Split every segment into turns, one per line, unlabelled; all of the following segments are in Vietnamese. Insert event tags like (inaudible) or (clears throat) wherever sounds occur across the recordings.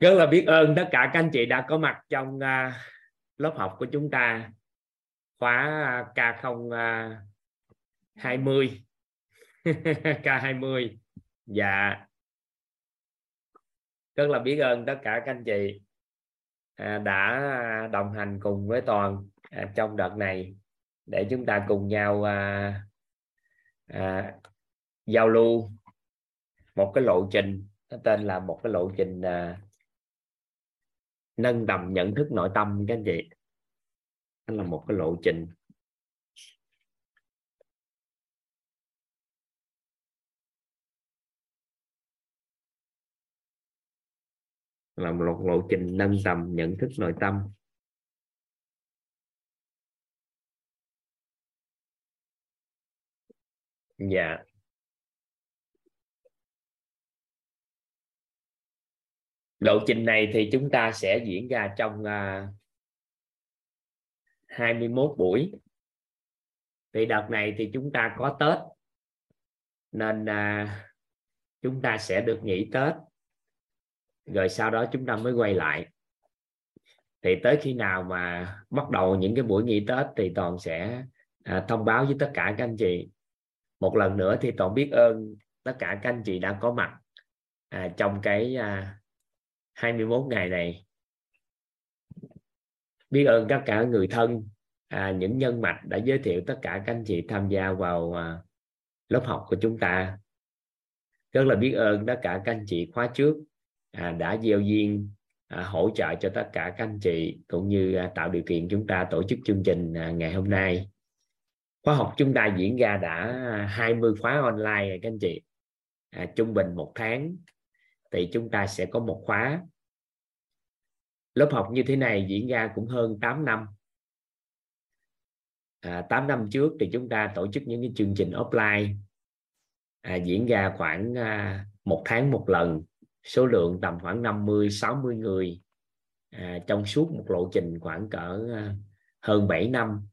rất là biết ơn tất cả các anh chị đã có mặt trong uh, lớp học của chúng ta. Khóa K0 uh, 20 K20 dạ. Rất là biết ơn tất cả các anh chị à, đã đồng hành cùng với toàn à, trong đợt này để chúng ta cùng nhau à, à, giao lưu một cái lộ trình nó tên là một cái lộ trình à, nâng tầm nhận thức nội tâm các anh chị. Đó là một cái lộ trình. Là một lộ trình nâng tầm nhận thức nội tâm. Dạ. Lộ trình này thì chúng ta sẽ diễn ra trong à, uh, 21 buổi. Thì đợt này thì chúng ta có Tết nên uh, chúng ta sẽ được nghỉ Tết rồi sau đó chúng ta mới quay lại. Thì tới khi nào mà bắt đầu những cái buổi nghỉ Tết thì toàn sẽ à, thông báo với tất cả các anh chị. Một lần nữa thì toàn biết ơn tất cả các anh chị đã có mặt à, trong cái à, 21 ngày này. Biết ơn tất cả người thân à, những nhân mạch đã giới thiệu tất cả các anh chị tham gia vào à, lớp học của chúng ta. Rất là biết ơn tất cả các anh chị khóa trước à, đã gieo duyên à, hỗ trợ cho tất cả các anh chị cũng như à, tạo điều kiện chúng ta tổ chức chương trình à, ngày hôm nay. Khóa học chúng ta diễn ra đã à, 20 khóa online các anh chị. À, trung bình một tháng thì chúng ta sẽ có một khóa. Lớp học như thế này diễn ra cũng hơn 8 năm. À, 8 năm trước thì chúng ta tổ chức những cái chương trình offline. À, diễn ra khoảng à, một tháng một lần. Số lượng tầm khoảng 50 60 người. À, trong suốt một lộ trình khoảng cỡ à, hơn 7 năm.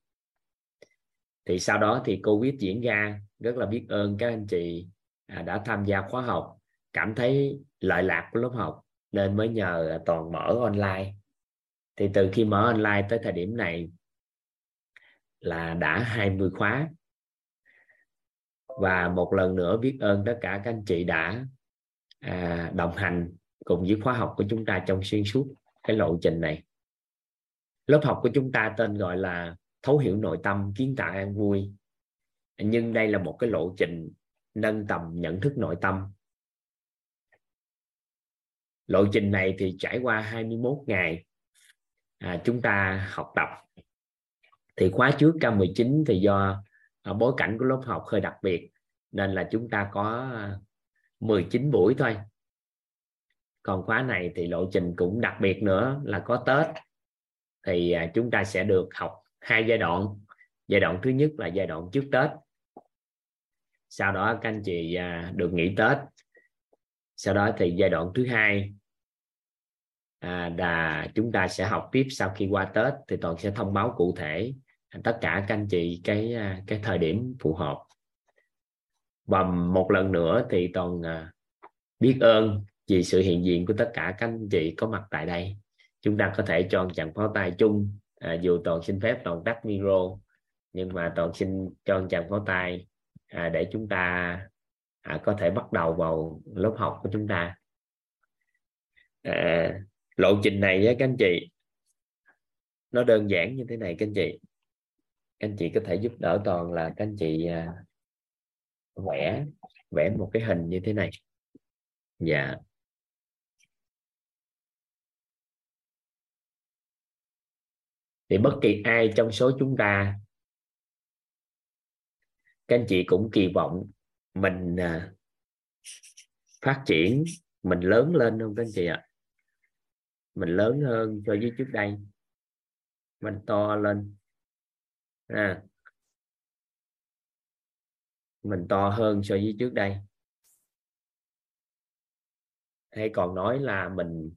Thì sau đó thì Covid diễn ra. Rất là biết ơn các anh chị à, đã tham gia khóa học cảm thấy lợi lạc của lớp học nên mới nhờ toàn mở online. Thì từ khi mở online tới thời điểm này là đã 20 khóa. Và một lần nữa biết ơn tất cả các anh chị đã à, đồng hành cùng với khóa học của chúng ta trong xuyên suốt cái lộ trình này. Lớp học của chúng ta tên gọi là thấu hiểu nội tâm kiến tạo an vui. Nhưng đây là một cái lộ trình nâng tầm nhận thức nội tâm lộ trình này thì trải qua 21 ngày à, chúng ta học tập. Thì khóa trước K19 thì do à, bối cảnh của lớp học hơi đặc biệt nên là chúng ta có à, 19 buổi thôi. Còn khóa này thì lộ trình cũng đặc biệt nữa là có Tết. Thì à, chúng ta sẽ được học hai giai đoạn. Giai đoạn thứ nhất là giai đoạn trước Tết. Sau đó các anh chị à, được nghỉ Tết sau đó thì giai đoạn thứ hai à, là chúng ta sẽ học tiếp sau khi qua Tết thì toàn sẽ thông báo cụ thể tất cả các anh chị cái à, cái thời điểm phù hợp. Và một lần nữa thì toàn à, biết ơn vì sự hiện diện của tất cả các anh chị có mặt tại đây. Chúng ta có thể cho chàng pháo tay chung à, dù toàn xin phép toàn tắt micro nhưng mà toàn xin cho chàng pháo tay à, để chúng ta à, có thể bắt đầu vào lớp học của chúng ta. À, lộ trình này với các anh chị. Nó đơn giản như thế này các anh chị. Các anh chị có thể giúp đỡ toàn là các anh chị à, vẽ vẽ một cái hình như thế này. Dạ. Thì bất kỳ ai trong số chúng ta các anh chị cũng kỳ vọng mình à, phát triển mình lớn lên không các anh chị ạ. Mình lớn hơn so với trước đây. Mình to lên. À, mình to hơn so với trước đây. Hay còn nói là mình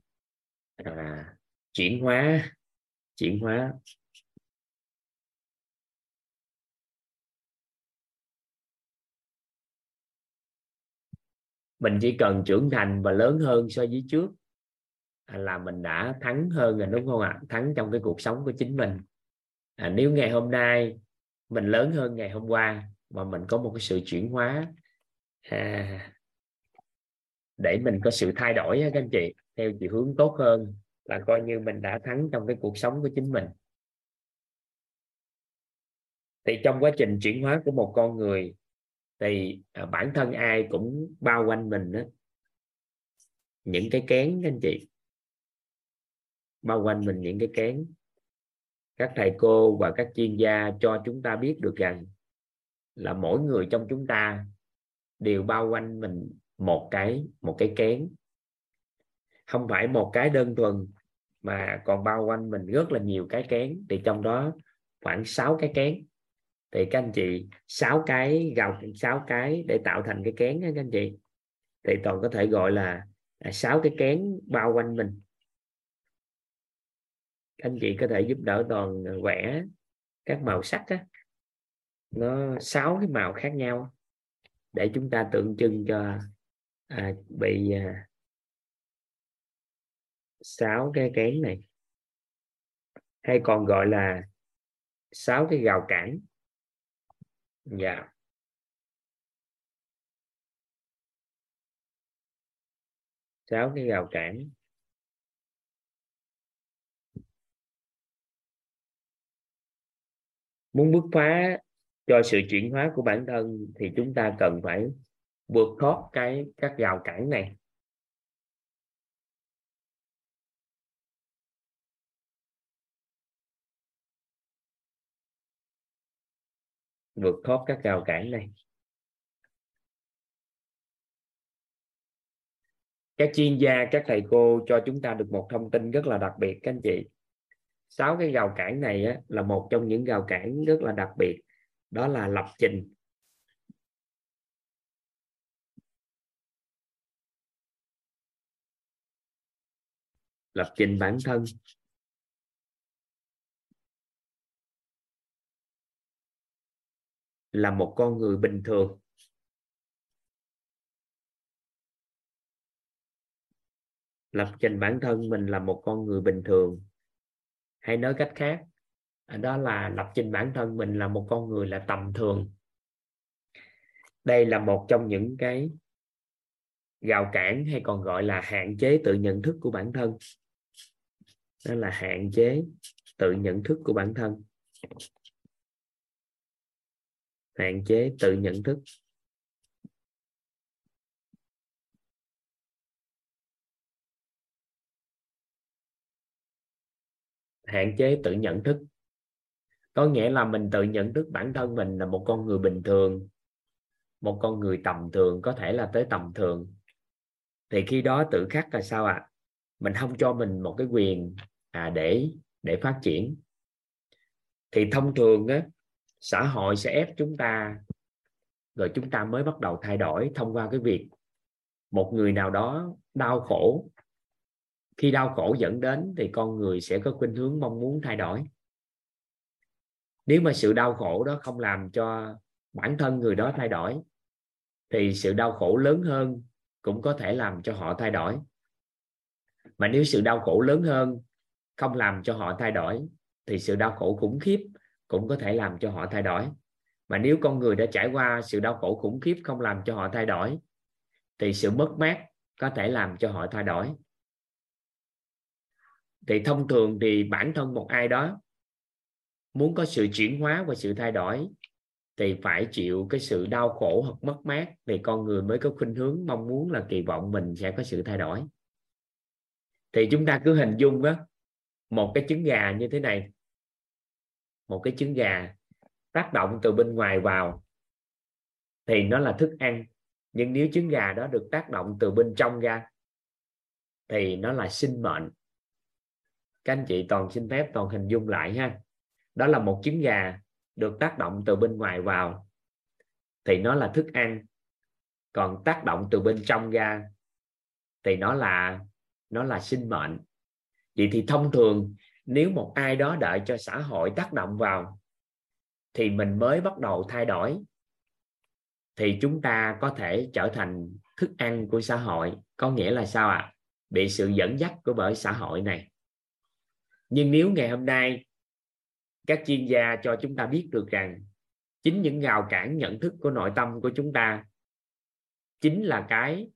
à, chuyển hóa chuyển hóa mình chỉ cần trưởng thành và lớn hơn so với trước là mình đã thắng hơn rồi đúng không ạ? Thắng trong cái cuộc sống của chính mình. À, nếu ngày hôm nay mình lớn hơn ngày hôm qua mà mình có một cái sự chuyển hóa à, để mình có sự thay đổi các anh chị theo chiều hướng tốt hơn là coi như mình đã thắng trong cái cuộc sống của chính mình. Thì trong quá trình chuyển hóa của một con người thì à, bản thân ai cũng bao quanh mình đó, những cái kén các anh chị. Bao quanh mình những cái kén. Các thầy cô và các chuyên gia cho chúng ta biết được rằng là mỗi người trong chúng ta đều bao quanh mình một cái một cái kén. Không phải một cái đơn thuần mà còn bao quanh mình rất là nhiều cái kén. Thì trong đó khoảng 6 cái kén thì các anh chị sáu cái gọc sáu cái để tạo thành cái kén các anh chị. Thì toàn có thể gọi là à, sáu cái kén bao quanh mình. Các anh chị có thể giúp đỡ toàn vẽ các màu sắc á. Nó sáu cái màu khác nhau để chúng ta tượng trưng cho à, bị à, sáu cái kén này. Hay còn gọi là sáu cái gào cản dạ. Sáu cái rào cản. Muốn bứt phá cho sự chuyển hóa của bản thân thì chúng ta cần phải vượt thoát cái, các rào cản này. Vượt thoát các rào cản này các chuyên gia các thầy cô cho chúng ta được một thông tin rất là đặc biệt các anh chị. Sáu cái rào cản này á, là một trong những rào cản rất là đặc biệt đó là lập trình. Lập trình bản thân. Là một con người bình thường. Lập trình bản thân mình là một con người bình thường. Hay nói cách khác, đó là lập trình bản thân mình là một con người là tầm thường. Đây là một trong những cái gào cản hay còn gọi là hạn chế tự nhận thức của bản thân. Đó là hạn chế tự nhận thức của bản thân hạn chế tự nhận thức. Hạn chế tự nhận thức. Có nghĩa là mình tự nhận thức bản thân mình là một con người bình thường một con người tầm thường có thể là tới tầm thường. Thì khi đó tự khắc là sao ạ? À? mình không cho mình một cái quyền à, để để phát triển. Thì thông thường á xã hội sẽ ép chúng ta, rồi chúng ta mới bắt đầu thay đổi thông qua cái việc một người nào đó đau khổ. Khi đau khổ dẫn đến thì con người sẽ có khuynh hướng mong muốn thay đổi. Nếu mà sự đau khổ đó không làm cho bản thân người đó thay đổi, thì sự đau khổ lớn hơn cũng có thể làm cho họ thay đổi. Mà nếu sự đau khổ lớn hơn không làm cho họ thay đổi, thì sự đau khổ khủng khiếp cũng có thể làm cho họ thay đổi. Mà nếu con người đã trải qua sự đau khổ khủng khiếp không làm cho họ thay đổi, thì sự mất mát có thể làm cho họ thay đổi. Thì thông thường thì bản thân một ai đó muốn có sự chuyển hóa và sự thay đổi, thì phải chịu cái sự đau khổ hoặc mất mát thì con người mới có khuynh hướng, mong muốn là kỳ vọng mình sẽ có sự thay đổi. Thì chúng ta cứ hình dung đó một cái trứng gà như thế này một cái trứng gà tác động từ bên ngoài vào thì nó là thức ăn. Nhưng nếu trứng gà đó được tác động từ bên trong ra thì nó là sinh mệnh. Các anh chị toàn xin phép toàn hình dung lại ha. Đó là một trứng gà được tác động từ bên ngoài vào thì nó là thức ăn. Còn tác động từ bên trong ra thì nó là nó là sinh mệnh. Vậy thì thông thường nếu một ai đó đợi cho xã hội tác động vào, thì mình mới bắt đầu thay đổi. Thì chúng ta có thể trở thành thức ăn của xã hội. Có nghĩa là sao ạ? À? bị sự dẫn dắt của bởi xã hội này. Nhưng nếu ngày hôm nay các chuyên gia cho chúng ta biết được rằng chính những rào cản nhận thức của nội tâm của chúng ta chính là cái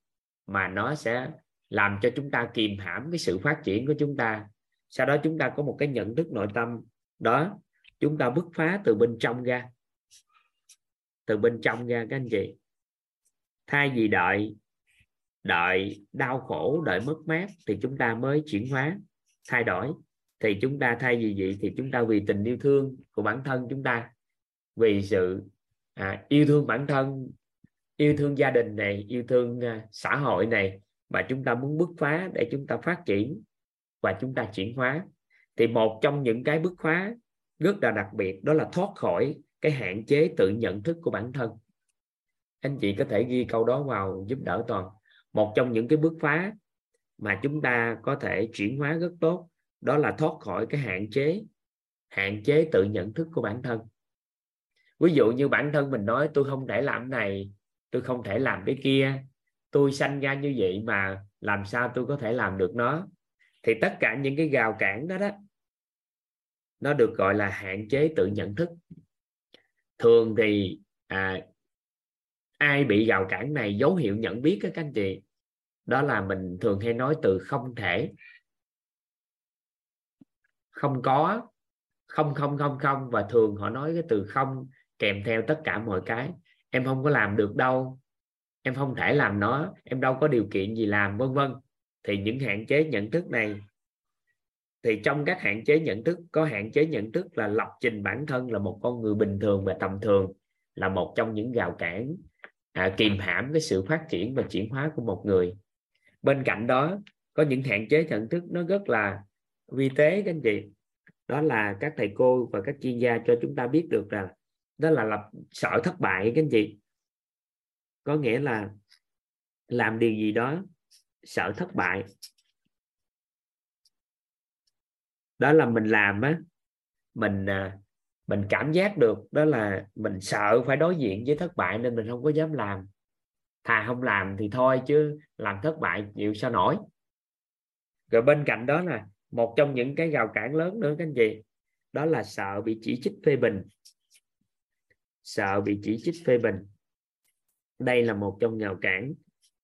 mà nó sẽ làm cho chúng ta kìm hãm cái sự phát triển của chúng ta sau đó chúng ta có một cái nhận thức nội tâm. Đó chúng ta bứt phá từ bên trong ra. Từ bên trong ra các anh chị. Thay vì đợi đợi đau khổ đợi mất mát thì chúng ta mới chuyển hóa thay đổi. Thì chúng ta thay vì vậy thì chúng ta vì tình yêu thương của bản thân chúng ta vì sự à, yêu thương bản thân yêu thương gia đình này yêu thương à, xã hội này mà chúng ta muốn bứt phá để chúng ta phát triển và chúng ta chuyển hóa. Thì một trong những cái bước phá rất là đặc biệt, đó là thoát khỏi cái hạn chế tự nhận thức của bản thân. Anh chị có thể ghi câu đó vào giúp đỡ toàn. Một trong những cái bước phá mà chúng ta có thể chuyển hóa rất tốt, đó là thoát khỏi cái hạn chế hạn chế tự nhận thức của bản thân. Ví dụ như bản thân mình nói, tôi không thể làm này, tôi không thể làm cái kia, tôi sanh ra như vậy mà làm sao tôi có thể làm được nó? Thì tất cả những cái gào cản đó đó nó được gọi là hạn chế tự nhận thức. Thường thì à, ai bị rào cản này dấu hiệu nhận biết các anh chị đó là mình thường hay nói từ không thể. Không có không không không không và thường họ nói cái từ không kèm theo tất cả mọi cái. Em không có làm được đâu em không thể làm nó em đâu có điều kiện gì làm vân vân thì những hạn chế nhận thức này thì trong các hạn chế nhận thức có hạn chế nhận thức là lập trình bản thân là một con người bình thường và tầm thường là một trong những rào cản à, kìm hãm cái sự phát triển và chuyển hóa của một người. Bên cạnh đó có những hạn chế nhận thức nó rất là vi tế các anh chị. Đó là các thầy cô và các chuyên gia cho chúng ta biết được rằng đó là lập sợ thất bại các anh chị. Có nghĩa là làm điều gì đó sợ thất bại. Đó là mình làm á, mình à, mình cảm giác được, đó là mình sợ phải đối diện với thất bại nên mình không có dám làm. Thà không làm thì thôi chứ làm thất bại chịu sao nổi. Rồi bên cạnh đó là một trong những cái rào cản lớn nữa các anh chị, đó là sợ bị chỉ trích phê bình. Sợ bị chỉ trích phê bình. Đây là một trong rào cản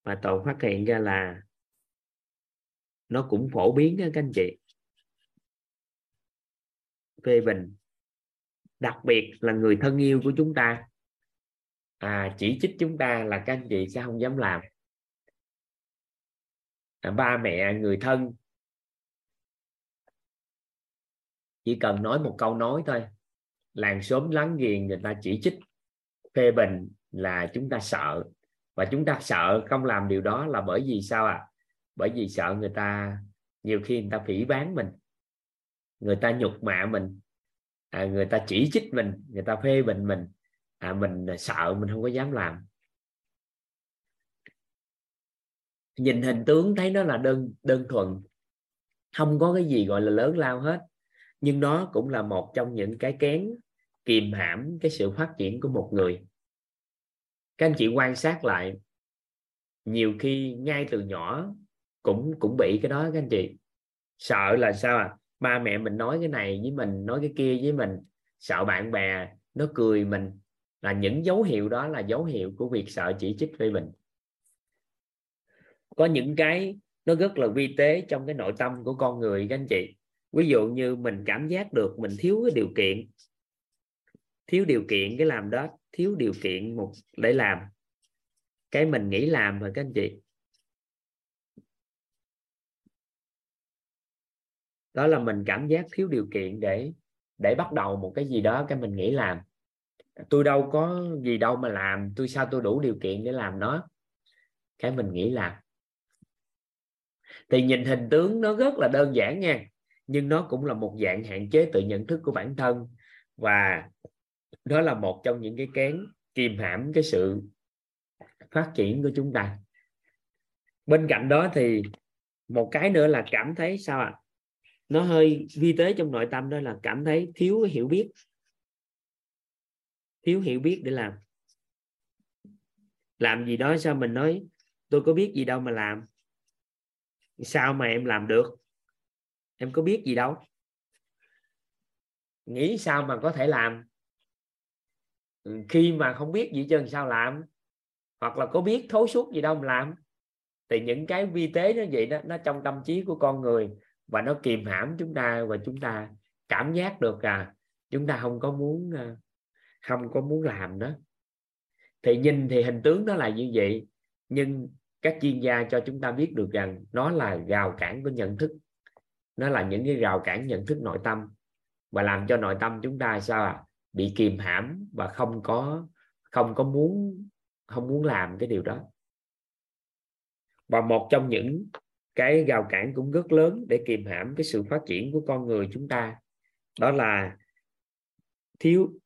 mà tôi phát hiện ra là nó cũng phổ biến đó các anh chị. Phê bình đặc biệt là người thân yêu của chúng ta. À, chỉ trích chúng ta là các anh chị sẽ không dám làm. À, ba mẹ người thân chỉ cần nói một câu nói thôi. Làng xóm láng giềng người ta chỉ trích phê bình là chúng ta sợ và chúng ta sợ không làm điều đó là bởi vì sao ạ? À? bởi vì sợ người ta nhiều khi người ta phỉ bán mình người ta nhục mạ mình à, người ta chỉ trích mình người ta phê bình mình à, mình sợ mình không có dám làm. Nhìn hình tướng thấy nó là đơn đơn thuần không có cái gì gọi là lớn lao hết. Nhưng nó cũng là một trong những cái kén kìm hãm cái sự phát triển của một người các anh chị quan sát lại, nhiều khi ngay từ nhỏ cũng cũng bị cái đó các anh chị. Sợ là sao à? Ba mẹ mình nói cái này với mình, nói cái kia với mình. Sợ bạn bè nó cười mình. Là những dấu hiệu đó là dấu hiệu của việc sợ chỉ trích phê bình. Có những cái nó rất là vi tế trong cái nội tâm của con người các anh chị. Ví dụ như mình cảm giác được mình thiếu cái điều kiện thiếu điều kiện, cái làm đó, thiếu điều kiện một, để làm. Cái mình nghĩ làm rồi, các anh chị. Đó là mình cảm giác thiếu điều kiện để để bắt đầu một cái gì đó, cái mình nghĩ làm. Tôi đâu có gì đâu mà làm, tôi sao tôi đủ điều kiện để làm nó? Cái mình nghĩ làm. Thì nhìn hình tướng nó rất là đơn giản nha, nhưng nó cũng là một dạng hạn chế tự nhận thức của bản thân. Và đó là một trong những cái kén kìm hãm cái sự phát triển của chúng ta. Bên cạnh đó thì một cái nữa là cảm thấy sao ạ? À? nó hơi vi tế trong nội tâm đó là cảm thấy thiếu hiểu biết. Thiếu hiểu biết để làm. Làm gì đó sao mình nói, tôi có biết gì đâu mà làm. Sao mà em làm được? Em có biết gì đâu? Nghĩ sao mà có thể làm? Khi mà không biết gì chân sao làm, hoặc là có biết thấu suốt gì đâu mà làm, thì những cái vi tế nó vậy đó, nó trong tâm trí của con người và nó kìm hãm chúng ta và chúng ta cảm giác được à chúng ta không có muốn ờ, không có muốn làm đó. Thì nhìn thì hình tướng nó là như vậy, nhưng các chuyên gia cho chúng ta biết được rằng nó là rào cản của nhận thức. Nó là những cái rào cản nhận thức nội tâm và làm cho nội tâm chúng ta sao à? Bị kìm hãm và không có không có muốn, không muốn làm cái điều đó. Và một trong những cái rào cản cũng rất lớn để kìm hãm cái sự phát triển của con người chúng ta, đó là thiếu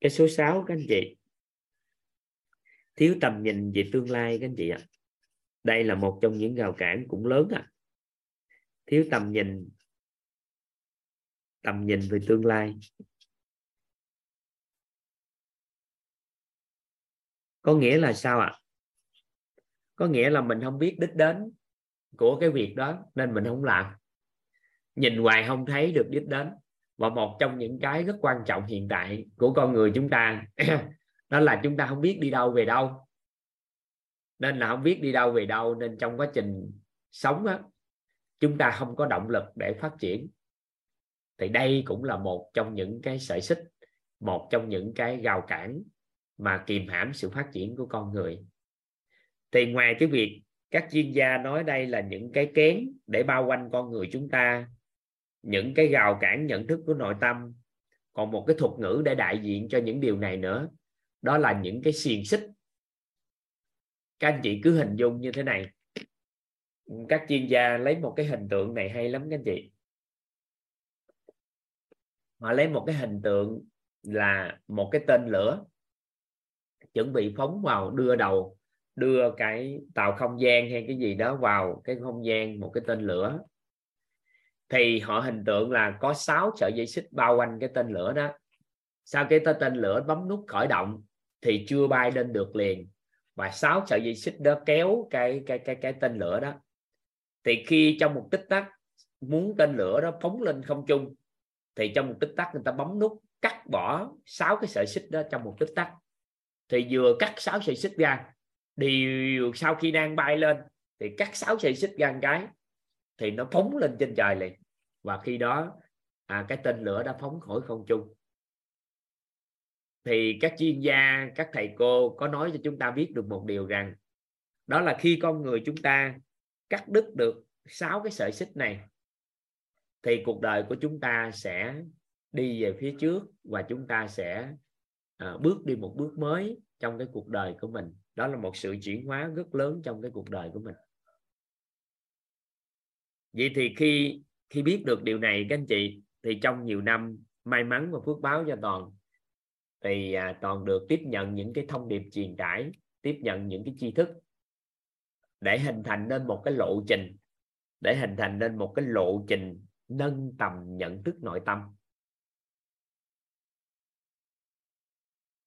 cái số 6 các anh chị. Thiếu tầm nhìn về tương lai, các anh chị ạ. Đây là một trong những rào cản cũng lớn à thiếu tầm nhìn tầm nhìn về tương lai. Có nghĩa là sao ạ? À? có nghĩa là mình không biết đích đến của cái việc đó nên mình không làm. Nhìn hoài không thấy được đích đến. Và một trong những cái rất quan trọng hiện tại của con người chúng ta (clears throat) đó là chúng ta không biết đi đâu về đâu. Nên là không biết đi đâu về đâu nên trong quá trình sống á, chúng ta không có động lực để phát triển. Thì đây cũng là một trong những cái sợi xích một trong những cái rào cản mà kìm hãm sự phát triển của con người. Thì ngoài cái việc các chuyên gia nói đây là những cái kén để bao quanh con người chúng ta, những cái rào cản nhận thức của nội tâm, còn một cái thuật ngữ để đại diện cho những điều này nữa, đó là những cái xiềng xích. Các anh chị cứ hình dung như thế này. Các chuyên gia lấy một cái hình tượng này hay lắm các anh chị. Họ lấy một cái hình tượng là một cái tên lửa chuẩn bị phóng vào đưa đầu, đưa cái tàu không gian hay cái gì đó vào cái không gian, một cái tên lửa. Thì họ hình tượng là có 6 sợi dây xích bao quanh cái tên lửa đó. Sau cái tên lửa bấm nút khởi động thì chưa bay lên được liền. Và 6 sợi dây xích đó kéo cái cái cái cái tên lửa đó. Thì khi trong một tích tắc muốn tên lửa đó phóng lên không trung, thì trong một tích tắc người ta bấm nút cắt bỏ sáu cái sợi xích đó trong một tích tắc thì vừa cắt sáu sợi xích ra điều sau khi đang bay lên thì cắt sáu sợi xích ra cái thì nó phóng lên trên trời liền. Và khi đó à, cái tên lửa đã phóng khỏi không trung. Thì các chuyên gia các thầy cô có nói cho chúng ta biết được một điều rằng đó là khi con người chúng ta cắt đứt được sáu cái sợi xích này thì cuộc đời của chúng ta sẽ đi về phía trước và chúng ta sẽ à, bước đi một bước mới trong cái cuộc đời của mình. Đó là một sự chuyển hóa rất lớn trong cái cuộc đời của mình. Vậy thì khi khi biết được điều này các anh chị thì trong nhiều năm may mắn và phước báo cho toàn thì à, toàn được tiếp nhận những cái thông điệp truyền tải tiếp nhận những cái tri thức để hình thành nên một cái lộ trình để hình thành nên một cái lộ trình nâng tầm nhận thức nội tâm.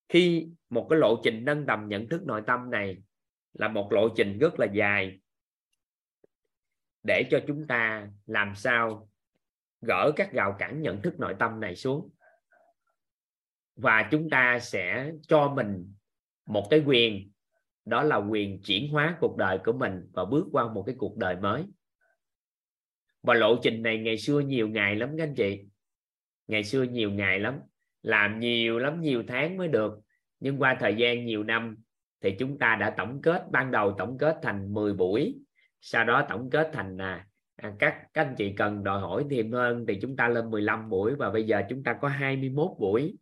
Khi một cái lộ trình nâng tầm nhận thức nội tâm này là một lộ trình rất là dài. Để cho chúng ta làm sao gỡ các rào cản nhận thức nội tâm này xuống. Và chúng ta sẽ cho mình một cái quyền, đó là quyền chuyển hóa cuộc đời của mình và bước qua một cái cuộc đời mới. Và lộ trình này ngày xưa nhiều ngày lắm các anh chị. Ngày xưa nhiều ngày lắm làm nhiều lắm nhiều tháng mới được. Nhưng qua thời gian nhiều năm thì chúng ta đã tổng kết ban đầu tổng kết thành 10 buổi. Sau đó tổng kết thành à, à, các các anh chị cần đòi hỏi thêm hơn thì chúng ta lên 15 buổi và bây giờ chúng ta có 21 buổi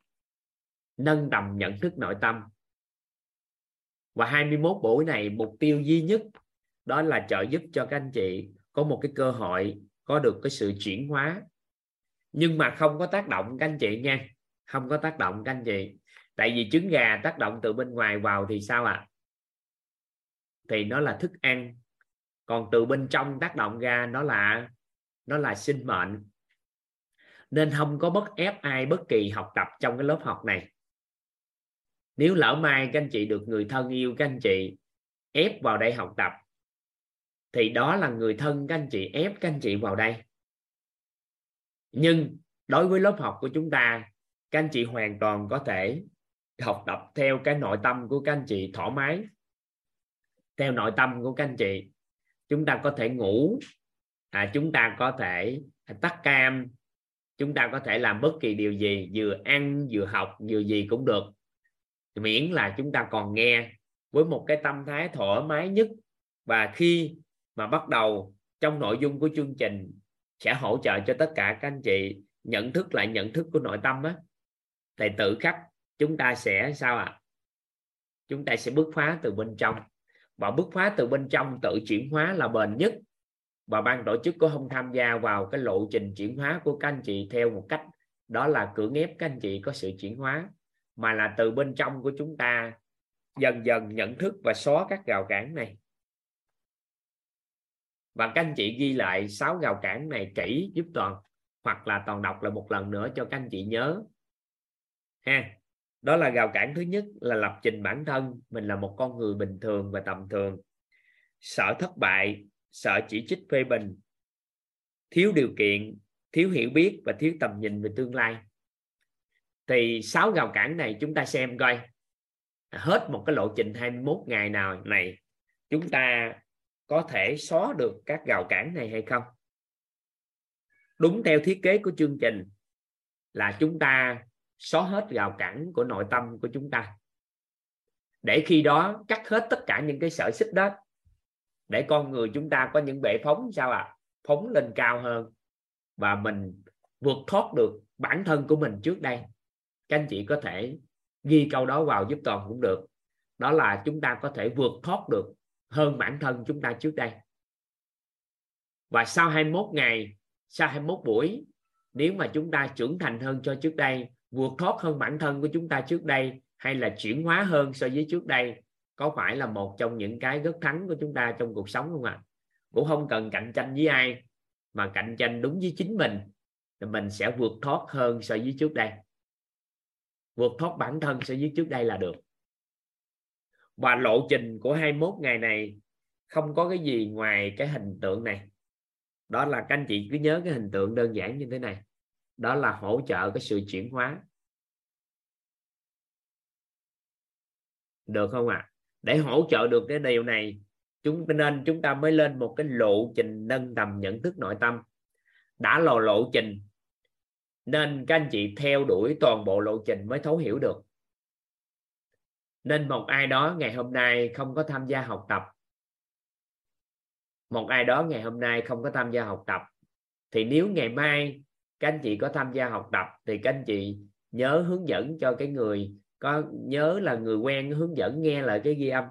nâng tầm nhận thức nội tâm. Và 21 buổi này mục tiêu duy nhất đó là trợ giúp cho các anh chị có một cái cơ hội có được cái sự chuyển hóa. Nhưng mà không có tác động các anh chị nha không có tác động các anh chị. Tại vì trứng gà tác động từ bên ngoài vào thì sao ạ? À? thì nó là thức ăn. Còn từ bên trong tác động ra nó là nó là sinh mệnh. Nên không có bất ép ai bất kỳ học tập trong cái lớp học này. Nếu lỡ mai các anh chị được người thân yêu các anh chị ép vào đây học tập, thì đó là người thân các anh chị ép các anh chị vào đây. Nhưng đối với lớp học của chúng ta các anh chị hoàn toàn có thể học tập theo cái nội tâm của các anh chị thoải mái. Theo nội tâm của các anh chị. Chúng ta có thể ngủ. À, chúng ta có thể à, tắt cam. Chúng ta có thể làm bất kỳ điều gì vừa ăn vừa học vừa gì cũng được. Miễn là chúng ta còn nghe với một cái tâm thái thoải mái nhất. Và khi mà bắt đầu trong nội dung của chương trình sẽ hỗ trợ cho tất cả các anh chị nhận thức lại nhận thức của nội tâm á thì tự khắc chúng ta sẽ sao ạ? À? chúng ta sẽ bứt phá từ bên trong. Và bứt phá từ bên trong tự chuyển hóa là bền nhất. Và ban tổ chức có không tham gia vào cái lộ trình chuyển hóa của các anh chị theo một cách, đó là cưỡng ép các anh chị có sự chuyển hóa, mà là từ bên trong của chúng ta dần dần nhận thức và xóa các rào cản này. Và các anh chị ghi lại sáu rào cản này kỹ giúp toàn, hoặc là toàn đọc lại một lần nữa cho các anh chị nhớ ha, đó là rào cản thứ nhất là lập trình bản thân, mình là một con người bình thường và tầm thường. Sợ thất bại, sợ chỉ trích phê bình. Thiếu điều kiện, thiếu hiểu biết và thiếu tầm nhìn về tương lai. Thì sáu rào cản này chúng ta xem coi. Hết một cái lộ trình 21 ngày nào này, chúng ta có thể xóa được các rào cản này hay không? Đúng theo thiết kế của chương trình là chúng ta xóa hết rào cản của nội tâm của chúng ta. Để khi đó cắt hết tất cả những cái sợi xích đó, để con người chúng ta có những bệ phóng, sao ạ? À? phóng lên cao hơn và mình vượt thoát được bản thân của mình trước đây. Các anh chị có thể ghi câu đó vào giúp toàn cũng được. Đó là chúng ta có thể vượt thoát được hơn bản thân chúng ta trước đây. Và sau 21 ngày, sau 21 buổi, nếu mà chúng ta trưởng thành hơn cho trước đây vượt thoát hơn bản thân của chúng ta trước đây hay là chuyển hóa hơn so với trước đây có phải là một trong những cái rất thắng của chúng ta trong cuộc sống không ạ? À? cũng không cần cạnh tranh với ai, mà cạnh tranh đúng với chính mình, thì mình sẽ vượt thoát hơn so với trước đây. Vượt thoát bản thân so với trước đây là được. Và lộ trình của 21 ngày này không có cái gì ngoài cái hình tượng này. Đó là các anh chị cứ nhớ cái hình tượng đơn giản như thế này đó là hỗ trợ cái sự chuyển hóa. Được không ạ? À? để hỗ trợ được cái điều này, chúng nên, chúng ta mới lên một cái lộ trình nâng tầm nhận thức nội tâm. Đã lò lộ trình, nên các anh chị theo đuổi toàn bộ lộ trình mới thấu hiểu được. Nên một ai đó ngày hôm nay không có tham gia học tập, một ai đó ngày hôm nay không có tham gia học tập, thì nếu ngày mai các anh chị có tham gia học tập thì các anh chị nhớ hướng dẫn cho cái người có, nhớ là người quen hướng dẫn nghe lại cái ghi âm.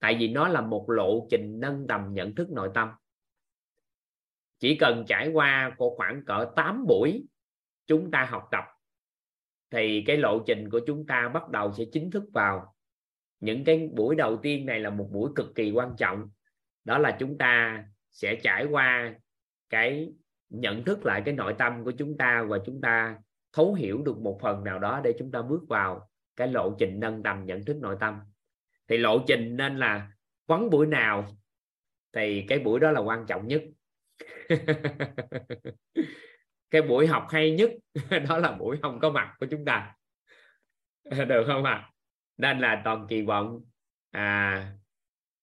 Tại vì nó là một lộ trình nâng tầm nhận thức nội tâm. Chỉ cần trải qua khoảng cỡ 8 buổi chúng ta học tập, thì cái lộ trình của chúng ta bắt đầu sẽ chính thức vào. Những cái buổi đầu tiên này là một buổi cực kỳ quan trọng. Đó là chúng ta sẽ trải qua cái nhận thức lại cái nội tâm của chúng ta và chúng ta thấu hiểu được một phần nào đó để chúng ta bước vào cái lộ trình nâng tầm nhận thức nội tâm. Thì lộ trình nên là quấn buổi nào thì cái buổi đó là quan trọng nhất. (laughs) Cái buổi học hay nhất (laughs) đó là buổi không có mặt của chúng ta. (laughs) Được không ạ? À? nên là toàn kỳ vọng à,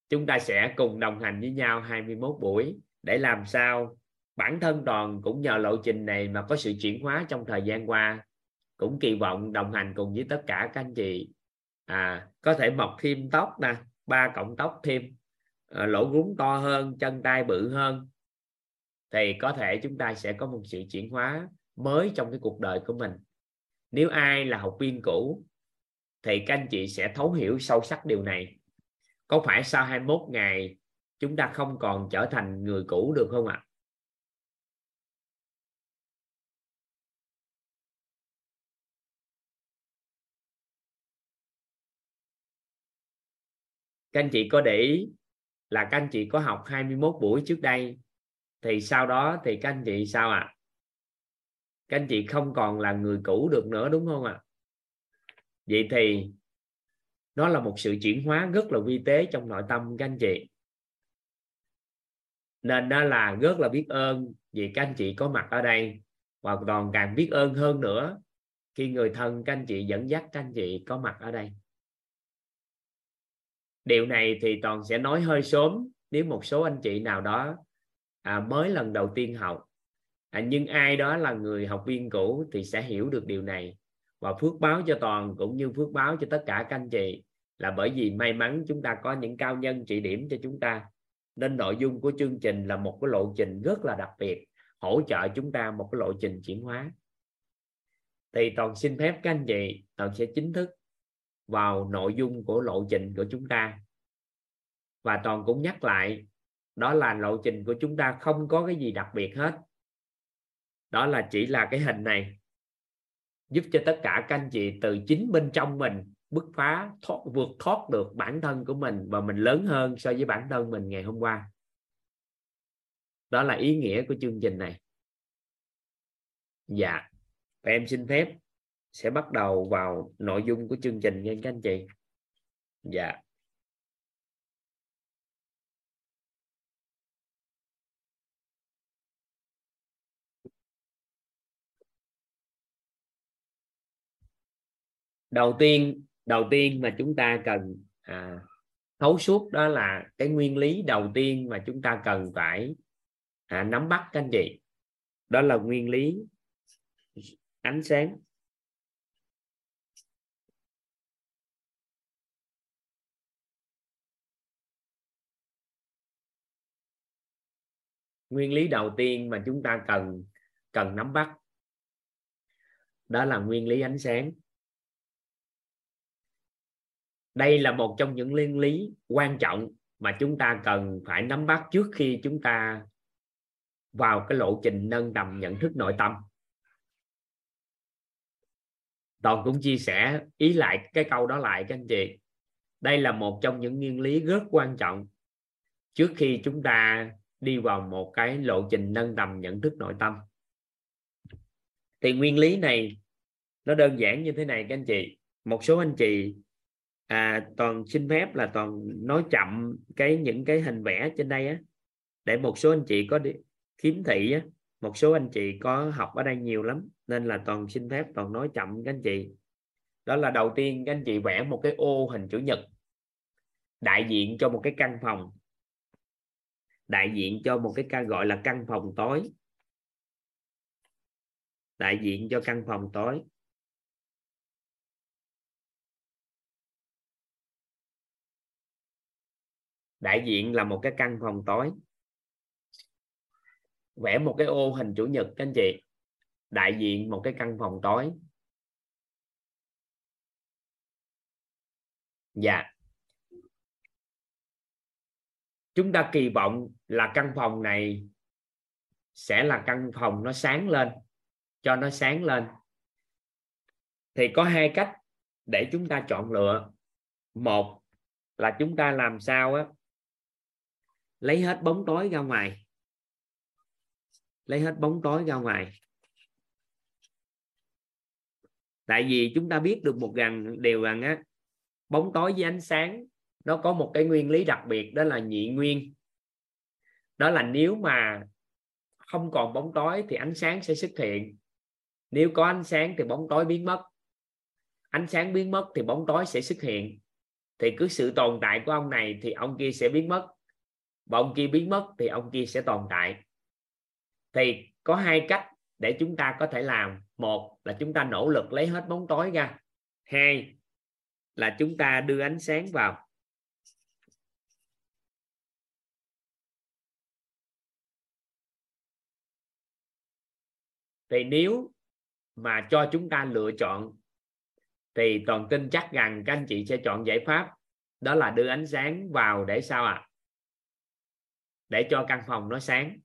chúng ta sẽ cùng đồng hành với nhau 21 buổi để làm sao bản thân toàn cũng nhờ lộ trình này mà có sự chuyển hóa trong thời gian qua. Cũng kỳ vọng đồng hành cùng với tất cả các anh chị. À, có thể mọc thêm tóc nè ba cộng tóc thêm. À, lỗ rúng to hơn chân tay bự hơn. Thì có thể chúng ta sẽ có một sự chuyển hóa mới trong cái cuộc đời của mình. Nếu ai là học viên cũ thì các anh chị sẽ thấu hiểu sâu sắc điều này. Có phải sau 21 ngày chúng ta không còn trở thành người cũ được không ạ? à? Các anh chị có để ý là các anh chị có học 21 buổi trước đây, thì sau đó thì các anh chị sao ạ à? các anh chị không còn là người cũ được nữa, đúng không ạ à? vậy thì nó là một sự chuyển hóa rất là vi tế trong nội tâm các anh chị nên đó là rất là biết ơn vì các anh chị có mặt ở đây và còn càng biết ơn hơn nữa khi người thân các anh chị dẫn dắt các anh chị có mặt ở đây điều này thì toàn sẽ nói hơi sớm nếu một số anh chị nào đó à, mới lần đầu tiên học. À, nhưng ai đó là người học viên cũ thì sẽ hiểu được điều này. Và phước báo cho toàn cũng như phước báo cho tất cả các anh chị là bởi vì may mắn chúng ta có những cao nhân trị điểm cho chúng ta. Nên nội dung của chương trình là một cái lộ trình rất là đặc biệt hỗ trợ chúng ta một cái lộ trình chuyển hóa. Thì toàn xin phép các anh chị toàn sẽ chính thức vào nội dung của lộ trình của chúng ta. Và toàn cũng nhắc lại, đó là lộ trình của chúng ta không có cái gì đặc biệt hết. Đó là chỉ là cái hình này, giúp cho tất cả các anh chị từ chính bên trong mình bứt phá, thoát, vượt thoát được bản thân của mình và mình lớn hơn so với bản thân mình ngày hôm qua. Đó là ý nghĩa của chương trình này. Dạ và em xin phép sẽ bắt đầu vào nội dung của chương trình nha các anh chị. Dạ. Đầu tiên đầu tiên mà chúng ta cần à, thấu suốt đó là cái nguyên lý đầu tiên mà chúng ta cần phải à, nắm bắt các anh chị. Đó là nguyên lý ánh sáng. Nguyên lý đầu tiên mà chúng ta cần cần nắm bắt, đó là nguyên lý ánh sáng. Đây là một trong những nguyên lý quan trọng mà chúng ta cần phải nắm bắt trước khi chúng ta vào cái lộ trình nâng tầm nhận thức nội tâm. Toàn cũng chia sẻ ý lại cái câu đó lại các anh chị. Đây là một trong những nguyên lý rất quan trọng trước khi chúng ta đi vào một cái lộ trình nâng tầm nhận thức nội tâm. Thì nguyên lý này nó đơn giản như thế này các anh chị. Một số anh chị à, toàn xin phép là toàn nói chậm cái những cái hình vẽ trên đây á. Để một số anh chị có đi khiếm thị á một số anh chị có học ở đây nhiều lắm nên là toàn xin phép toàn nói chậm các anh chị. Đó là đầu tiên các anh chị vẽ một cái ô hình chữ nhật đại diện cho một cái căn phòng đại diện cho một cái căn gọi là căn phòng tối. Đại diện cho căn phòng tối. Đại diện là một cái căn phòng tối. Vẽ một cái ô hình chủ nhật các anh chị. Đại diện một cái căn phòng tối. Dạ chúng ta kỳ vọng là căn phòng này sẽ là căn phòng nó sáng lên, cho nó sáng lên. Thì có hai cách để chúng ta chọn lựa. Một là chúng ta làm sao á? Lấy hết bóng tối ra ngoài. Lấy hết bóng tối ra ngoài. Tại vì chúng ta biết được một rằng, điều rằng á, bóng tối với ánh sáng nó có một cái nguyên lý đặc biệt, đó là nhị nguyên. Đó là nếu mà không còn bóng tối thì ánh sáng sẽ xuất hiện. Nếu có ánh sáng thì bóng tối biến mất. Ánh sáng biến mất thì bóng tối sẽ xuất hiện. Thì cứ sự tồn tại của ông này thì ông kia sẽ biến mất. Và ông kia biến mất thì ông kia sẽ tồn tại. Thì có hai cách để chúng ta có thể làm. Một là chúng ta nỗ lực lấy hết bóng tối ra. Hai là chúng ta đưa ánh sáng vào. Thì nếu mà cho chúng ta lựa chọn, thì toàn tin chắc rằng các anh chị sẽ chọn giải pháp đó là đưa ánh sáng vào để sao ạ à? để cho căn phòng nó sáng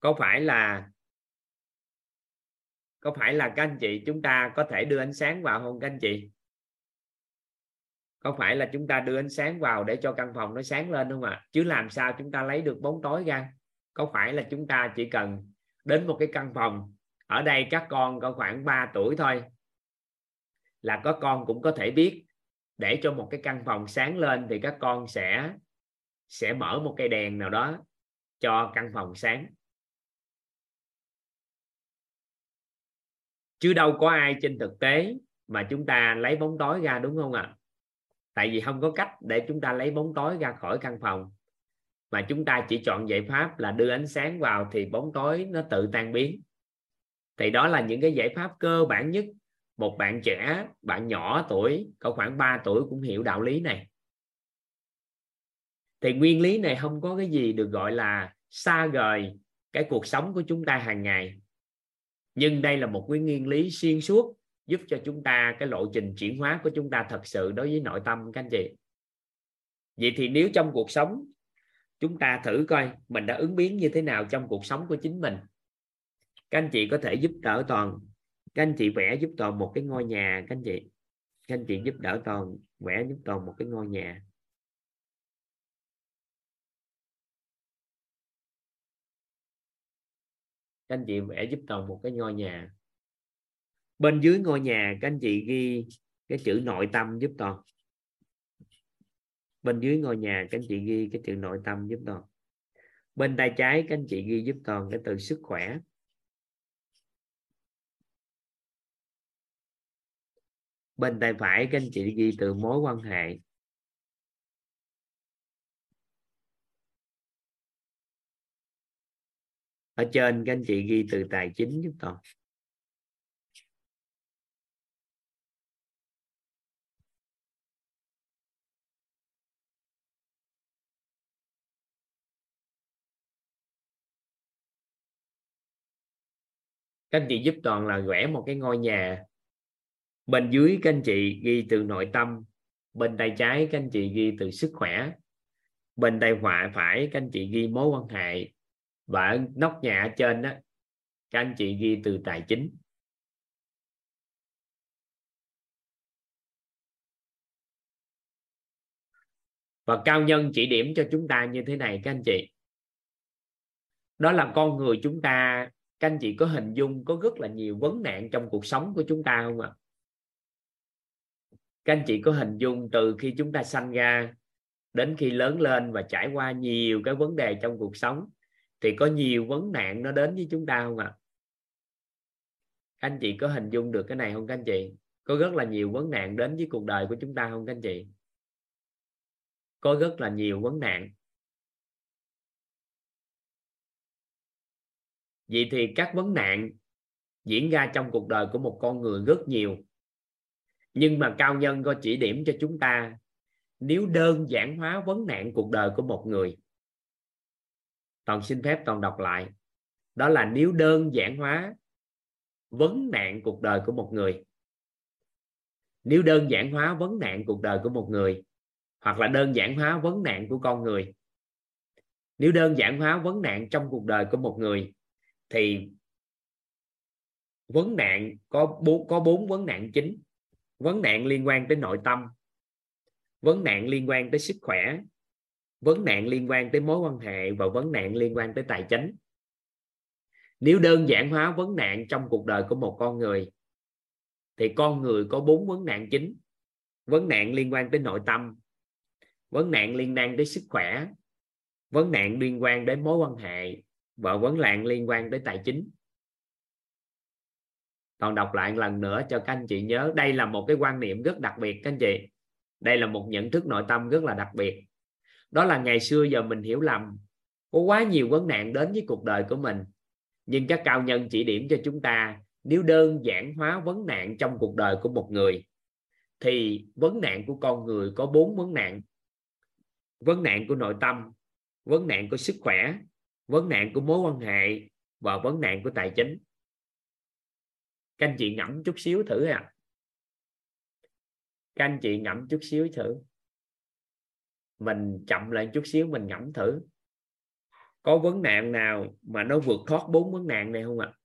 có phải là, có phải là các anh chị chúng ta có thể đưa ánh sáng vào không các anh chị có phải là chúng ta đưa ánh sáng vào để cho căn phòng nó sáng lên không ạ à? chứ làm sao chúng ta lấy được bóng tối ra có phải là chúng ta chỉ cần đến một cái căn phòng. Ở đây các con có khoảng 3 tuổi thôi. Là có con cũng có thể biết, để cho một cái căn phòng sáng lên thì các con sẽ sẽ mở một cây đèn nào đó cho căn phòng sáng. Chứ đâu có ai trên thực tế mà chúng ta lấy bóng tối ra, đúng không ạ? À? tại vì không có cách để chúng ta lấy bóng tối ra khỏi căn phòng mà chúng ta chỉ chọn giải pháp là đưa ánh sáng vào thì bóng tối nó tự tan biến. Thì đó là những cái giải pháp cơ bản nhất. Một bạn trẻ, bạn nhỏ tuổi, có khoảng 3 tuổi cũng hiểu đạo lý này. Thì nguyên lý này không có cái gì được gọi là xa rời cái cuộc sống của chúng ta hàng ngày. Nhưng đây là một cái nguyên lý xuyên suốt giúp cho chúng ta cái lộ trình chuyển hóa của chúng ta thật sự đối với nội tâm các anh chị. Vậy thì nếu trong cuộc sống chúng ta thử coi mình đã ứng biến như thế nào trong cuộc sống của chính mình. Các anh chị có thể giúp đỡ toàn, các anh chị vẽ giúp toàn một cái ngôi nhà, các anh chị, các anh chị giúp đỡ toàn, vẽ giúp toàn một cái ngôi nhà. Các anh chị vẽ giúp toàn một cái ngôi nhà. Bên dưới ngôi nhà, các anh chị ghi cái chữ nội tâm giúp toàn bên dưới ngôi nhà, các anh chị ghi cái chữ nội tâm giúp toàn bên tay trái, các anh chị ghi giúp toàn cái từ sức khỏe. Bên tay phải, các anh chị ghi từ mối quan hệ. Ở trên, các anh chị ghi từ tài chính giúp toàn các anh chị giúp toàn là vẽ một cái ngôi nhà. Bên dưới các anh chị ghi từ nội tâm, bên tay trái các anh chị ghi từ sức khỏe, bên tay họa phải các anh chị ghi mối quan hệ và nóc nhà ở trên đó các anh chị ghi từ tài chính. Và cao nhân chỉ điểm cho chúng ta như thế này các anh chị. Đó là con người chúng ta các anh chị có hình dung có rất là nhiều vấn nạn trong cuộc sống của chúng ta không ạ? Các anh chị có hình dung từ khi chúng ta sanh ra đến khi lớn lên và trải qua nhiều cái vấn đề trong cuộc sống thì có nhiều vấn nạn nó đến với chúng ta không ạ? Các anh chị có hình dung được cái này không các anh chị? Có rất là nhiều vấn nạn đến với cuộc đời của chúng ta không các anh chị? Có rất là nhiều vấn nạn. Vậy thì các vấn nạn diễn ra trong cuộc đời của một con người rất nhiều. Nhưng mà cao nhân có chỉ điểm cho chúng ta, nếu đơn giản hóa vấn nạn cuộc đời của một người. Toàn xin phép toàn đọc lại. Đó là nếu đơn giản hóa vấn nạn cuộc đời của một người. Nếu đơn giản hóa vấn nạn cuộc đời của một người, hoặc là đơn giản hóa vấn nạn của con người. Nếu đơn giản hóa vấn nạn trong cuộc đời của một người thì vấn nạn có bốn có bốn vấn nạn chính. Vấn nạn liên quan tới nội tâm, vấn nạn liên quan tới sức khỏe, vấn nạn liên quan tới mối quan hệ và vấn nạn liên quan tới tài chính. Nếu đơn giản hóa vấn nạn trong cuộc đời của một con người, thì con người có bốn vấn nạn chính. Vấn nạn liên quan tới nội tâm, vấn nạn liên quan tới sức khỏe, vấn nạn liên quan đến mối quan hệ và vấn nạn liên quan tới tài chính. Còn đọc lại lần nữa cho các anh chị nhớ, đây là một cái quan niệm rất đặc biệt các anh chị. Đây là một nhận thức nội tâm rất là đặc biệt. Đó là ngày xưa giờ mình hiểu lầm, có quá nhiều vấn nạn đến với cuộc đời của mình. Nhưng các cao nhân chỉ điểm cho chúng ta, nếu đơn giản hóa vấn nạn trong cuộc đời của một người, thì vấn nạn của con người có bốn vấn nạn. Vấn nạn của nội tâm, vấn nạn của sức khỏe vấn nạn của mối quan hệ và vấn nạn của tài chính. Các anh chị ngẫm chút xíu thử à các anh chị ngẫm chút xíu thử. Mình chậm lại chút xíu, mình ngẫm thử. Có vấn nạn nào mà nó vượt thoát bốn vấn nạn này không ạ? À?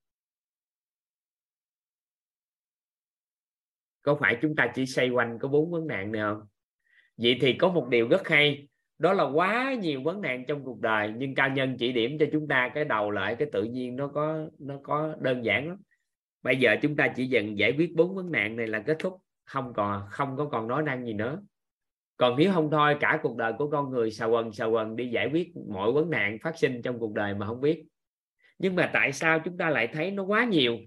có phải chúng ta chỉ xoay quanh có bốn vấn nạn này không? Vậy thì có một điều rất hay đó là quá nhiều vấn nạn trong cuộc đời, nhưng cao nhân chỉ điểm cho chúng ta cái đầu lại, cái tự nhiên nó có nó có đơn giản lắm. Bây giờ chúng ta chỉ dần giải quyết bốn vấn nạn này là kết thúc, không còn, không có còn nói năng gì nữa. Còn nếu không thôi, cả cuộc đời của con người xà quần xà quần đi giải quyết mọi vấn nạn phát sinh trong cuộc đời mà không biết. Nhưng mà tại sao chúng ta lại thấy nó quá nhiều?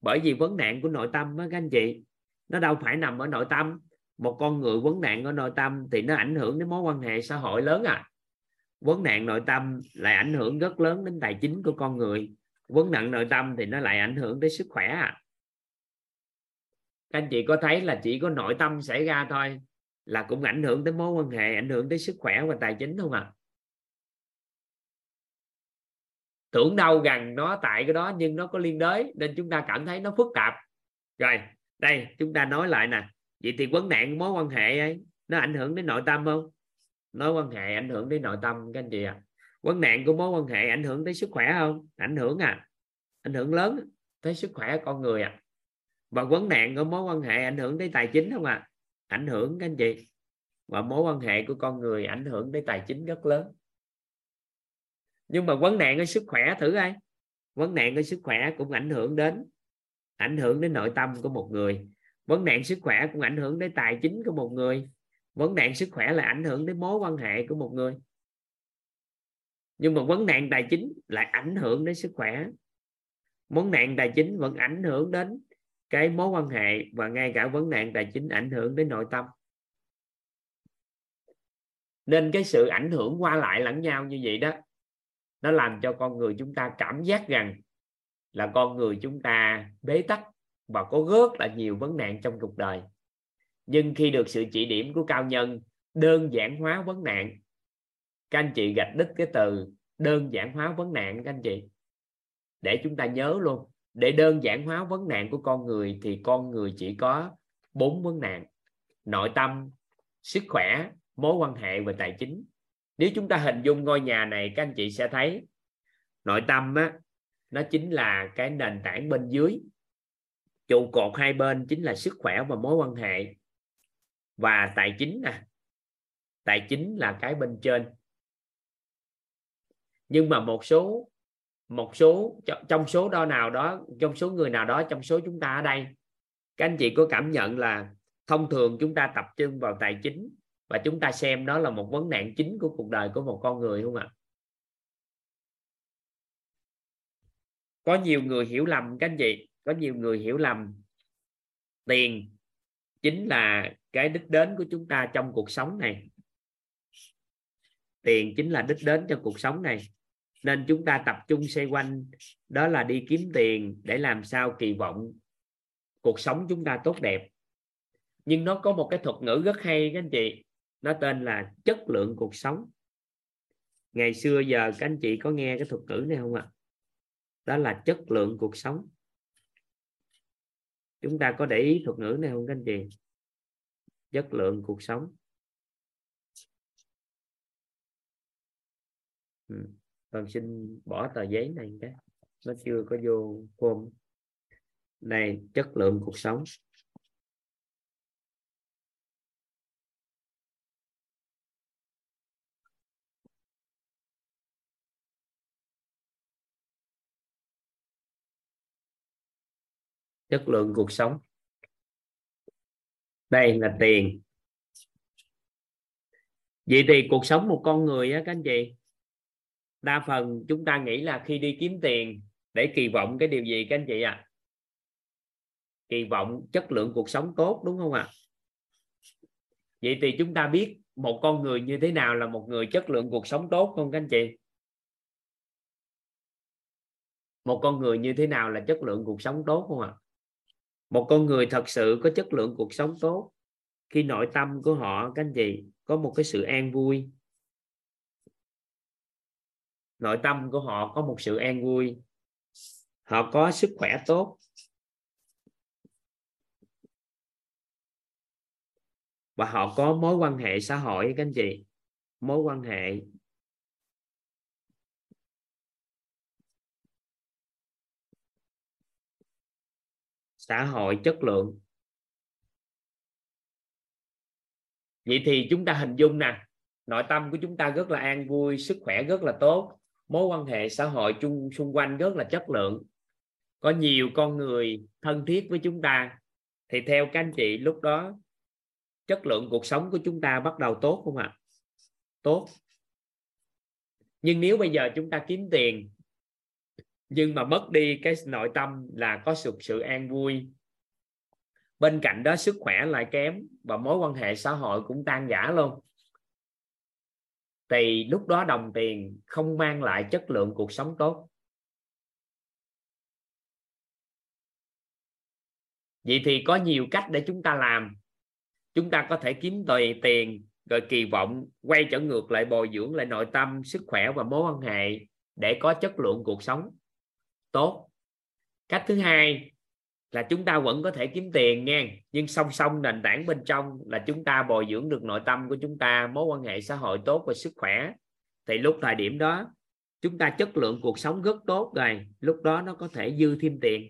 Bởi vì vấn nạn của nội tâm á các anh chị, nó đâu phải nằm ở nội tâm một con người vấn nạn ở nội tâm thì nó ảnh hưởng đến mối quan hệ xã hội lớn à. Vấn nạn nội tâm lại ảnh hưởng rất lớn đến tài chính của con người. Vấn nạn nội tâm thì nó lại ảnh hưởng đến sức khỏe à. Các anh chị có thấy là chỉ có nội tâm xảy ra thôi là cũng ảnh hưởng tới mối quan hệ, ảnh hưởng tới sức khỏe và tài chính không ạ à? tưởng đâu gần nó tại cái đó nhưng nó có liên đới nên chúng ta cảm thấy nó phức tạp. Rồi, đây, chúng ta nói lại nè vậy thì vấn nạn mối quan hệ ấy, nó ảnh hưởng đến nội tâm không? Mối quan hệ ảnh hưởng đến nội tâm, các anh chị à vấn nạn của mối quan hệ ảnh hưởng tới sức khỏe không? Ảnh hưởng à. Ảnh hưởng lớn tới sức khỏe con người à. Và vấn nạn của mối quan hệ ảnh hưởng tới tài chính không à ảnh hưởng, các anh chị. Và mối quan hệ của con người ảnh hưởng tới tài chính rất lớn. Nhưng mà vấn nạn ở sức khỏe thử ai vấn nạn ở sức khỏe cũng ảnh hưởng đến, ảnh hưởng đến nội tâm của một người vấn nạn sức khỏe cũng ảnh hưởng đến tài chính của một người. Vấn nạn sức khỏe là ảnh hưởng đến mối quan hệ của một người. Nhưng mà vấn nạn tài chính lại ảnh hưởng đến sức khỏe. Vấn nạn tài chính vẫn ảnh hưởng đến cái mối quan hệ và ngay cả vấn nạn tài chính ảnh hưởng đến nội tâm. Nên cái sự ảnh hưởng qua lại lẫn nhau như vậy đó, nó làm cho con người chúng ta cảm giác rằng là con người chúng ta bế tắc và có rất là nhiều vấn nạn trong cuộc đời. Nhưng khi được sự chỉ điểm của cao nhân, đơn giản hóa vấn nạn, các anh chị gạch đứt cái từ đơn giản hóa vấn nạn các anh chị. Để chúng ta nhớ luôn, để đơn giản hóa vấn nạn của con người thì con người chỉ có bốn vấn nạn nội tâm, sức khỏe, mối quan hệ và tài chính. Nếu chúng ta hình dung ngôi nhà này, các anh chị sẽ thấy nội tâm á, nó chính là cái nền tảng bên dưới trụ cột hai bên chính là sức khỏe và mối quan hệ. Và tài chính nè, tài chính là cái bên trên. Nhưng mà một số một số, trong số đó nào đó, trong số người nào đó, trong số chúng ta ở đây, các anh chị có cảm nhận là thông thường chúng ta tập trung vào tài chính và chúng ta xem đó là một vấn nạn chính của cuộc đời của một con người không ạ? Có nhiều người hiểu lầm các anh chị có nhiều người hiểu lầm. Tiền chính là cái đích đến của chúng ta trong cuộc sống này. Tiền chính là đích đến trong cuộc sống này. Nên chúng ta tập trung xoay quanh, đó là đi kiếm tiền để làm sao kỳ vọng cuộc sống chúng ta tốt đẹp. Nhưng nó có một cái thuật ngữ rất hay các anh chị, nó tên là chất lượng cuộc sống. Ngày xưa giờ các anh chị có nghe cái thuật ngữ này không ạ? Đó là chất lượng cuộc sống chúng ta có để ý thuật ngữ này không, các anh chị? Chất lượng cuộc sống. Ừ. con xin bỏ tờ giấy này cái. Nó chưa có vô form. Này, chất lượng cuộc sống. Chất lượng cuộc sống đây là tiền vậy thì cuộc sống một con người á, các anh chị, đa phần chúng ta nghĩ là khi đi kiếm tiền để kỳ vọng cái điều gì các anh chị ạ à? kỳ vọng chất lượng cuộc sống tốt, đúng không ạ à? vậy thì chúng ta biết một con người như thế nào là một người chất lượng cuộc sống tốt không các anh chị một con người như thế nào là chất lượng cuộc sống tốt không ạ à? Một con người thật sự có chất lượng cuộc sống tốt, khi nội tâm của họ, các anh chị, có một cái sự an vui. Nội tâm của họ có một sự an vui. Họ có sức khỏe tốt. Và họ có mối quan hệ xã hội, các anh chị. Mối quan hệ xã hội chất lượng. Vậy thì chúng ta hình dung nè, nội tâm của chúng ta rất là an vui, sức khỏe rất là tốt, mối quan hệ xã hội chung, xung quanh rất là chất lượng. Có nhiều con người thân thiết với chúng ta, thì theo các anh chị lúc đó, chất lượng cuộc sống của chúng ta bắt đầu tốt không ạ? À? tốt. Nhưng nếu bây giờ chúng ta kiếm tiền nhưng mà mất đi cái nội tâm là có sự sự an vui. Bên cạnh đó, sức khỏe lại kém và mối quan hệ xã hội cũng tan rã luôn. Thì lúc đó đồng tiền không mang lại chất lượng cuộc sống tốt. Vậy thì có nhiều cách để chúng ta làm. Chúng ta có thể kiếm tùy tiền, rồi kỳ vọng quay trở ngược lại bồi dưỡng lại nội tâm, sức khỏe và mối quan hệ để có chất lượng cuộc sống tốt. Cách thứ hai là chúng ta vẫn có thể kiếm tiền nha, nhưng song song nền tảng bên trong là chúng ta bồi dưỡng được nội tâm của chúng ta, mối quan hệ xã hội tốt và sức khỏe. Thì lúc thời điểm đó, chúng ta chất lượng cuộc sống rất tốt rồi, lúc đó nó có thể dư thêm tiền.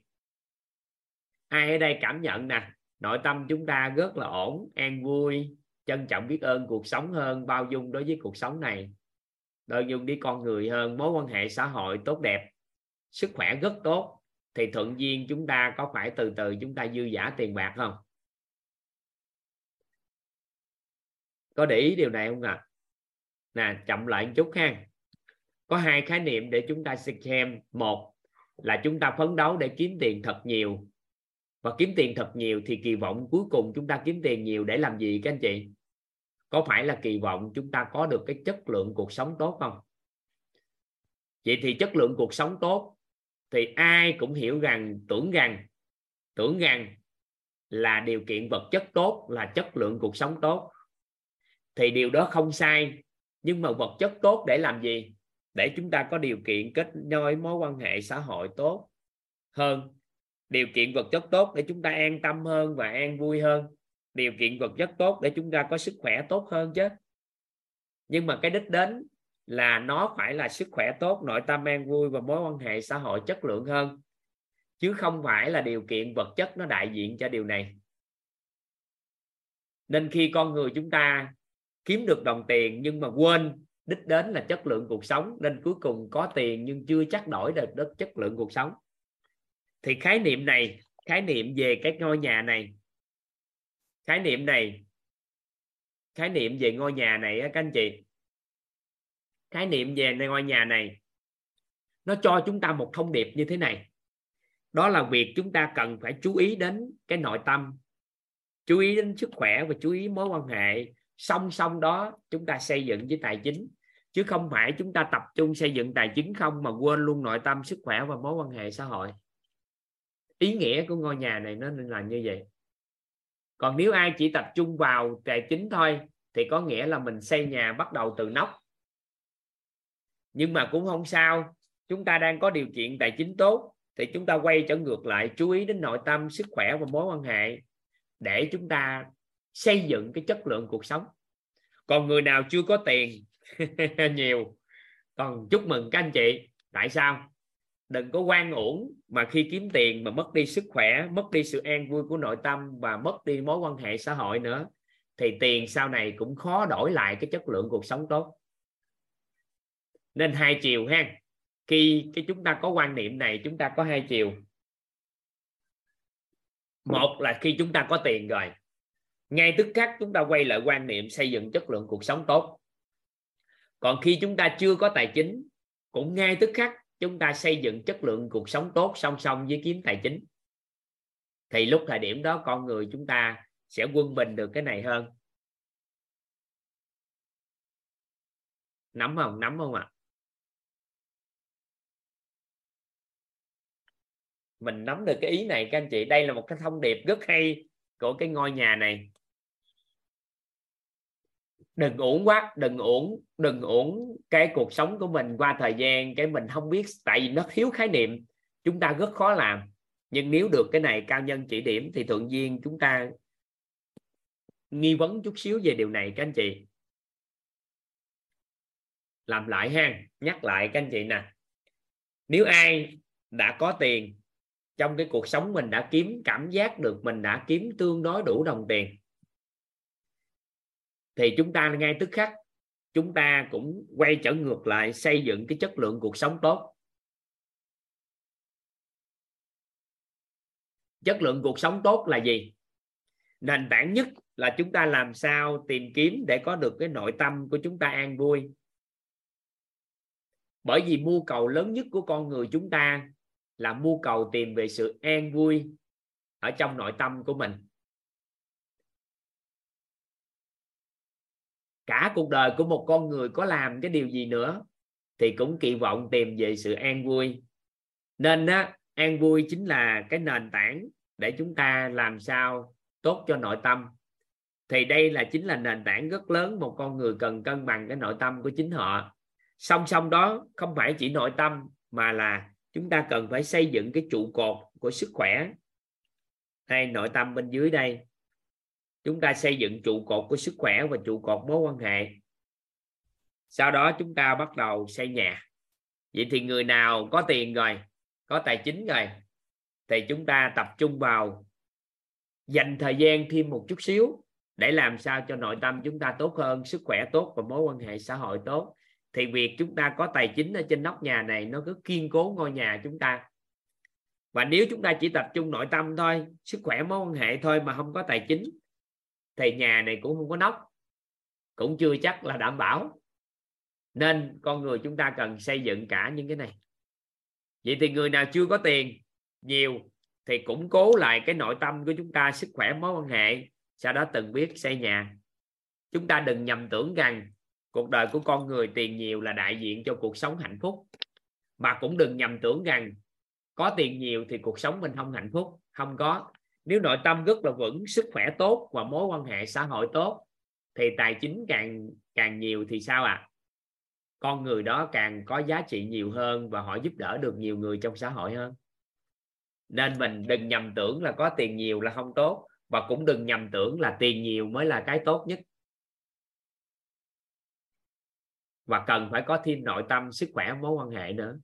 Ai ở đây cảm nhận nè, nội tâm chúng ta rất là ổn, an vui, trân trọng biết ơn cuộc sống hơn, bao dung đối với cuộc sống này. Bao dung với con người hơn, mối quan hệ xã hội tốt đẹp sức khỏe rất tốt, thì thuận duyên chúng ta có phải từ từ chúng ta dư giả tiền bạc không? Có để ý điều này không ạ? À? nè, chậm lại một chút ha. Có hai khái niệm để chúng ta xem một là chúng ta phấn đấu để kiếm tiền thật nhiều. Và kiếm tiền thật nhiều thì kỳ vọng cuối cùng chúng ta kiếm tiền nhiều để làm gì các anh chị? Có phải là kỳ vọng chúng ta có được cái chất lượng cuộc sống tốt không? Vậy thì chất lượng cuộc sống tốt thì ai cũng hiểu rằng tưởng rằng tưởng rằng là điều kiện vật chất tốt, là chất lượng cuộc sống tốt. Thì điều đó không sai, nhưng mà vật chất tốt để làm gì? Để chúng ta có điều kiện kết nối mối quan hệ xã hội tốt hơn. Điều kiện vật chất tốt để chúng ta an tâm hơn và an vui hơn. Điều kiện vật chất tốt để chúng ta có sức khỏe tốt hơn chứ. Nhưng mà cái đích đến là nó phải là sức khỏe tốt, nội tâm an vui và mối quan hệ xã hội chất lượng hơn. Chứ không phải là điều kiện vật chất nó đại diện cho điều này. Nên khi con người chúng ta kiếm được đồng tiền nhưng mà quên đích đến là chất lượng cuộc sống, nên cuối cùng có tiền nhưng chưa chắc đổi được đất chất lượng cuộc sống. Thì khái niệm này, khái niệm về cái ngôi nhà này, khái niệm này, khái niệm về ngôi nhà này các anh chị khái niệm về ngôi nhà này. Nó cho chúng ta một thông điệp như thế này. Đó là việc chúng ta cần phải chú ý đến cái nội tâm. Chú ý đến sức khỏe và chú ý mối quan hệ. Song song đó, chúng ta xây dựng với tài chính. Chứ không phải chúng ta tập trung xây dựng tài chính không mà quên luôn nội tâm, sức khỏe và mối quan hệ xã hội. Ý nghĩa của ngôi nhà này nó nên là như vậy. Còn nếu ai chỉ tập trung vào tài chính thôi, thì có nghĩa là mình xây nhà bắt đầu từ nóc nhưng mà cũng không sao. Chúng ta đang có điều kiện tài chính tốt thì chúng ta quay trở ngược lại, chú ý đến nội tâm, sức khỏe và mối quan hệ để chúng ta xây dựng cái chất lượng cuộc sống. Còn người nào chưa có tiền (laughs) nhiều, còn chúc mừng các anh chị. Tại sao? Đừng có quan uổng mà khi kiếm tiền mà mất đi sức khỏe, mất đi sự an vui của nội tâm và mất đi mối quan hệ xã hội nữa, thì tiền sau này cũng khó đổi lại cái chất lượng cuộc sống tốt nên hai chiều ha. Khi cái chúng ta có quan niệm này, chúng ta có hai chiều. Một là khi chúng ta có tiền rồi, ngay tức khắc chúng ta quay lại quan niệm xây dựng chất lượng cuộc sống tốt. Còn khi chúng ta chưa có tài chính, cũng ngay tức khắc chúng ta xây dựng chất lượng cuộc sống tốt song song với kiếm tài chính. Thì lúc thời điểm đó con người chúng ta sẽ quân bình được cái này hơn. Nắm không? Nắm không ạ? à? Mình nắm được cái ý này, các anh chị. Đây là một cái thông điệp rất hay của cái ngôi nhà này. Đừng uổng quá, đừng uổng đừng uổng cái cuộc sống của mình qua thời gian cái mình không biết, tại vì nó thiếu khái niệm. Chúng ta rất khó làm. Nhưng nếu được cái này cao nhân chỉ điểm thì thượng viên chúng ta nghi vấn chút xíu về điều này, các anh chị. Làm lại ha, nhắc lại, các anh chị nè. Nếu ai đã có tiền trong cái cuộc sống mình đã kiếm cảm giác được mình đã kiếm tương đối đủ đồng tiền. Thì chúng ta ngay tức khắc, chúng ta cũng quay trở ngược lại xây dựng cái chất lượng cuộc sống tốt. Chất lượng cuộc sống tốt là gì? Nền tảng nhất là chúng ta làm sao tìm kiếm để có được cái nội tâm của chúng ta an vui. Bởi vì mưu cầu lớn nhất của con người chúng ta là mưu cầu tìm về sự an vui ở trong nội tâm của mình. Cả cuộc đời của một con người có làm cái điều gì nữa thì cũng kỳ vọng tìm về sự an vui. Nên á, an vui chính là cái nền tảng để chúng ta làm sao tốt cho nội tâm. Thì đây là chính là nền tảng rất lớn một con người cần cân bằng cái nội tâm của chính họ. Song song đó không phải chỉ nội tâm mà là chúng ta cần phải xây dựng cái trụ cột của sức khỏe hay nội tâm bên dưới đây. Chúng ta xây dựng trụ cột của sức khỏe và trụ cột mối quan hệ. Sau đó chúng ta bắt đầu xây nhà. Vậy thì người nào có tiền rồi, có tài chính rồi, thì chúng ta tập trung vào dành thời gian thêm một chút xíu để làm sao cho nội tâm chúng ta tốt hơn, sức khỏe tốt và mối quan hệ xã hội tốt thì việc chúng ta có tài chính ở trên nóc nhà này nó cứ kiên cố ngôi nhà chúng ta. Và nếu chúng ta chỉ tập trung nội tâm thôi, sức khỏe, mối quan hệ thôi mà không có tài chính, thì nhà này cũng không có nóc, cũng chưa chắc là đảm bảo. Nên con người chúng ta cần xây dựng cả những cái này. Vậy thì người nào chưa có tiền nhiều thì củng cố lại cái nội tâm của chúng ta, sức khỏe, mối quan hệ, sau đó từng biết xây nhà. Chúng ta đừng nhầm tưởng rằng cuộc đời của con người tiền nhiều là đại diện cho cuộc sống hạnh phúc. Mà cũng đừng nhầm tưởng rằng có tiền nhiều thì cuộc sống mình không hạnh phúc. Không có. Nếu nội tâm rất là vững, sức khỏe tốt và mối quan hệ xã hội tốt, thì tài chính càng càng nhiều thì sao ạ? À? con người đó càng có giá trị nhiều hơn và họ giúp đỡ được nhiều người trong xã hội hơn. Nên mình đừng nhầm tưởng là có tiền nhiều là không tốt và cũng đừng nhầm tưởng là tiền nhiều mới là cái tốt nhất. Và cần phải có thêm nội tâm, sức khỏe, mối quan hệ nữa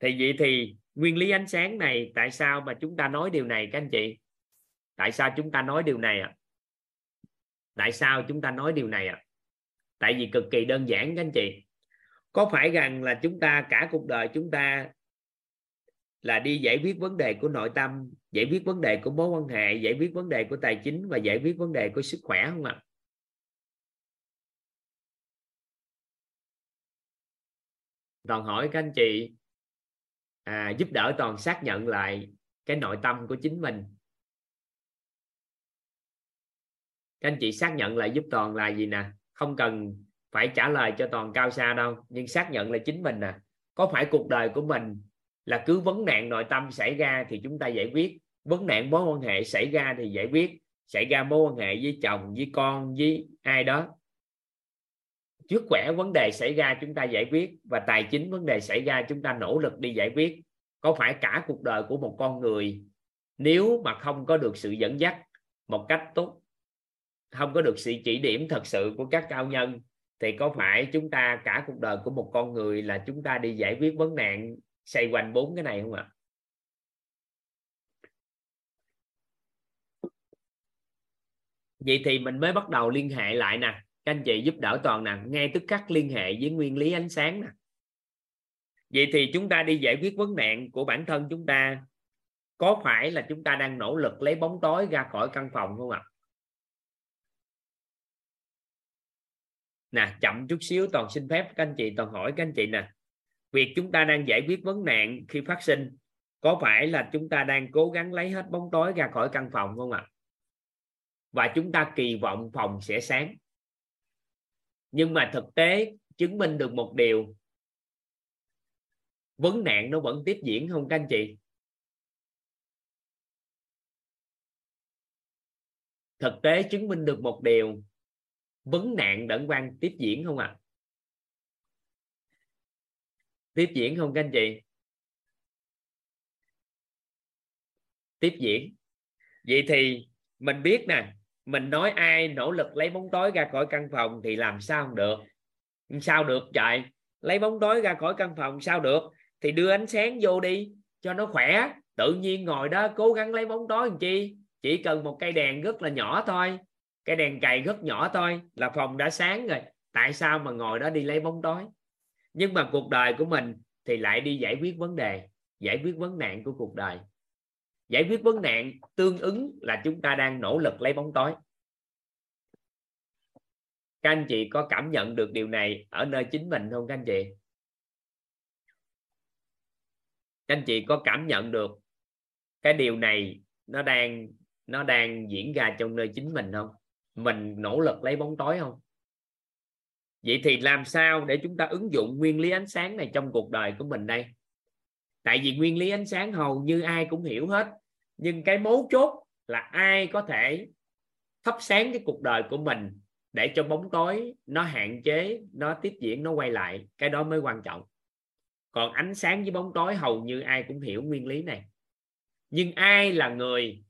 thì vậy thì nguyên lý ánh sáng này, tại sao mà chúng ta nói điều này các anh chị tại sao chúng ta nói điều này ạ à? tại sao chúng ta nói điều này ạ à? tại vì cực kỳ đơn giản các anh chị có phải rằng là chúng ta, cả cuộc đời chúng ta là đi giải quyết vấn đề của nội tâm, giải quyết vấn đề của mối quan hệ, giải quyết vấn đề của tài chính và giải quyết vấn đề của sức khỏe không ạ à? Toàn hỏi các anh chị à, giúp đỡ toàn xác nhận lại cái nội tâm của chính mình. Các anh chị xác nhận lại giúp toàn là gì nè? Không cần phải trả lời cho toàn cao xa đâu nhưng xác nhận là chính mình nè. Có phải cuộc đời của mình là cứ vấn nạn nội tâm xảy ra thì chúng ta giải quyết? Vấn nạn mối quan hệ xảy ra thì giải quyết xảy ra mối quan hệ với chồng với con với ai đó sức khỏe vấn đề xảy ra chúng ta giải quyết và tài chính vấn đề xảy ra chúng ta nỗ lực đi giải quyết. Có phải cả cuộc đời của một con người nếu mà không có được sự dẫn dắt một cách tốt, không có được sự chỉ điểm thật sự của các cao nhân, thì có phải chúng ta, cả cuộc đời của một con người là chúng ta đi giải quyết vấn nạn xoay quanh bốn cái này không ạ? Vậy thì mình mới bắt đầu liên hệ lại nè các anh chị giúp đỡ toàn nè, ngay tức khắc liên hệ với nguyên lý ánh sáng nè. Vậy thì chúng ta đi giải quyết vấn nạn của bản thân chúng ta. Có phải là chúng ta đang nỗ lực lấy bóng tối ra khỏi căn phòng không ạ? Nè, chậm chút xíu, toàn xin phép các anh chị, toàn hỏi các anh chị nè. Việc chúng ta đang giải quyết vấn nạn khi phát sinh, có phải là chúng ta đang cố gắng lấy hết bóng tối ra khỏi căn phòng không ạ? Và chúng ta kỳ vọng phòng sẽ sáng nhưng mà thực tế chứng minh được một điều. Vấn nạn nó vẫn tiếp diễn không các anh chị? Thực tế chứng minh được một điều. Vấn nạn đẩn quan tiếp diễn không ạ? À? tiếp diễn không các anh chị? Tiếp diễn. Vậy thì mình biết nè mình nói ai nỗ lực lấy bóng tối ra khỏi căn phòng thì làm sao không được? Sao được trời? Lấy bóng tối ra khỏi căn phòng sao được? Thì đưa ánh sáng vô đi, cho nó khỏe. Tự nhiên ngồi đó cố gắng lấy bóng tối làm chi? Chỉ cần một cây đèn rất là nhỏ thôi. Cây đèn cày rất nhỏ thôi là phòng đã sáng rồi. Tại sao mà ngồi đó đi lấy bóng tối? Nhưng mà cuộc đời của mình thì lại đi giải quyết vấn đề, giải quyết vấn nạn của cuộc đời giải quyết vấn nạn tương ứng là chúng ta đang nỗ lực lấy bóng tối. Các anh chị có cảm nhận được điều này ở nơi chính mình không các anh chị? Các anh chị có cảm nhận được cái điều này nó đang nó đang diễn ra trong nơi chính mình không? Mình nỗ lực lấy bóng tối không? Vậy thì làm sao để chúng ta ứng dụng nguyên lý ánh sáng này trong cuộc đời của mình đây? Tại vì nguyên lý ánh sáng hầu như ai cũng hiểu hết, nhưng cái mấu chốt là ai có thể thắp sáng cái cuộc đời của mình để cho bóng tối nó hạn chế, nó tiếp diễn, nó quay lại. Cái đó mới quan trọng. Còn ánh sáng với bóng tối hầu như ai cũng hiểu nguyên lý này. Nhưng ai là người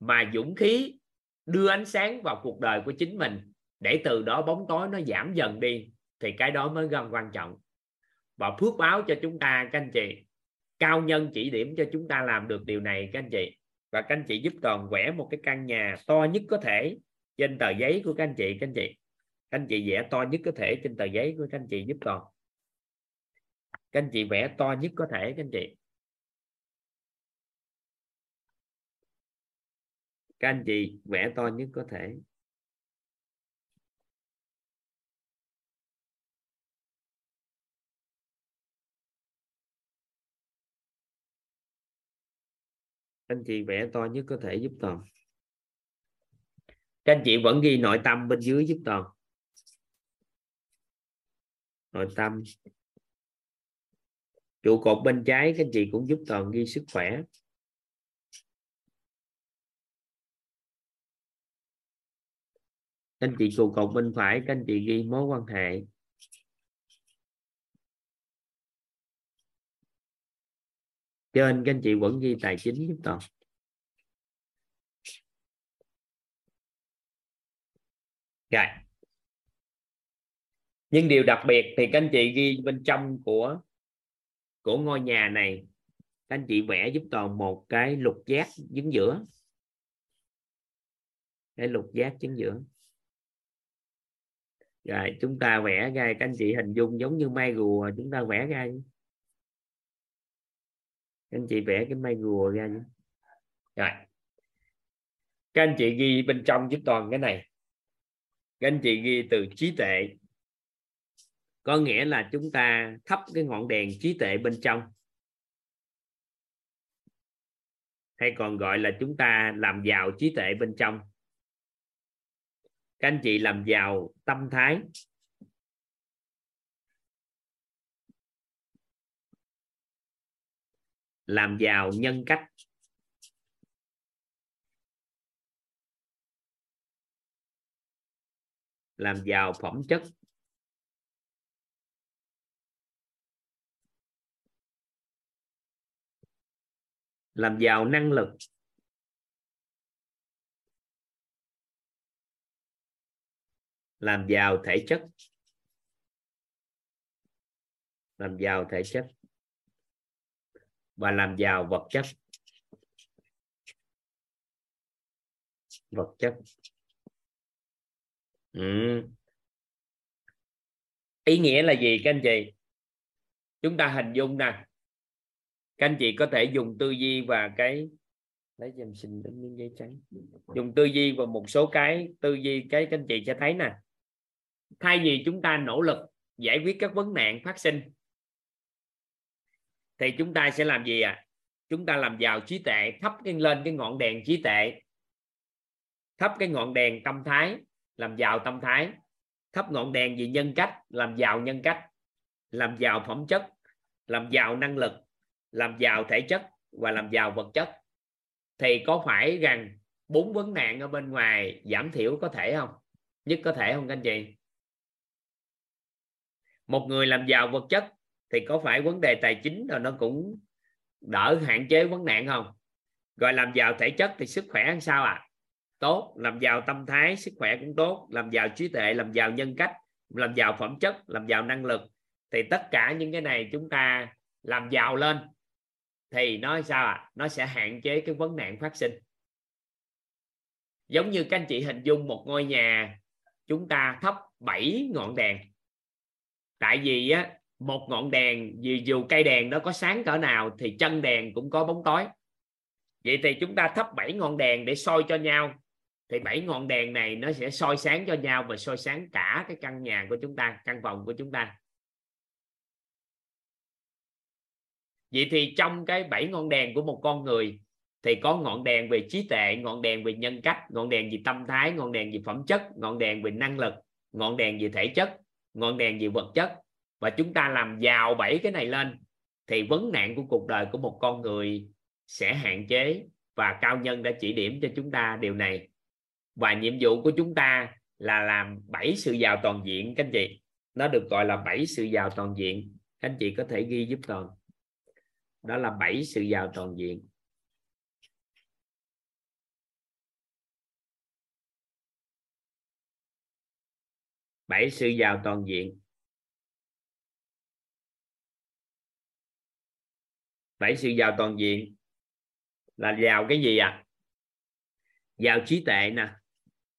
mà dũng khí đưa ánh sáng vào cuộc đời của chính mình để từ đó bóng tối nó giảm dần đi, thì cái đó mới gần quan trọng và phước báo cho chúng ta, các anh chị. Cao nhân chỉ điểm cho chúng ta làm được điều này, các anh chị. Và các anh chị giúp toàn vẽ một cái căn nhà to nhất có thể trên tờ giấy của các anh chị, các anh chị. Các anh chị vẽ to nhất có thể trên tờ giấy của các anh chị giúp toàn các anh chị vẽ to nhất có thể, các anh chị. Các anh chị vẽ to nhất có thể. Anh chị vẽ to nhất có thể giúp toàn. Các anh chị vẫn ghi nội tâm bên dưới giúp toàn. Nội tâm. Trụ cột bên trái, các anh chị cũng giúp toàn ghi sức khỏe. Các anh chị trụ cột bên phải, các anh chị ghi mối quan hệ. Trên các anh chị vẫn ghi tài chính giúp toàn. Rồi. Nhưng điều đặc biệt thì các anh chị ghi bên trong của của ngôi nhà này, các anh chị vẽ giúp toàn một cái lục giác đứng giữa. Cái lục giác chính giữa. Rồi, chúng ta vẽ ra, các anh chị hình dung giống như mai rùa, chúng ta vẽ ra các anh chị vẽ cái mai rùa ra nhé. rồi. Các anh chị ghi bên trong giúp toàn cái này. Các anh chị ghi từ trí tuệ. Có nghĩa là chúng ta thắp cái ngọn đèn trí tuệ bên trong. Hay còn gọi là chúng ta làm giàu trí tuệ bên trong. Các anh chị làm giàu tâm thái. Làm giàu nhân cách. Làm giàu phẩm chất. Làm giàu năng lực. Làm giàu thể chất. Làm giàu thể chất và làm giàu vật chất. Vật chất. Ừ. ý nghĩa là gì, các anh chị? Chúng ta hình dung nè. Các anh chị có thể dùng tư duy và cái, lấy dùm xin đến miếng giấy trắng. Dùng tư duy và một số cái tư duy cái các anh chị sẽ thấy nè. Thay vì chúng ta nỗ lực giải quyết các vấn nạn phát sinh thì chúng ta sẽ làm gì à? Chúng ta làm giàu trí tuệ, thắp cái lên cái ngọn đèn trí tuệ. Thắp cái ngọn đèn tâm thái, làm giàu tâm thái. Thắp ngọn đèn về nhân cách, làm giàu nhân cách. Làm giàu phẩm chất, làm giàu năng lực, làm giàu thể chất và làm giàu vật chất. Thì có phải rằng bốn vấn nạn ở bên ngoài giảm thiểu có thể không? Nhất có thể không các anh chị? Một người làm giàu vật chất thì có phải vấn đề tài chính rồi nó cũng đỡ hạn chế vấn nạn không? Rồi làm giàu thể chất thì sức khỏe làm sao à tốt, làm giàu tâm thái, sức khỏe cũng tốt, làm giàu trí tuệ, làm giàu nhân cách, làm giàu phẩm chất, làm giàu năng lực. Thì tất cả những cái này chúng ta làm giàu lên thì nó sao à nó sẽ hạn chế cái vấn nạn phát sinh. Giống như các anh chị hình dung một ngôi nhà chúng ta thắp 7 ngọn đèn. Tại vì á một ngọn đèn vì dù cây đèn đó có sáng cỡ nào thì chân đèn cũng có bóng tối vậy thì chúng ta thắp bảy ngọn đèn để soi cho nhau thì bảy ngọn đèn này nó sẽ soi sáng cho nhau và soi sáng cả cái căn nhà của chúng ta căn phòng của chúng ta vậy thì trong cái bảy ngọn đèn của một con người thì có ngọn đèn về trí tuệ ngọn đèn về nhân cách ngọn đèn về tâm thái ngọn đèn về phẩm chất ngọn đèn về năng lực ngọn đèn về thể chất ngọn đèn về vật chất và chúng ta làm giàu bảy cái này lên, thì vấn nạn của cuộc đời của một con người sẽ hạn chế và cao nhân đã chỉ điểm cho chúng ta điều này. Và nhiệm vụ của chúng ta là làm bảy sự giàu toàn diện, các anh chị. Nó được gọi là bảy sự giàu toàn diện. Các anh chị có thể ghi giúp toàn đó là bảy sự giàu toàn diện. Bảy sự giàu toàn diện. Bảy sự giàu toàn diện là giàu cái gì à giàu trí tuệ nè.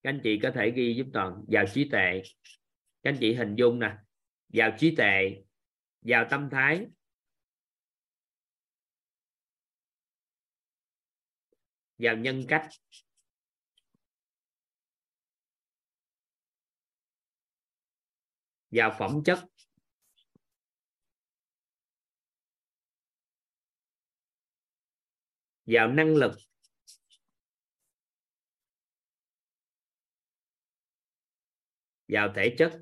Các anh chị có thể ghi giúp toàn. Giàu trí tuệ. Các anh chị hình dung nè. Giàu trí tuệ. Giàu tâm thái. Giàu nhân cách. Giàu phẩm chất. Vào năng lực. Vào thể chất.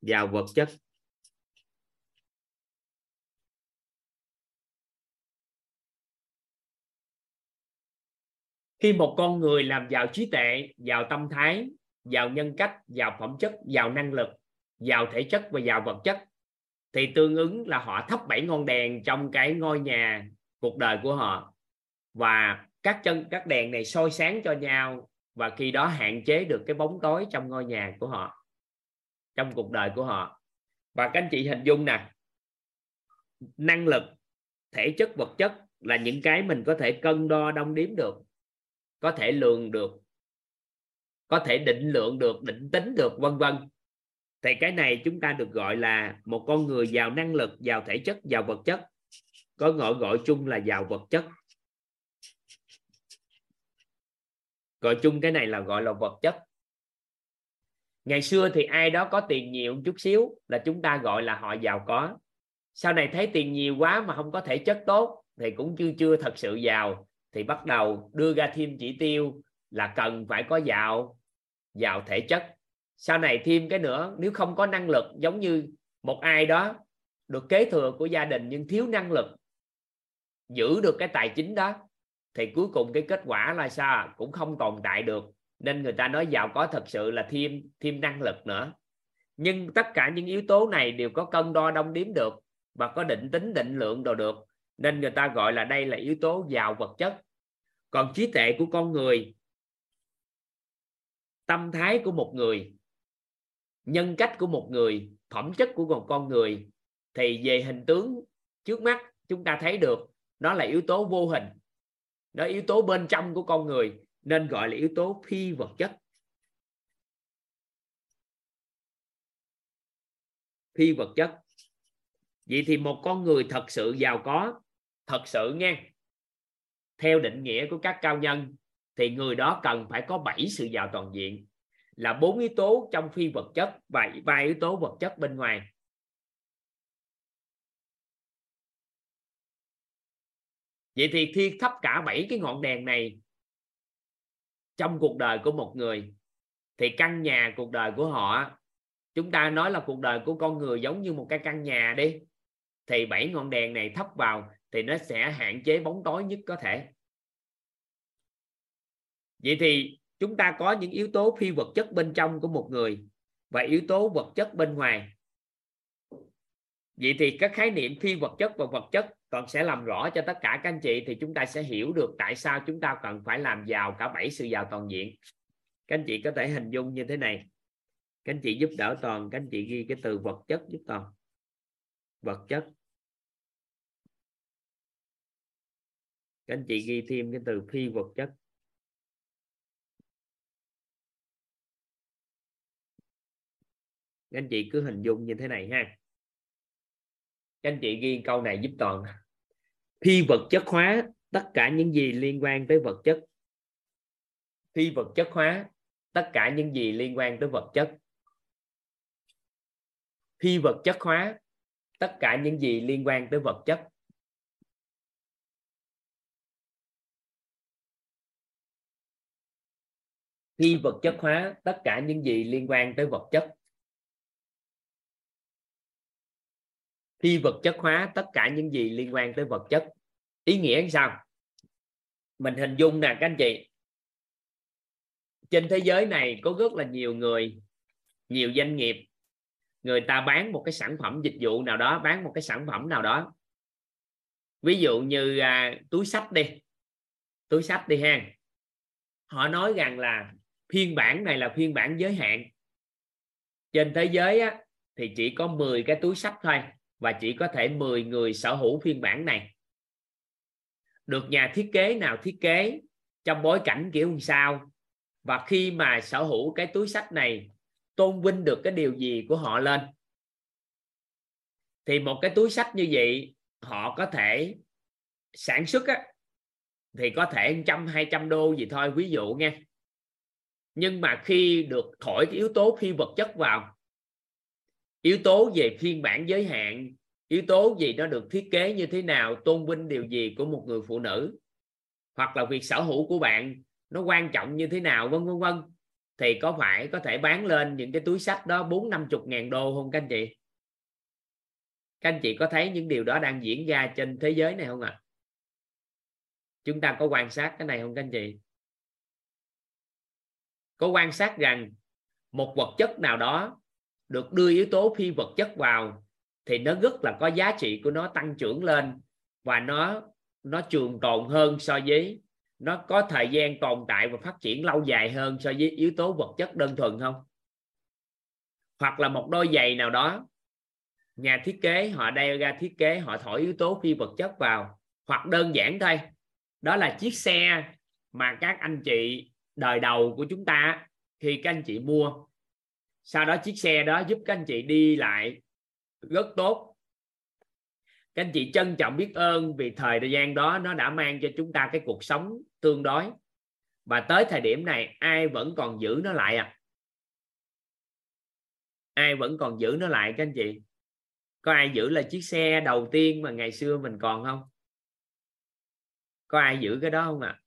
Vào vật chất. Khi một con người làm giàu trí tuệ, giàu tâm thái, giàu nhân cách, giàu phẩm chất, giàu năng lực, giàu thể chất và giàu vật chất thì tương ứng là họ thắp bảy ngọn đèn trong cái ngôi nhà cuộc đời của họ. Và các chân, các đèn này soi sáng cho nhau và khi đó hạn chế được cái bóng tối trong ngôi nhà của họ, trong cuộc đời của họ. Và các anh chị hình dung nè, năng lực, thể chất, vật chất là những cái mình có thể cân đo, đong đếm được, có thể lường được, có thể định lượng được, định tính được, vân vân thì cái này chúng ta được gọi là một con người giàu năng lực, giàu thể chất, giàu vật chất. Có gọi gọi chung là giàu vật chất. Gọi chung cái này là gọi là vật chất. Ngày xưa thì ai đó có tiền nhiều chút xíu là chúng ta gọi là họ giàu có. Sau này thấy tiền nhiều quá mà không có thể chất tốt thì cũng chưa chưa thật sự giàu, thì bắt đầu đưa ra thêm chỉ tiêu là cần phải có giàu giàu thể chất sau này thêm cái nữa, nếu không có năng lực giống như một ai đó được kế thừa của gia đình nhưng thiếu năng lực giữ được cái tài chính đó, thì cuối cùng cái kết quả là sao? Cũng không tồn tại được. Nên người ta nói giàu có thật sự là thêm thêm năng lực nữa. Nhưng tất cả những yếu tố này đều có cân đo đong đếm được và có định tính, định lượng đồ được. Nên người ta gọi là đây là yếu tố giàu vật chất. Còn trí tuệ của con người, tâm thái của một người nhân cách của một người, phẩm chất của một con người, thì về hình tướng trước mắt chúng ta thấy được, nó là yếu tố vô hình. Nó yếu tố bên trong của con người, nên gọi là yếu tố phi vật chất. Phi vật chất. Vậy thì một con người thật sự giàu có, thật sự nghe theo định nghĩa của các cao nhân, thì người đó cần phải có bảy sự giàu toàn diện là bốn yếu tố trong phi vật chất và ba yếu tố vật chất bên ngoài. Vậy thì khi thắp cả bảy cái ngọn đèn này trong cuộc đời của một người, thì căn nhà cuộc đời của họ, chúng ta nói là cuộc đời của con người giống như một cái căn nhà đi, thì bảy ngọn đèn này thắp vào thì nó sẽ hạn chế bóng tối nhất có thể. Vậy thì chúng ta có những yếu tố phi vật chất bên trong của một người và yếu tố vật chất bên ngoài. Vậy thì các khái niệm phi vật chất và vật chất còn sẽ làm rõ cho tất cả các anh chị thì chúng ta sẽ hiểu được tại sao chúng ta cần phải làm giàu cả bảy sự giàu toàn diện. Các anh chị có thể hình dung như thế này. Các anh chị giúp đỡ toàn, các anh chị ghi cái từ vật chất giúp toàn. Vật chất. Các anh chị ghi thêm cái từ phi vật chất. Các anh chị cứ hình dung như thế này ha. Các anh chị ghi câu này giúp toàn. Khi vật chất hóa tất cả những gì liên quan tới vật chất. Khi vật chất hóa tất cả những gì liên quan tới vật chất. Khi vật chất hóa tất cả những gì liên quan tới vật chất. Khi vật chất hóa tất cả những gì liên quan tới vật chất. Phi vật chất hóa tất cả những gì liên quan tới vật chất. Ý nghĩa là sao? Mình hình dung nè các anh chị. Trên thế giới này có rất là nhiều người nhiều doanh nghiệp. Người ta bán một cái sản phẩm dịch vụ nào đó bán một cái sản phẩm nào đó. Ví dụ như à, túi sách đi. Túi sách đi ha. Họ nói rằng là phiên bản này là phiên bản giới hạn. Trên thế giới á, thì chỉ có 10 cái túi sách thôi và chỉ có thể 10 người sở hữu phiên bản này. Được nhà thiết kế nào thiết kế trong bối cảnh kiểu sao và khi mà sở hữu cái túi sách này tôn vinh được cái điều gì của họ lên? Thì một cái túi sách như vậy họ có thể sản xuất á, thì có thể 100 200 đô gì thôi ví dụ nha. Nhưng mà khi được thổi cái yếu tố phi vật chất vào yếu tố về phiên bản giới hạn, yếu tố gì nó được thiết kế như thế nào, tôn vinh điều gì của một người phụ nữ, hoặc là việc sở hữu của bạn, nó quan trọng như thế nào, vân vân vân. Thì có phải có thể bán lên những cái túi sách đó bốn năm chục ngàn đô không, các anh chị? Các anh chị có thấy những điều đó đang diễn ra trên thế giới này không ạ? À? chúng ta có quan sát cái này không, các anh chị? Có quan sát rằng một vật chất nào đó được đưa yếu tố phi vật chất vào, thì nó rất là có giá trị của nó tăng trưởng lên và nó nó trường tồn hơn so với, nó có thời gian tồn tại và phát triển lâu dài hơn so với yếu tố vật chất đơn thuần không? Hoặc là một đôi giày nào đó, nhà thiết kế, họ đeo ra thiết kế, họ thổi yếu tố phi vật chất vào, hoặc đơn giản thôi. Đó là chiếc xe mà các anh chị đời đầu của chúng ta, khi các anh chị mua sau đó chiếc xe đó giúp các anh chị đi lại rất tốt. Các anh chị trân trọng biết ơn vì thời gian đó nó đã mang cho chúng ta cái cuộc sống tương đối. Và tới thời điểm này, ai vẫn còn giữ nó lại à? Ai vẫn còn giữ nó lại các anh chị? Có ai giữ là chiếc xe đầu tiên mà ngày xưa mình còn không? Có ai giữ cái đó không ạ? À?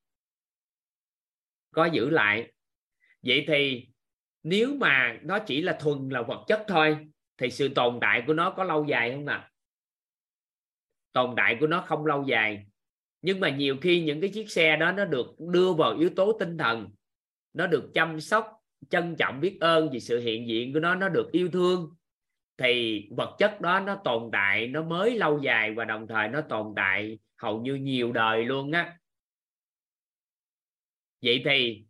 có giữ lại. Vậy thì nếu mà nó chỉ là thuần là vật chất thôi, thì sự tồn tại của nó có lâu dài không nào? tồn tại của nó không lâu dài. Nhưng mà nhiều khi những cái chiếc xe đó nó được đưa vào yếu tố tinh thần. Nó được chăm sóc, trân trọng, biết ơn vì sự hiện diện của nó nó được yêu thương. Thì vật chất đó nó tồn tại, nó mới lâu dài và đồng thời nó tồn tại hầu như nhiều đời luôn á. Vậy thì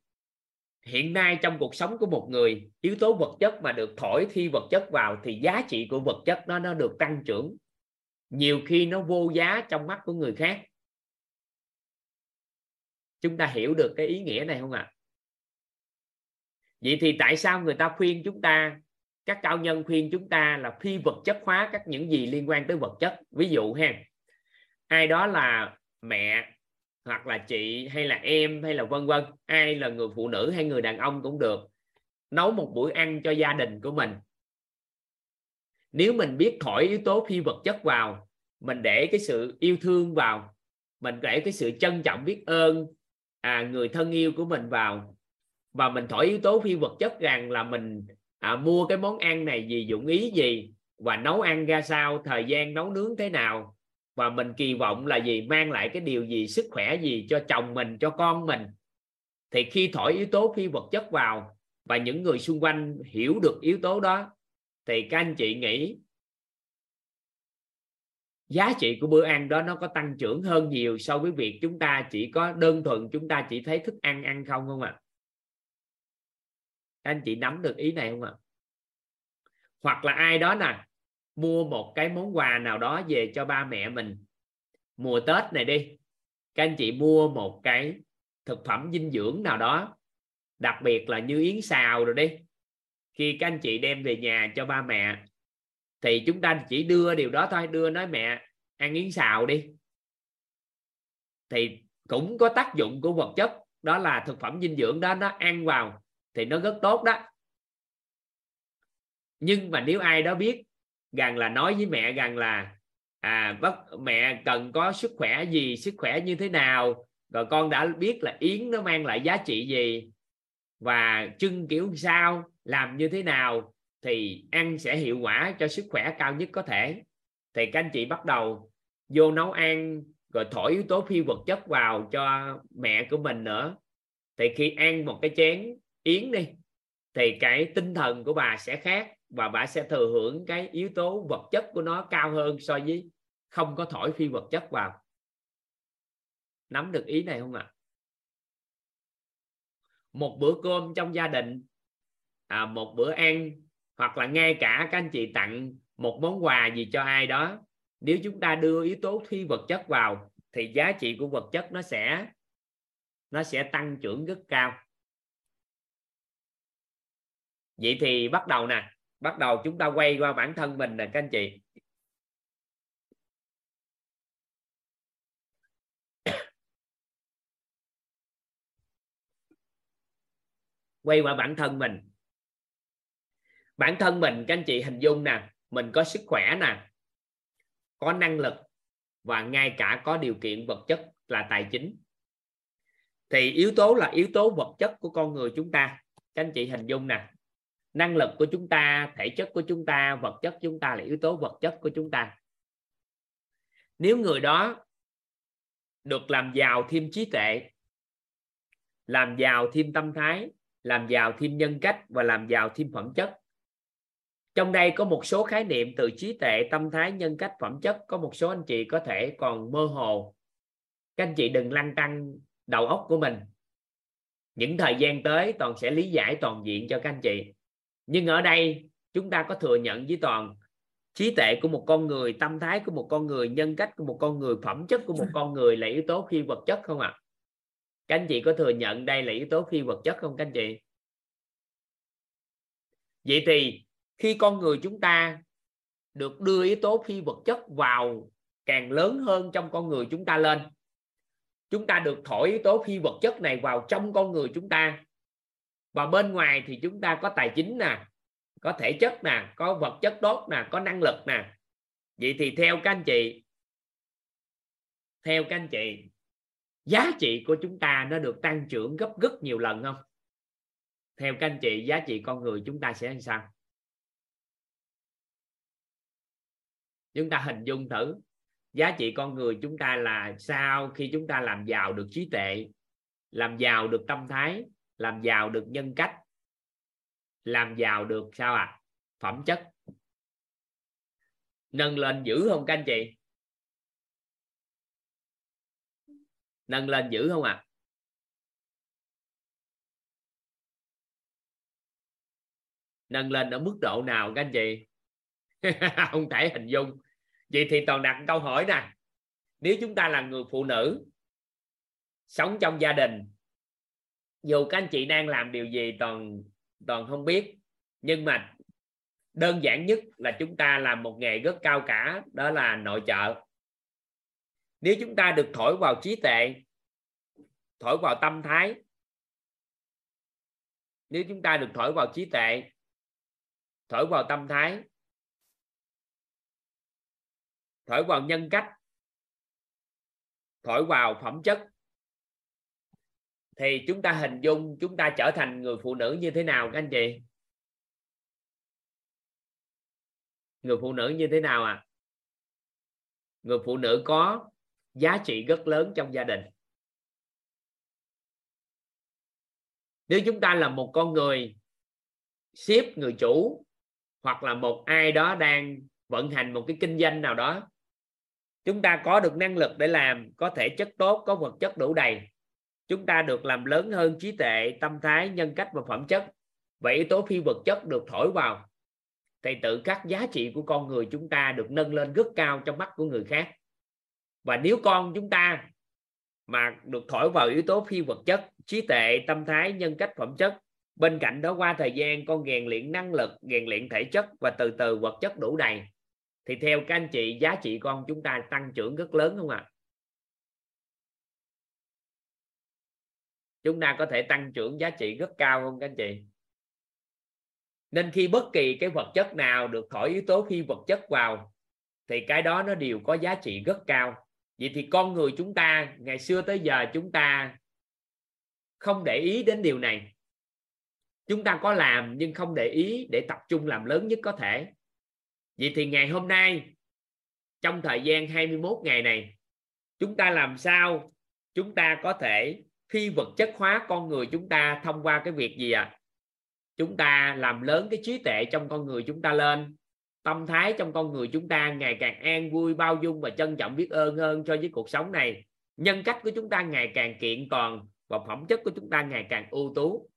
hiện nay trong cuộc sống của một người, yếu tố vật chất mà được thổi thi vật chất vào thì giá trị của vật chất nó nó được tăng trưởng. Nhiều khi nó vô giá trong mắt của người khác. Chúng ta hiểu được cái ý nghĩa này không ạ? À? vậy thì tại sao người ta khuyên chúng ta, các cao nhân khuyên chúng ta là phi vật chất hóa các những gì liên quan tới vật chất? Ví dụ ha, ai đó là mẹ hoặc là chị hay là em hay là vân vân ai là người phụ nữ hay người đàn ông cũng được. Nấu một buổi ăn cho gia đình của mình. Nếu mình biết thổi yếu tố phi vật chất vào mình để cái sự yêu thương vào mình để cái sự trân trọng biết ơn à, người thân yêu của mình vào và mình thổi yếu tố phi vật chất rằng là mình à, mua cái món ăn này vì dụng ý gì và nấu ăn ra sao thời gian nấu nướng thế nào và mình kỳ vọng là gì mang lại cái điều gì sức khỏe gì cho chồng mình, cho con mình thì khi thổi yếu tố phi vật chất vào và những người xung quanh hiểu được yếu tố đó, thì các anh chị nghĩ giá trị của bữa ăn đó nó có tăng trưởng hơn nhiều so với việc chúng ta chỉ có đơn thuần chúng ta chỉ thấy thức ăn ăn không không ạ à? anh chị nắm được ý này không ạ à? hoặc là ai đó nè mua một cái món quà nào đó về cho ba mẹ mình. Mùa tết này đi, các anh chị mua một cái thực phẩm dinh dưỡng nào đó, đặc biệt là như yến xào rồi đi. Khi các anh chị đem về nhà cho ba mẹ, thì chúng ta chỉ đưa điều đó thôi, đưa nói mẹ, ăn yến xào đi. Thì cũng có tác dụng của vật chất, đó là thực phẩm dinh dưỡng đó, nó ăn vào thì nó rất tốt đó. Nhưng mà nếu ai đó biết rằng là nói với mẹ rằng là à bác mẹ cần có sức khỏe gì, sức khỏe như thế nào? Rồi con đã biết là yến nó mang lại giá trị gì? Và trưng kiểu sao? Làm như thế nào? Thì ăn sẽ hiệu quả cho sức khỏe cao nhất có thể. Thì các anh chị bắt đầu vô nấu ăn, rồi thổi yếu tố phi vật chất vào cho mẹ của mình nữa. Thì khi ăn một cái chén yến đi, thì cái tinh thần của bà sẽ khác và bà sẽ thừa hưởng cái yếu tố vật chất của nó cao hơn so với không có thổi phi vật chất vào. Nắm được ý này không ạ? À? một bữa cơm trong gia đình à, một bữa ăn hoặc là ngay cả các anh chị tặng một món quà gì cho ai đó nếu chúng ta đưa yếu tố phi vật chất vào thì giá trị của vật chất nó sẽ nó sẽ tăng trưởng rất cao. Vậy thì bắt đầu nè bắt đầu chúng ta quay qua bản thân mình nè, các anh chị. (coughs) Quay qua bản thân mình. Bản thân mình, các anh chị, hình dung nè, mình có sức khỏe nè, có năng lực và ngay cả có điều kiện vật chất là tài chính. Thì yếu tố là yếu tố vật chất của con người chúng ta. Các anh chị hình dung nè năng lực của chúng ta, thể chất của chúng ta, vật chất chúng ta là yếu tố vật chất của chúng ta. Nếu người đó được làm giàu thêm trí tuệ, làm giàu thêm tâm thái, làm giàu thêm nhân cách và làm giàu thêm phẩm chất. Trong đây có một số khái niệm từ trí tuệ, tâm thái, nhân cách, phẩm chất. Có một số anh chị có thể còn mơ hồ. Các anh chị đừng lăn tăng đầu óc của mình. Những thời gian tới toàn sẽ lý giải toàn diện cho các anh chị nhưng ở đây, chúng ta có thừa nhận với toàn trí tuệ của một con người, tâm thái của một con người, nhân cách của một con người, phẩm chất của một con người là yếu tố phi vật chất không ạ à? các anh chị có thừa nhận đây là yếu tố phi vật chất không các anh chị vậy thì khi con người chúng ta được đưa yếu tố phi vật chất vào càng lớn hơn trong con người chúng ta lên, chúng ta được thổi yếu tố phi vật chất này vào trong con người chúng ta và bên ngoài thì chúng ta có tài chính nè, có thể chất nè, có vật chất tốt nè, có năng lực nè. Vậy thì theo các anh chị, theo các anh chị, giá trị của chúng ta nó được tăng trưởng gấp rất nhiều lần không? Theo các anh chị, giá trị con người chúng ta sẽ làm sao? Chúng ta hình dung thử, giá trị con người chúng ta là sau khi chúng ta làm giàu được trí tuệ, làm giàu được tâm thái làm giàu được nhân cách. Làm giàu được sao à phẩm chất. Nâng lên dữ không các anh chị? Nâng lên dữ không à nâng lên ở mức độ nào các anh chị? (laughs) Không thể hình dung. Vậy thì toàn đặt câu hỏi nè. Nếu chúng ta là người phụ nữ, sống trong gia đình dù các anh chị đang làm điều gì, toàn toàn không biết. Nhưng mà đơn giản nhất là chúng ta làm một nghề rất cao cả, đó là nội trợ. Nếu chúng ta được thổi vào trí tuệ, thổi vào tâm thái, nếu chúng ta được thổi vào trí tuệ, thổi vào tâm thái, thổi vào nhân cách, thổi vào phẩm chất thì chúng ta hình dung chúng ta trở thành người phụ nữ như thế nào các anh chị? Người phụ nữ như thế nào à? Người phụ nữ có giá trị rất lớn trong gia đình. Nếu chúng ta là một con người ship người chủ hoặc là một ai đó đang vận hành một cái kinh doanh nào đó, chúng ta có được năng lực để làm, có thể chất tốt, có vật chất đủ đầy chúng ta được làm lớn hơn trí tuệ, tâm thái, nhân cách và phẩm chất. Vậy yếu tố phi vật chất được thổi vào. Thì tự các giá trị của con người chúng ta được nâng lên rất cao trong mắt của người khác. Và nếu con chúng ta mà được thổi vào yếu tố phi vật chất, trí tuệ, tâm thái, nhân cách, phẩm chất, bên cạnh đó qua thời gian con rèn luyện năng lực, rèn luyện thể chất và từ từ vật chất đủ đầy. Thì theo các anh chị, giá trị con chúng ta tăng trưởng rất lớn không ạ? à? Chúng ta có thể tăng trưởng giá trị rất cao không các anh chị? Nên khi bất kỳ cái vật chất nào được thổi yếu tố phi vật chất vào, thì cái đó nó đều có giá trị rất cao. Vậy thì con người chúng ta, ngày xưa tới giờ chúng ta không để ý đến điều này. Chúng ta có làm nhưng không để ý để tập trung làm lớn nhất có thể. Vậy thì ngày hôm nay, trong thời gian 21 ngày này, chúng ta làm sao? Chúng ta có thể khi vật chất hóa con người chúng ta thông qua cái việc gì ạ? À? chúng ta làm lớn cái trí tuệ trong con người chúng ta lên. Tâm thái trong con người chúng ta ngày càng an vui, bao dung và trân trọng, biết ơn hơn cho với cuộc sống này. Nhân cách của chúng ta ngày càng kiện toàn và phẩm chất của chúng ta ngày càng ưu tú.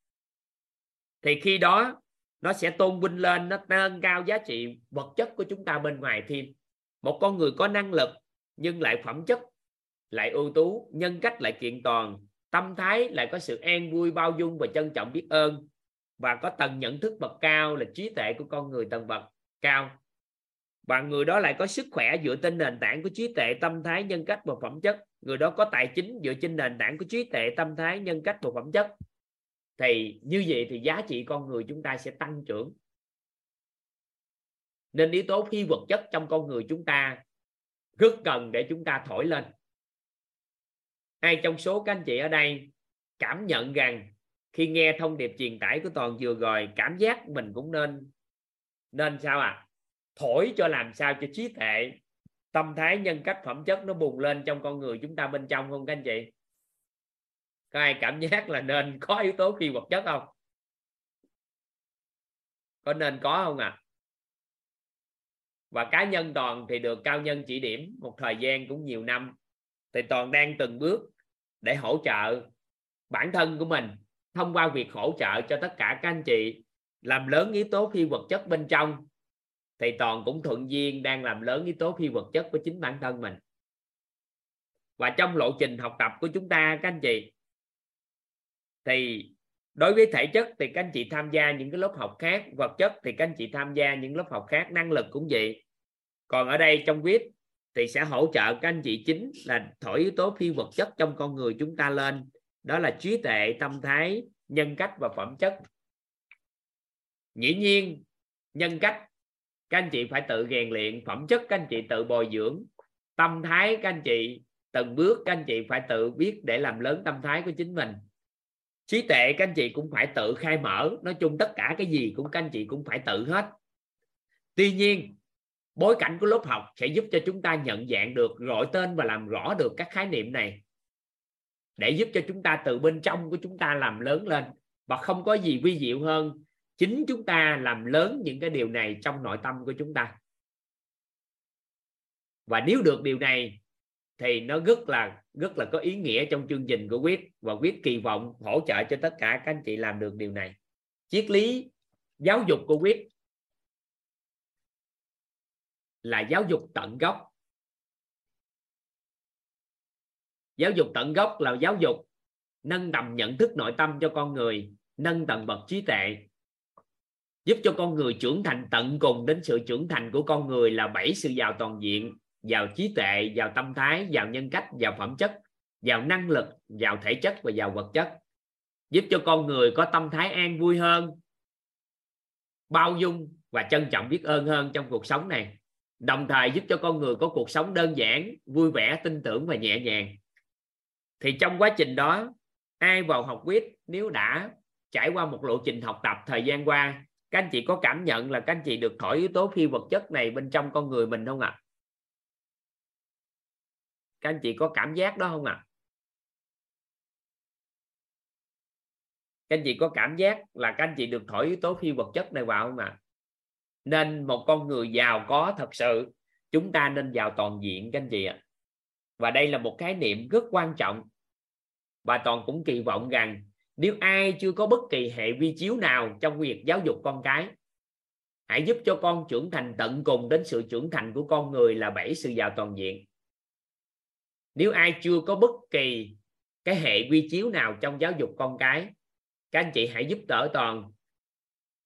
Thì khi đó, nó sẽ tôn vinh lên, nó nâng cao giá trị vật chất của chúng ta bên ngoài thêm. Một con người có năng lực nhưng lại phẩm chất, lại ưu tú, nhân cách lại kiện toàn tâm thái lại có sự an vui, bao dung và trân trọng biết ơn. Và có tầng nhận thức bậc cao là trí tuệ của con người tầng bậc cao. Và người đó lại có sức khỏe dựa trên nền tảng của trí tuệ tâm thái nhân cách và phẩm chất. Người đó có tài chính dựa trên nền tảng của trí tuệ tâm thái nhân cách và phẩm chất. Thì như vậy thì giá trị con người chúng ta sẽ tăng trưởng. Nên yếu tố phi vật chất trong con người chúng ta rất cần để chúng ta thổi lên ai trong số các anh chị ở đây cảm nhận rằng khi nghe thông điệp truyền tải của toàn vừa rồi, cảm giác mình cũng nên nên sao à? Thổi cho làm sao cho trí tuệ, tâm thái nhân cách phẩm chất nó bùng lên trong con người chúng ta bên trong không các anh chị? Có ai cảm giác là nên có yếu tố phi vật chất không? Có nên có không à? Và cá nhân toàn thì được cao nhân chỉ điểm một thời gian cũng nhiều năm. Thì toàn đang từng bước để hỗ trợ bản thân của mình thông qua việc hỗ trợ cho tất cả các anh chị làm lớn yếu tố phi vật chất bên trong thì toàn cũng thuận duyên đang làm lớn yếu tố phi vật chất của chính bản thân mình. Và trong lộ trình học tập của chúng ta, các anh chị, thì đối với thể chất thì các anh chị tham gia những cái lớp học khác, vật chất thì các anh chị tham gia những lớp học khác, năng lực cũng vậy. Còn ở đây trong viết thì sẽ hỗ trợ các anh chị chính là thổi yếu tố phi vật chất trong con người chúng ta lên. Đó là trí tuệ, tâm thái, nhân cách và phẩm chất. Dĩ nhiên, nhân cách, các anh chị phải tự rèn luyện. Phẩm chất các anh chị tự bồi dưỡng. Tâm thái các anh chị, từng bước các anh chị phải tự biết để làm lớn tâm thái của chính mình. Trí tuệ các anh chị cũng phải tự khai mở. Nói chung tất cả cái gì cũng các anh chị cũng phải tự hết. Tuy nhiên bối cảnh của lớp học sẽ giúp cho chúng ta nhận dạng được, gọi tên và làm rõ được các khái niệm này. Để giúp cho chúng ta từ bên trong của chúng ta làm lớn lên và không có gì vi diệu hơn, chính chúng ta làm lớn những cái điều này trong nội tâm của chúng ta. Và nếu được điều này, thì nó rất là rất là có ý nghĩa trong chương trình của quyết và quyết kỳ vọng hỗ trợ cho tất cả các anh chị làm được điều này. Triết lý giáo dục của quyết là giáo dục tận gốc. Giáo dục tận gốc là giáo dục nâng tầm nhận thức nội tâm cho con người, nâng tầng bậc trí tuệ, giúp cho con người trưởng thành tận cùng đến sự trưởng thành của con người là bảy sự giàu toàn diện, giàu trí tuệ, giàu tâm thái, giàu nhân cách, giàu phẩm chất, giàu năng lực, giàu thể chất và giàu vật chất. Giúp cho con người có tâm thái an vui hơn, bao dung và trân trọng biết ơn hơn trong cuộc sống này đồng thời giúp cho con người có cuộc sống đơn giản, vui vẻ, tin tưởng và nhẹ nhàng thì trong quá trình đó, ai vào học quýt nếu đã trải qua một lộ trình học tập thời gian qua, các anh chị có cảm nhận là các anh chị được thổi yếu tố phi vật chất này bên trong con người mình không ạ à? các anh chị có cảm giác đó không ạ à? các anh chị có cảm giác là các anh chị được thổi yếu tố phi vật chất này vào không ạ à? Nên một con người giàu có thật sự, chúng ta nên giàu toàn diện, các anh chị ạ. Và đây là một khái niệm rất quan trọng. Và toàn cũng kỳ vọng rằng nếu ai chưa có bất kỳ hệ vi chiếu nào trong việc giáo dục con cái, hãy giúp cho con trưởng thành tận cùng đến sự trưởng thành của con người là bảy sự giàu toàn diện. Nếu ai chưa có bất kỳ cái hệ vi chiếu nào trong giáo dục con cái, các anh chị hãy giúp đỡ toàn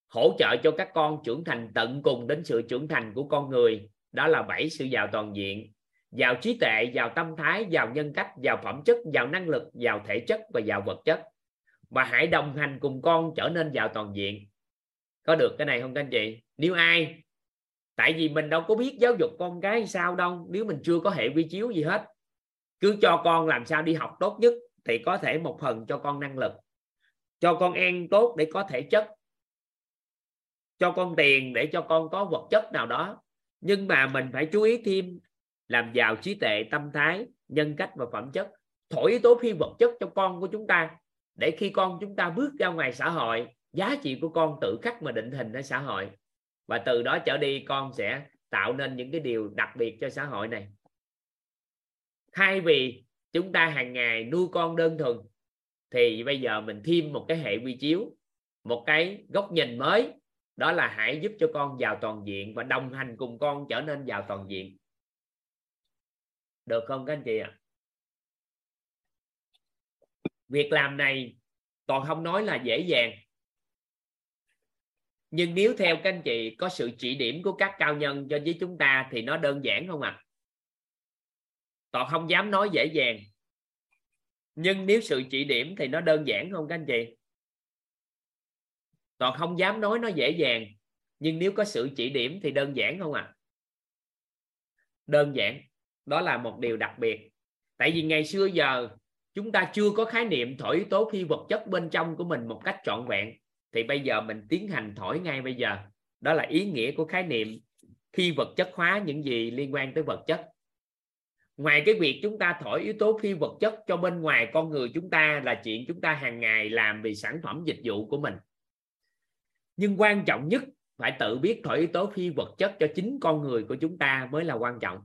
hỗ trợ cho các con trưởng thành tận cùng đến sự trưởng thành của con người. Đó là bảy sự giàu toàn diện. Giàu trí tuệ, giàu tâm thái, giàu nhân cách, giàu phẩm chất, giàu năng lực, giàu thể chất và giàu vật chất. Và hãy đồng hành cùng con trở nên giàu toàn diện. Có được cái này không các anh chị? Nếu ai, tại vì mình đâu có biết giáo dục con cái sao đâu. Nếu mình chưa có hệ quy chiếu gì hết, cứ cho con làm sao đi học tốt nhất thì có thể một phần cho con năng lực, cho con ăn tốt để có thể chất cho con tiền để cho con có vật chất nào đó. Nhưng mà mình phải chú ý thêm làm giàu trí tuệ, tâm thái, nhân cách và phẩm chất. Thổi yếu tố phi vật chất cho con của chúng ta để khi con chúng ta bước ra ngoài xã hội, giá trị của con tự khắc mà định hình ở xã hội. Và từ đó trở đi, con sẽ tạo nên những cái điều đặc biệt cho xã hội này. Thay vì chúng ta hàng ngày nuôi con đơn thuần, thì bây giờ mình thêm một cái hệ quy chiếu, một cái góc nhìn mới đó là hãy giúp cho con vào toàn diện và đồng hành cùng con trở nên vào toàn diện được không các anh chị ạ à? việc làm này toàn không nói là dễ dàng nhưng nếu theo các anh chị có sự chỉ điểm của các cao nhân cho với chúng ta thì nó đơn giản không ạ à? toàn không dám nói dễ dàng nhưng nếu sự chỉ điểm thì nó đơn giản không các anh chị toàn không dám nói nó dễ dàng. Nhưng nếu có sự chỉ điểm thì đơn giản không ạ à? đơn giản. Đó là một điều đặc biệt. Tại vì ngày xưa giờ, chúng ta chưa có khái niệm thổi yếu tố phi vật chất bên trong của mình một cách trọn vẹn. Thì bây giờ mình tiến hành thổi ngay bây giờ. Đó là ý nghĩa của khái niệm phi vật chất hóa những gì liên quan tới vật chất. Ngoài cái việc chúng ta thổi yếu tố phi vật chất cho bên ngoài con người chúng ta là chuyện chúng ta hàng ngày làm vì sản phẩm dịch vụ của mình nhưng quan trọng nhất, phải tự biết thổi yếu tố phi vật chất cho chính con người của chúng ta mới là quan trọng.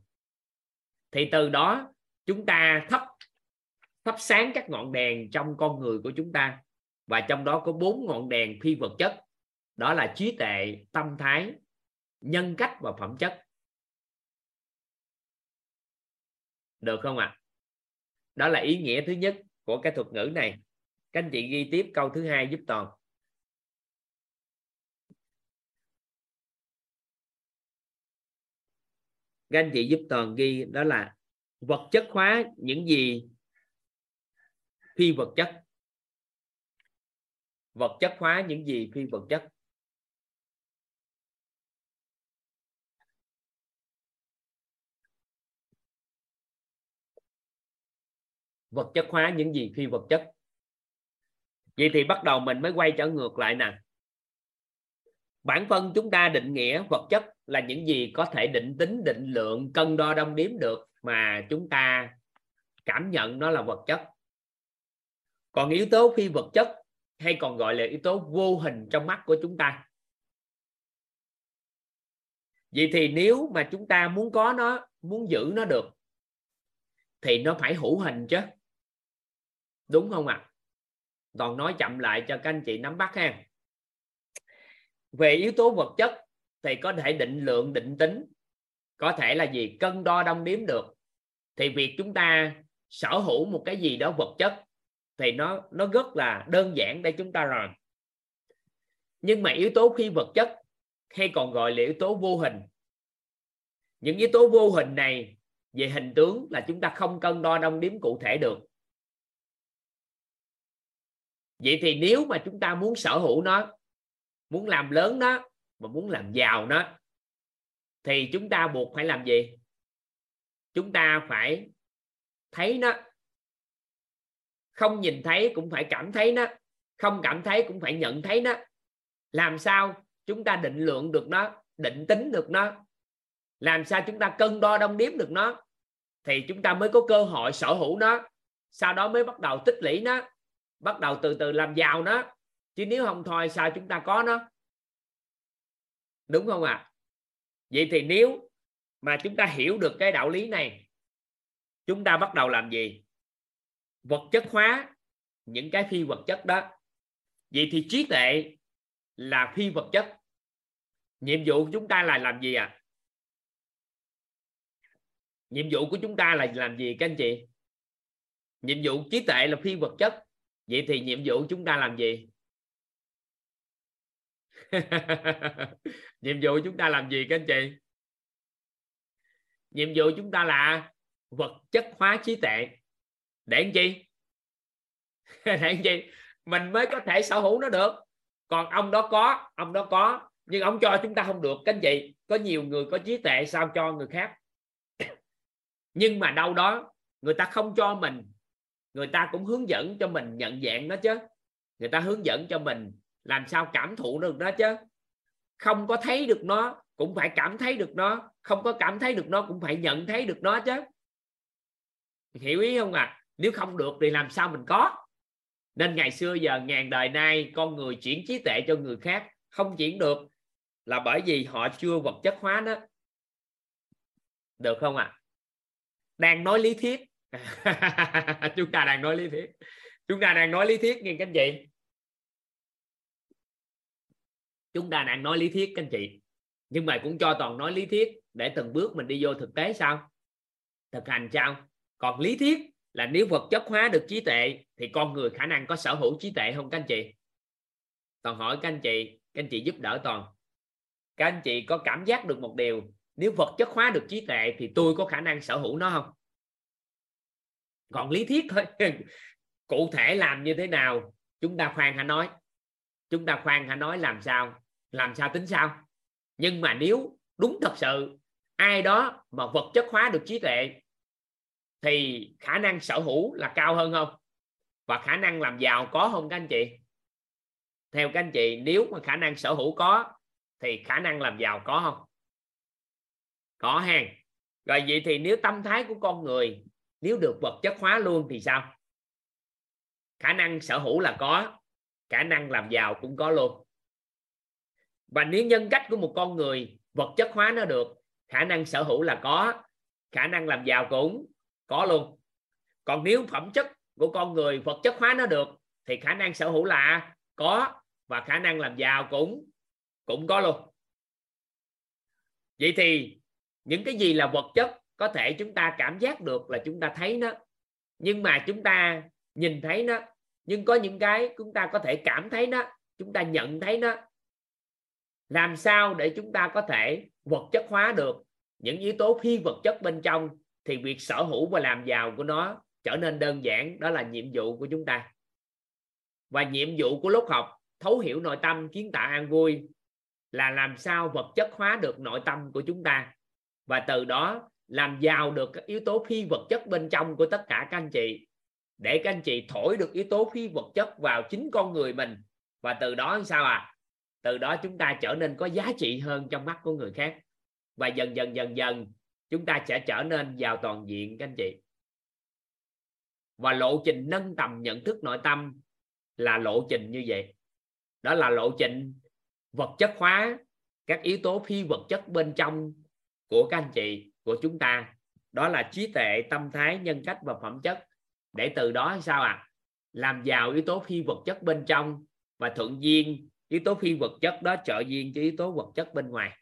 Thì từ đó, chúng ta thắp thắp sáng các ngọn đèn trong con người của chúng ta. Và trong đó có bốn ngọn đèn phi vật chất. Đó là trí tệ tâm thái, nhân cách và phẩm chất. Được không ạ? À? đó là ý nghĩa thứ nhất của cái thuật ngữ này. Các anh chị ghi tiếp câu thứ hai giúp toàn. Các anh chị giúp toàn ghi, đó là vật chất hóa những gì phi vật chất. Vật chất hóa những gì phi vật chất. Vật chất hóa những gì phi vật chất. Vậy thì bắt đầu mình mới quay trở ngược lại nè bản thân chúng ta định nghĩa vật chất là những gì có thể định tính, định lượng, cân đo, đong đếm được mà chúng ta cảm nhận nó là vật chất. Còn yếu tố phi vật chất hay còn gọi là yếu tố vô hình trong mắt của chúng ta. Vậy thì nếu mà chúng ta muốn có nó, muốn giữ nó được, thì nó phải hữu hình chứ. Đúng không ạ? À? toàn nói chậm lại cho các anh chị nắm bắt ha về yếu tố vật chất thì có thể định lượng, định tính, có thể là gì? Cân đo đong đếm được. Thì việc chúng ta sở hữu một cái gì đó vật chất thì nó nó rất là đơn giản để chúng ta rồi. Nhưng mà yếu tố phi vật chất hay còn gọi là yếu tố vô hình. Những yếu tố vô hình này về hình tướng là chúng ta không cân đo đong đếm cụ thể được. Vậy thì nếu mà chúng ta muốn sở hữu nó muốn làm lớn nó mà muốn làm giàu nó thì chúng ta buộc phải làm gì? Chúng ta phải thấy nó. Không nhìn thấy cũng phải cảm thấy nó. Không cảm thấy cũng phải nhận thấy nó. Làm sao chúng ta định lượng được nó, định tính được nó? Làm sao chúng ta cân đo đong đếm được nó? Thì chúng ta mới có cơ hội sở hữu nó. Sau đó mới bắt đầu tích lũy nó, bắt đầu từ từ làm giàu nó chứ nếu không thôi, sao chúng ta có nó? Đúng không ạ? À? vậy thì nếu mà chúng ta hiểu được cái đạo lý này, chúng ta bắt đầu làm gì? Vật chất hóa những cái phi vật chất đó. Vậy thì trí tuệ là phi vật chất. Nhiệm vụ của chúng ta là làm gì à nhiệm vụ của chúng ta là làm gì, các anh chị? Nhiệm vụ trí tuệ là phi vật chất. Vậy thì nhiệm vụ chúng ta làm gì? (laughs) nhiệm vụ chúng ta làm gì các anh chị? Nhiệm vụ chúng ta là vật chất hóa trí tuệ. Để làm chi? (laughs) Để làm chi? Mình mới có thể sở hữu nó được. Còn ông đó có, ông đó có, nhưng ông cho chúng ta không được, các anh chị. Có nhiều người có trí tuệ sao cho người khác? (coughs) Nhưng mà đâu đó, người ta không cho mình. Người ta cũng hướng dẫn cho mình nhận dạng nó chứ. Người ta hướng dẫn cho mình làm sao cảm thụ được nó chứ? Không có thấy được nó, cũng phải cảm thấy được nó. Không có cảm thấy được nó, cũng phải nhận thấy được nó chứ. Hiểu ý không à nếu không được thì làm sao mình có? Nên ngày xưa giờ, ngàn đời nay, con người chuyển trí tuệ cho người khác, không chuyển được. Là bởi vì họ chưa vật chất hóa nó được không ạ? À? đang nói lý thuyết. (laughs) Chúng ta đang nói lý thuyết. Chúng ta đang nói lý thuyết nghe các anh chị chúng ta đang nói lý thuyết, các anh chị. Nhưng mà cũng cho toàn nói lý thuyết để từng bước mình đi vô thực tế sao? Thực hành sao? Còn lý thuyết là nếu vật chất hóa được trí tuệ, thì con người khả năng có sở hữu trí tuệ không, các anh chị? Toàn hỏi các anh chị, các anh chị giúp đỡ toàn. Các anh chị có cảm giác được một điều, nếu vật chất hóa được trí tuệ thì tôi có khả năng sở hữu nó không? Còn lý thuyết thôi. (laughs) Cụ thể làm như thế nào? Chúng ta khoan hãy nói. Chúng ta khoan hãy nói làm sao? Làm sao tính sao? Nhưng mà nếu đúng thật sự, ai đó mà vật chất hóa được trí tuệ, thì khả năng sở hữu là cao hơn không? Và khả năng làm giàu có không các anh chị. Theo các anh chị, nếu mà khả năng sở hữu có, thì khả năng làm giàu có không? Có hàng rồi vậy thì nếu tâm thái của con người, nếu được vật chất hóa luôn thì sao? Khả năng sở hữu là có, khả năng làm giàu cũng có luôn và nếu nhân cách của một con người, vật chất hóa nó được, khả năng sở hữu là có, khả năng làm giàu cũng có luôn. Còn nếu phẩm chất của con người, vật chất hóa nó được, thì khả năng sở hữu là có và khả năng làm giàu cũng cũng có luôn. Vậy thì những cái gì là vật chất có thể chúng ta cảm giác được là chúng ta thấy nó. Nhưng mà chúng ta nhìn thấy nó, nhưng có những cái chúng ta có thể cảm thấy nó, chúng ta nhận thấy nó làm sao để chúng ta có thể vật chất hóa được những yếu tố phi vật chất bên trong thì việc sở hữu và làm giàu của nó trở nên đơn giản, đó là nhiệm vụ của chúng ta. Và nhiệm vụ của lớp học, thấu hiểu nội tâm, kiến tạo an vui là làm sao vật chất hóa được nội tâm của chúng ta. Và từ đó làm giàu được các yếu tố phi vật chất bên trong của tất cả các anh chị, để các anh chị thổi được yếu tố phi vật chất vào chính con người mình. Và từ đó sao à? Từ đó chúng ta trở nên có giá trị hơn trong mắt của người khác. Và dần dần dần dần, chúng ta sẽ trở nên giàu toàn diện, các anh chị. Và lộ trình nâng tầm nhận thức nội tâm là lộ trình như vậy. Đó là lộ trình vật chất hóa các yếu tố phi vật chất bên trong của các anh chị, của chúng ta. Đó là trí tuệ, tâm thái, nhân cách và phẩm chất. Để từ đó sao ạ? À? làm giàu yếu tố phi vật chất bên trong và thuận duyên yếu tố phi vật chất đó trợ duyên cho yếu tố vật chất bên ngoài.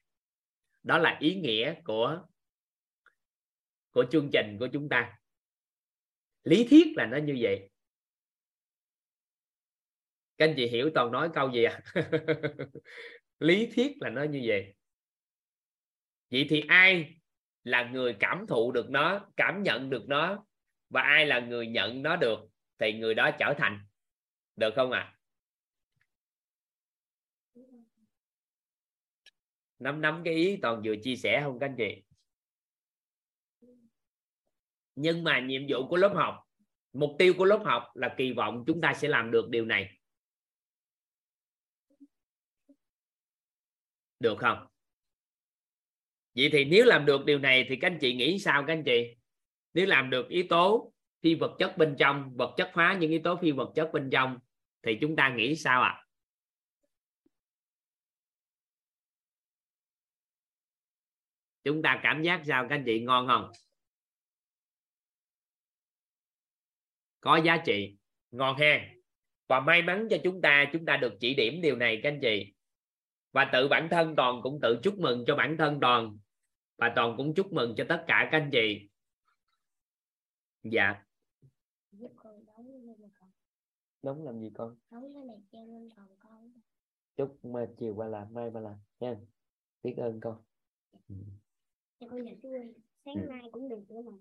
Đó là ý nghĩa của của chương trình của chúng ta. Lý thuyết là nó như vậy. Các anh chị hiểu toàn nói câu gì à? (laughs) Lý thuyết là nó như vậy. Vậy thì ai là người cảm thụ được nó, cảm nhận được nó? Và ai là người nhận nó được thì người đó trở thành. Được không ạ? à? Nắm nắm cái ý toàn vừa chia sẻ không các anh chị? Nhưng mà nhiệm vụ của lớp học, mục tiêu của lớp học là kỳ vọng chúng ta sẽ làm được điều này. Được không? Vậy thì nếu làm được điều này thì các anh chị nghĩ sao các anh chị? Nếu làm được yếu tố phi vật chất bên trong, vật chất hóa những yếu tố phi vật chất bên trong, thì chúng ta nghĩ sao ạ? à? Chúng ta cảm giác sao các anh chị ngon không? Có giá trị. Ngon ha và may mắn cho chúng ta chúng ta được chỉ điểm điều này các anh chị. Và tự bản thân toàn cũng tự chúc mừng cho bản thân toàn. Và toàn cũng chúc mừng cho tất cả các anh chị. Dạ. Đóng làm gì con? Chúc mai chiều ba làm mai ba làm nha. Biết ơn con. Ừ.
sáng ừ. mai cũng được nữa mà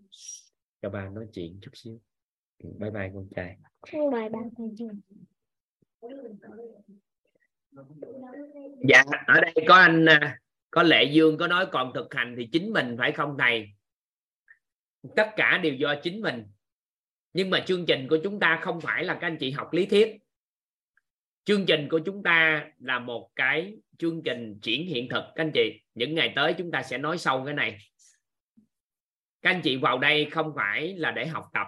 cho ba nói chuyện chút xíu. Ừ, bye bye con trai.
Bye bye con trai
dạ ở đây có anh à, có lệ dương có nói còn thực hành thì chính mình phải không thầy? Tất cả đều do chính mình. Nhưng mà chương trình của chúng ta không phải là các anh chị học lý thuyết chương trình của chúng ta là một cái chương trình chuyển hiện thực, các anh chị. Những ngày tới chúng ta sẽ nói sâu cái này. Các anh chị vào đây không phải là để học tập,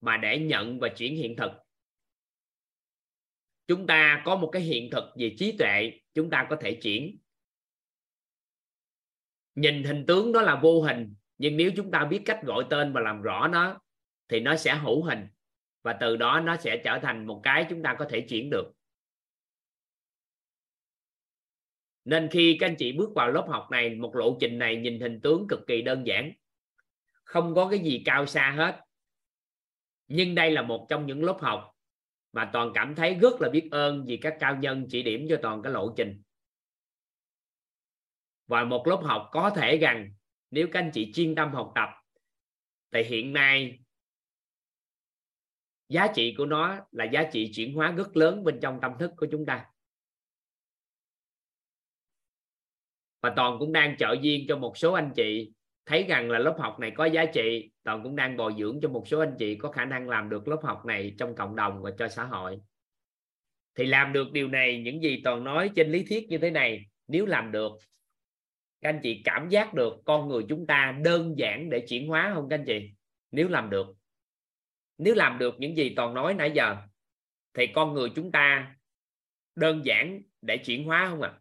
mà để nhận và chuyển hiện thực. Chúng ta có một cái hiện thực về trí tuệ, chúng ta có thể chuyển. Nhìn hình tướng đó là vô hình, nhưng nếu chúng ta biết cách gọi tên và làm rõ nó, thì nó sẽ hữu hình và từ đó nó sẽ trở thành một cái chúng ta có thể chuyển được. Nên khi các anh chị bước vào lớp học này, một lộ trình này nhìn hình tướng cực kỳ đơn giản. Không có cái gì cao xa hết. Nhưng đây là một trong những lớp học mà toàn cảm thấy rất là biết ơn vì các cao nhân chỉ điểm cho toàn cái lộ trình. Và một lớp học có thể rằng nếu các anh chị chuyên tâm học tập, thì hiện nay giá trị của nó là giá trị chuyển hóa rất lớn bên trong tâm thức của chúng ta. Và toàn cũng đang trợ duyên cho một số anh chị thấy rằng là lớp học này có giá trị. Toàn cũng đang bồi dưỡng cho một số anh chị có khả năng làm được lớp học này trong cộng đồng và cho xã hội. Thì làm được điều này, những gì toàn nói trên lý thuyết như thế này, nếu làm được, các anh chị cảm giác được con người chúng ta đơn giản để chuyển hóa không các anh chị? Nếu làm được nếu làm được những gì toàn nói nãy giờ, thì con người chúng ta đơn giản để chuyển hóa không ạ à?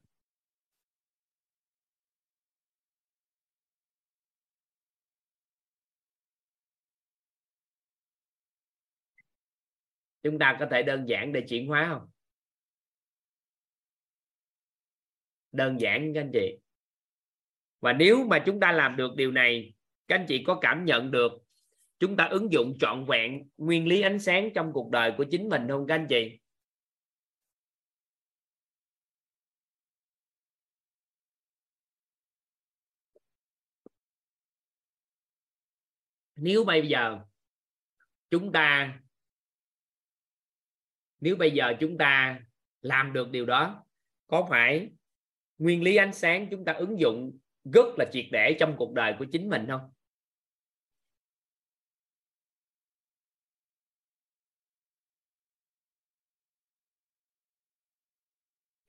chúng ta có thể đơn giản để chuyển hóa không đơn giản, các anh chị và nếu mà chúng ta làm được điều này, các anh chị có cảm nhận được chúng ta ứng dụng trọn vẹn nguyên lý ánh sáng trong cuộc đời của chính mình không các anh chị? Nếu bây giờ chúng ta, nếu bây giờ chúng ta làm được điều đó, có phải nguyên lý ánh sáng chúng ta ứng dụng rất là triệt để trong cuộc đời của chính mình không?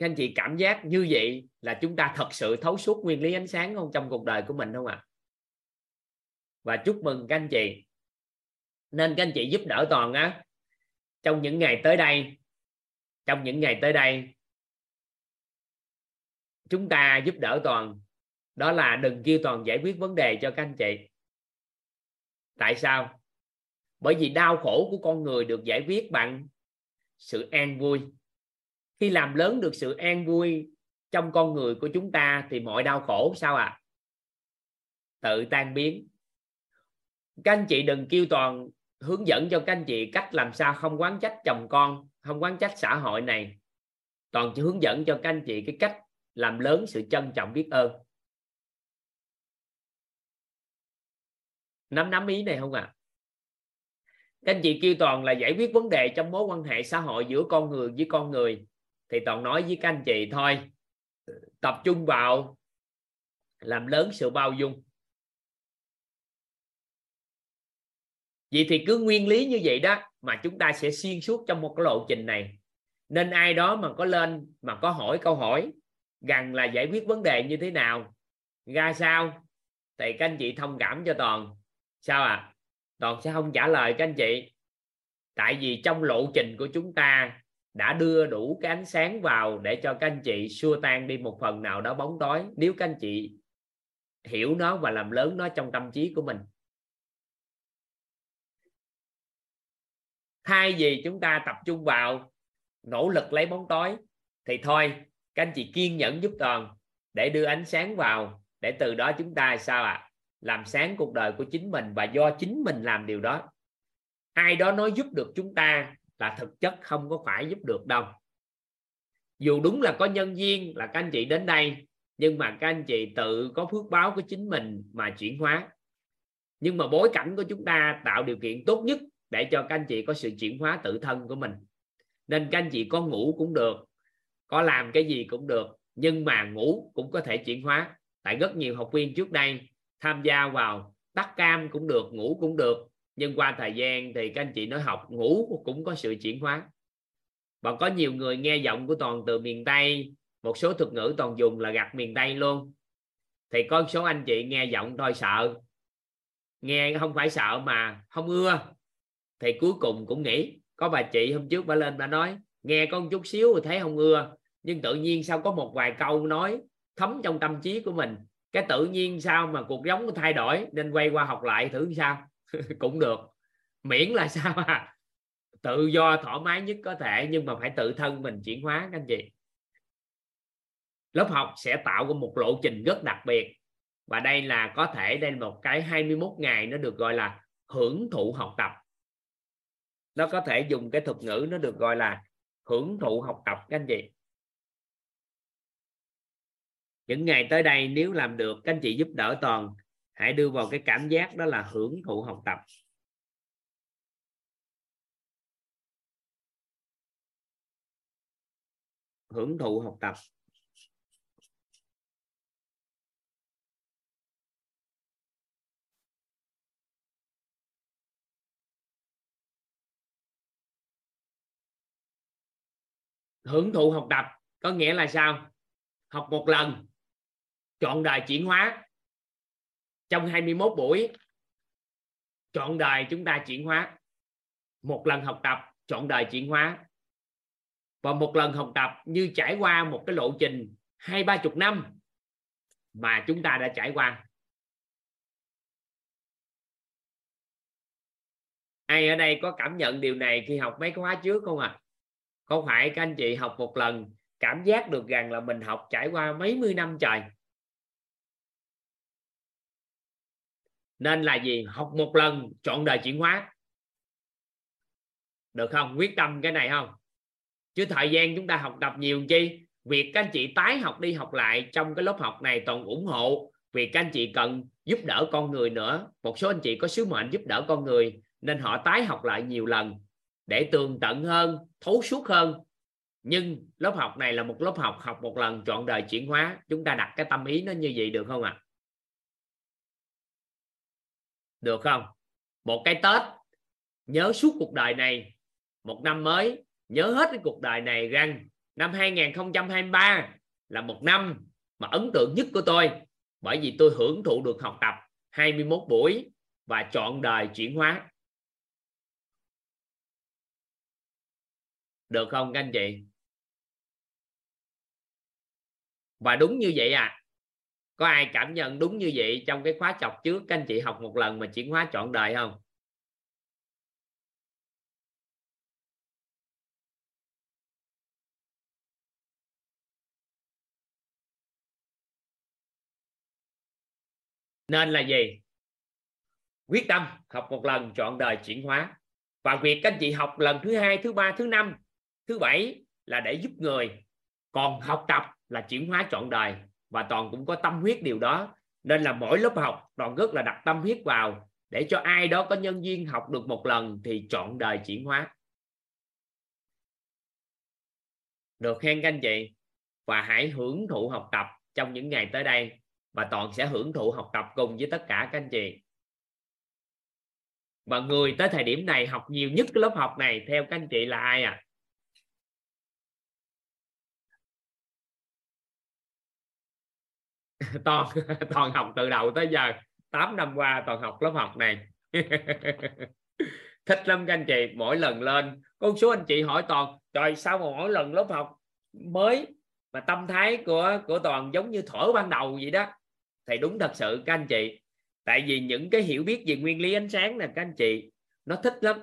Các anh chị cảm giác như vậy là chúng ta thật sự thấu suốt nguyên lý ánh sáng không? Trong cuộc đời của mình không ạ? À? và chúc mừng các anh chị. Nên các anh chị giúp đỡ toàn á. Trong những ngày tới đây, trong những ngày tới đây, chúng ta giúp đỡ toàn. Đó là đừng kêu toàn giải quyết vấn đề cho các anh chị. Tại sao? Bởi vì đau khổ của con người được giải quyết bằng sự an vui khi làm lớn được sự an vui trong con người của chúng ta thì mọi đau khổ sao à tự tan biến. Các anh chị đừng kêu toàn hướng dẫn cho các anh chị cách làm sao không quán trách chồng con, không quán trách xã hội này. Toàn chỉ hướng dẫn cho các anh chị cái cách làm lớn sự trân trọng biết ơn. Nắm nắm ý này không ạ? À? các anh chị kêu toàn là giải quyết vấn đề trong mối quan hệ xã hội giữa con người với con người thì toàn nói với các anh chị thôi. Tập trung vào làm lớn sự bao dung. Vậy thì cứ nguyên lý như vậy đó mà chúng ta sẽ xuyên suốt trong một cái lộ trình này. Nên ai đó mà có lên mà có hỏi câu hỏi gần là giải quyết vấn đề như thế nào, ra sao? Thì các anh chị thông cảm cho toàn. Sao ạ? À? toàn sẽ không trả lời các anh chị. Tại vì trong lộ trình của chúng ta đã đưa đủ cái ánh sáng vào để cho các anh chị xua tan đi một phần nào đó bóng tối. Nếu các anh chị hiểu nó và làm lớn nó trong tâm trí của mình. Thay vì chúng ta tập trung vào nỗ lực lấy bóng tối, thì thôi, các anh chị kiên nhẫn giúp toàn để đưa ánh sáng vào, để từ đó chúng ta sao ạ? À? làm sáng cuộc đời của chính mình và do chính mình làm điều đó. Ai đó nói giúp được chúng ta là thực chất không có phải giúp được đâu. Dù đúng là có nhân duyên là các anh chị đến đây, nhưng mà các anh chị tự có phước báo của chính mình mà chuyển hóa. Nhưng mà bối cảnh của chúng ta tạo điều kiện tốt nhất để cho các anh chị có sự chuyển hóa tự thân của mình. Nên các anh chị có ngủ cũng được, có làm cái gì cũng được, nhưng mà ngủ cũng có thể chuyển hóa. Tại rất nhiều học viên trước đây tham gia vào tắt cam cũng được, ngủ cũng được nhưng qua thời gian thì các anh chị nói học, ngủ cũng có sự chuyển hóa. Và có nhiều người nghe giọng của toàn từ miền tây, một số thuật ngữ toàn dùng là gặt miền tây luôn. Thì có số anh chị nghe giọng thôi sợ. Nghe không phải sợ mà không ưa. Thì cuối cùng cũng nghĩ, có bà chị hôm trước bà lên bà nói, nghe con chút xíu thì thấy không ưa. Nhưng tự nhiên sao có một vài câu nói thấm trong tâm trí của mình, cái tự nhiên sao mà cuộc sống thay đổi, nên quay qua học lại thử sao? (laughs) cũng được. Miễn là sao à? Tự do, thoải mái nhất có thể, nhưng mà phải tự thân mình chuyển hóa, các anh chị. Lớp học sẽ tạo ra một lộ trình rất đặc biệt. Và đây là có thể đây là một cái 21 ngày nó được gọi là hưởng thụ học tập. Nó có thể dùng cái thuật ngữ nó được gọi là hưởng thụ học tập, các anh chị. Những ngày tới đây nếu làm được, các anh chị giúp đỡ toàn hãy đưa vào cái cảm giác đó là hưởng thụ học tập. Hưởng thụ học tập. Hưởng thụ học tập có nghĩa là sao? Học một lần, chọn đời chuyển hóa trong 21 buổi chọn đời chúng ta chuyển hóa. Một lần học tập chọn đời chuyển hóa. Và một lần học tập như trải qua một cái lộ trình hai, ba chục năm mà chúng ta đã trải qua. Ai ở đây có cảm nhận điều này khi học mấy khóa trước không à có phải các anh chị học một lần cảm giác được rằng là mình học trải qua mấy mươi năm trời? Nên là gì? Học một lần, chọn đời chuyển hóa. Được không? Quyết tâm cái này không? Chứ thời gian chúng ta học tập nhiều chi? Việc các anh chị tái học đi học lại trong cái lớp học này toàn ủng hộ vì các anh chị cần giúp đỡ con người nữa. Một số anh chị có sứ mệnh giúp đỡ con người, nên họ tái học lại nhiều lần để tường tận hơn, thấu suốt hơn. Nhưng lớp học này là một lớp học học một lần chọn đời chuyển hóa. Chúng ta đặt cái tâm ý nó như vậy được không ạ? à? Được không? Một cái tết, nhớ suốt cuộc đời này. Một năm mới, nhớ hết cái cuộc đời này rằng năm 2023 là một năm mà ấn tượng nhất của tôi. Bởi vì tôi hưởng thụ được học tập 21 buổi và chọn đời chuyển hóa. Được không các anh chị? Và đúng như vậy à có ai cảm nhận đúng như vậy trong cái khóa chọc trước? Các anh chị học một lần mà chuyển hóa chọn đời không? Nên là gì? Quyết tâm học một lần chọn đời chuyển hóa. Và việc các anh chị học lần thứ hai, thứ ba, thứ năm, thứ bảy là để giúp người. Còn học tập là chuyển hóa chọn đời và toàn cũng có tâm huyết điều đó. Nên là mỗi lớp học, toàn rất là đặt tâm huyết vào để cho ai đó có nhân duyên học được một lần thì chọn đời chuyển hóa. Được khen các anh chị. Và hãy hưởng thụ học tập trong những ngày tới đây. Và toàn sẽ hưởng thụ học tập cùng với tất cả các anh chị. Và người tới thời điểm này học nhiều nhất cái lớp học này theo các anh chị là ai à? (laughs) toàn (laughs) toàn học từ đầu tới giờ 8 năm qua toàn học lớp học này. (laughs) Thích lắm các anh chị, mỗi lần lên, con số anh chị hỏi toàn, trời, sao mà mỗi lần lớp học mới mà tâm thái của của toàn giống như thổi ban đầu vậy đó? Thì đúng thật sự các anh chị. Tại vì những cái hiểu biết về nguyên lý ánh sáng nè, các anh chị, nó thích lắm.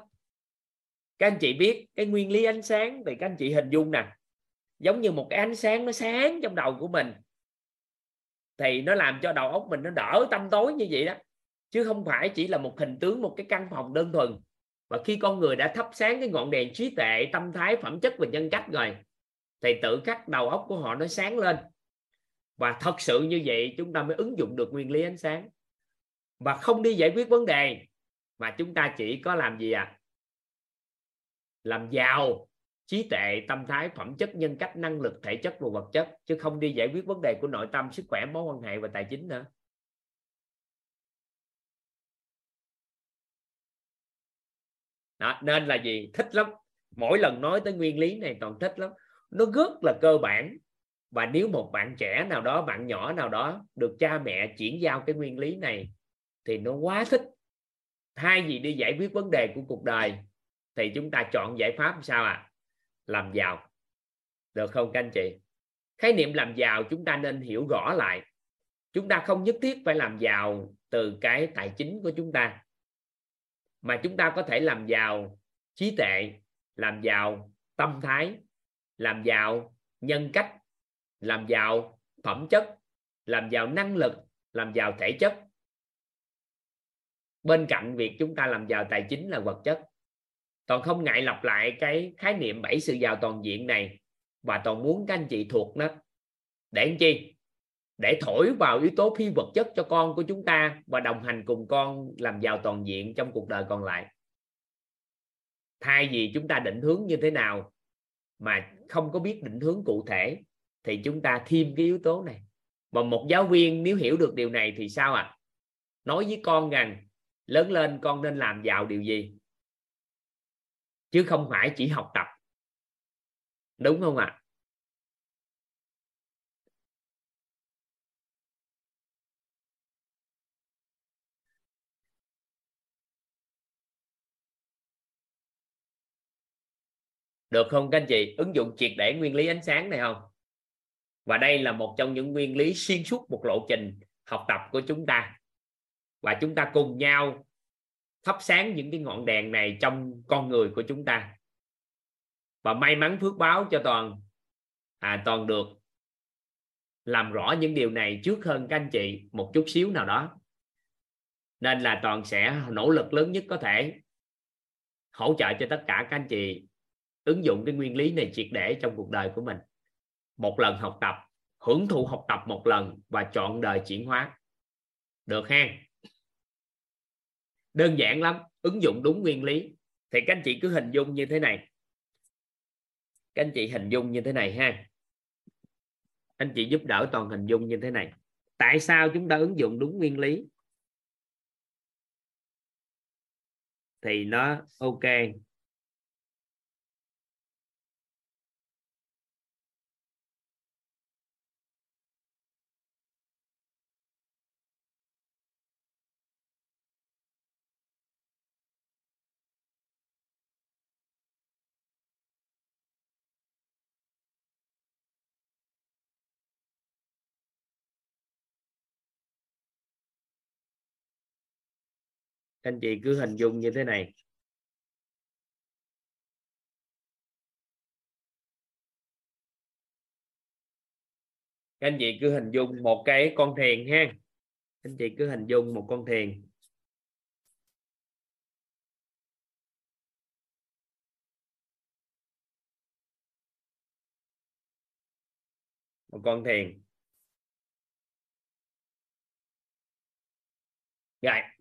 Các anh chị biết cái nguyên lý ánh sáng thì các anh chị hình dung nè, giống như một cái ánh sáng nó sáng trong đầu của mình thì nó làm cho đầu óc mình nó đỡ tâm tối như vậy đó. Chứ không phải chỉ là một hình tướng, một cái căn phòng đơn thuần. Và khi con người đã thắp sáng cái ngọn đèn trí tuệ, tâm thái, phẩm chất và nhân cách rồi, thì tự khắc đầu óc của họ nó sáng lên. Và thật sự như vậy, chúng ta mới ứng dụng được nguyên lý ánh sáng. Và không đi giải quyết vấn đề, mà chúng ta chỉ có làm gì à làm giàu trí tuệ tâm thái phẩm chất nhân cách năng lực thể chất và vật chất chứ không đi giải quyết vấn đề của nội tâm sức khỏe mối quan hệ và tài chính nữa. Đó, nên là gì? Thích lắm. Mỗi lần nói tới nguyên lý này toàn thích lắm. Nó rất là cơ bản. Và nếu một bạn trẻ nào đó bạn nhỏ nào đó được cha mẹ chuyển giao cái nguyên lý này thì nó quá thích. Thay vì đi giải quyết vấn đề của cuộc đời thì chúng ta chọn giải pháp sao ạ? à? Làm giàu. Được không các anh chị? Khái niệm làm giàu chúng ta nên hiểu rõ lại. Chúng ta không nhất thiết phải làm giàu từ cái tài chính của chúng ta mà chúng ta có thể làm giàu trí tệ, làm giàu tâm thái làm giàu nhân cách làm giàu phẩm chất làm giàu năng lực làm giàu thể chất. Bên cạnh việc chúng ta làm giàu tài chính là vật chất toàn không ngại lặp lại cái khái niệm bảy sự giàu toàn diện này và toàn muốn các anh chị thuộc nó. Để làm chi? Để thổi vào yếu tố phi vật chất cho con của chúng ta và đồng hành cùng con làm giàu toàn diện trong cuộc đời còn lại. Thay vì chúng ta định hướng như thế nào mà không có biết định hướng cụ thể, thì chúng ta thêm cái yếu tố này. Và một giáo viên nếu hiểu được điều này thì sao ạ? À? nói với con rằng, lớn lên con nên làm giàu điều gì? Chứ không phải chỉ học tập. Đúng không ạ? À? được không các anh chị? Ứng dụng triệt để nguyên lý ánh sáng này không? Và đây là một trong những nguyên lý xuyên suốt một lộ trình học tập của chúng ta. Và chúng ta cùng nhau thắp sáng những cái ngọn đèn này trong con người của chúng ta. Và may mắn phước báo cho toàn à, toàn được làm rõ những điều này trước hơn các anh chị một chút xíu nào đó. Nên là toàn sẽ nỗ lực lớn nhất có thể hỗ trợ cho tất cả các anh chị ứng dụng cái nguyên lý này triệt để trong cuộc đời của mình. Một lần học tập hưởng thụ học tập một lần và chọn đời chuyển hóa. Được ha đơn giản lắm, ứng dụng đúng nguyên lý. Thì các anh chị cứ hình dung như thế này. Các anh chị hình dung như thế này ha. Anh chị giúp đỡ toàn hình dung như thế này. Tại sao chúng ta ứng dụng đúng nguyên lý? Thì nó ok. Anh chị cứ hình dung như thế này. Các anh chị cứ hình dung một cái con thuyền ha. Anh chị cứ hình dung một con thuyền. Một con thuyền. Rồi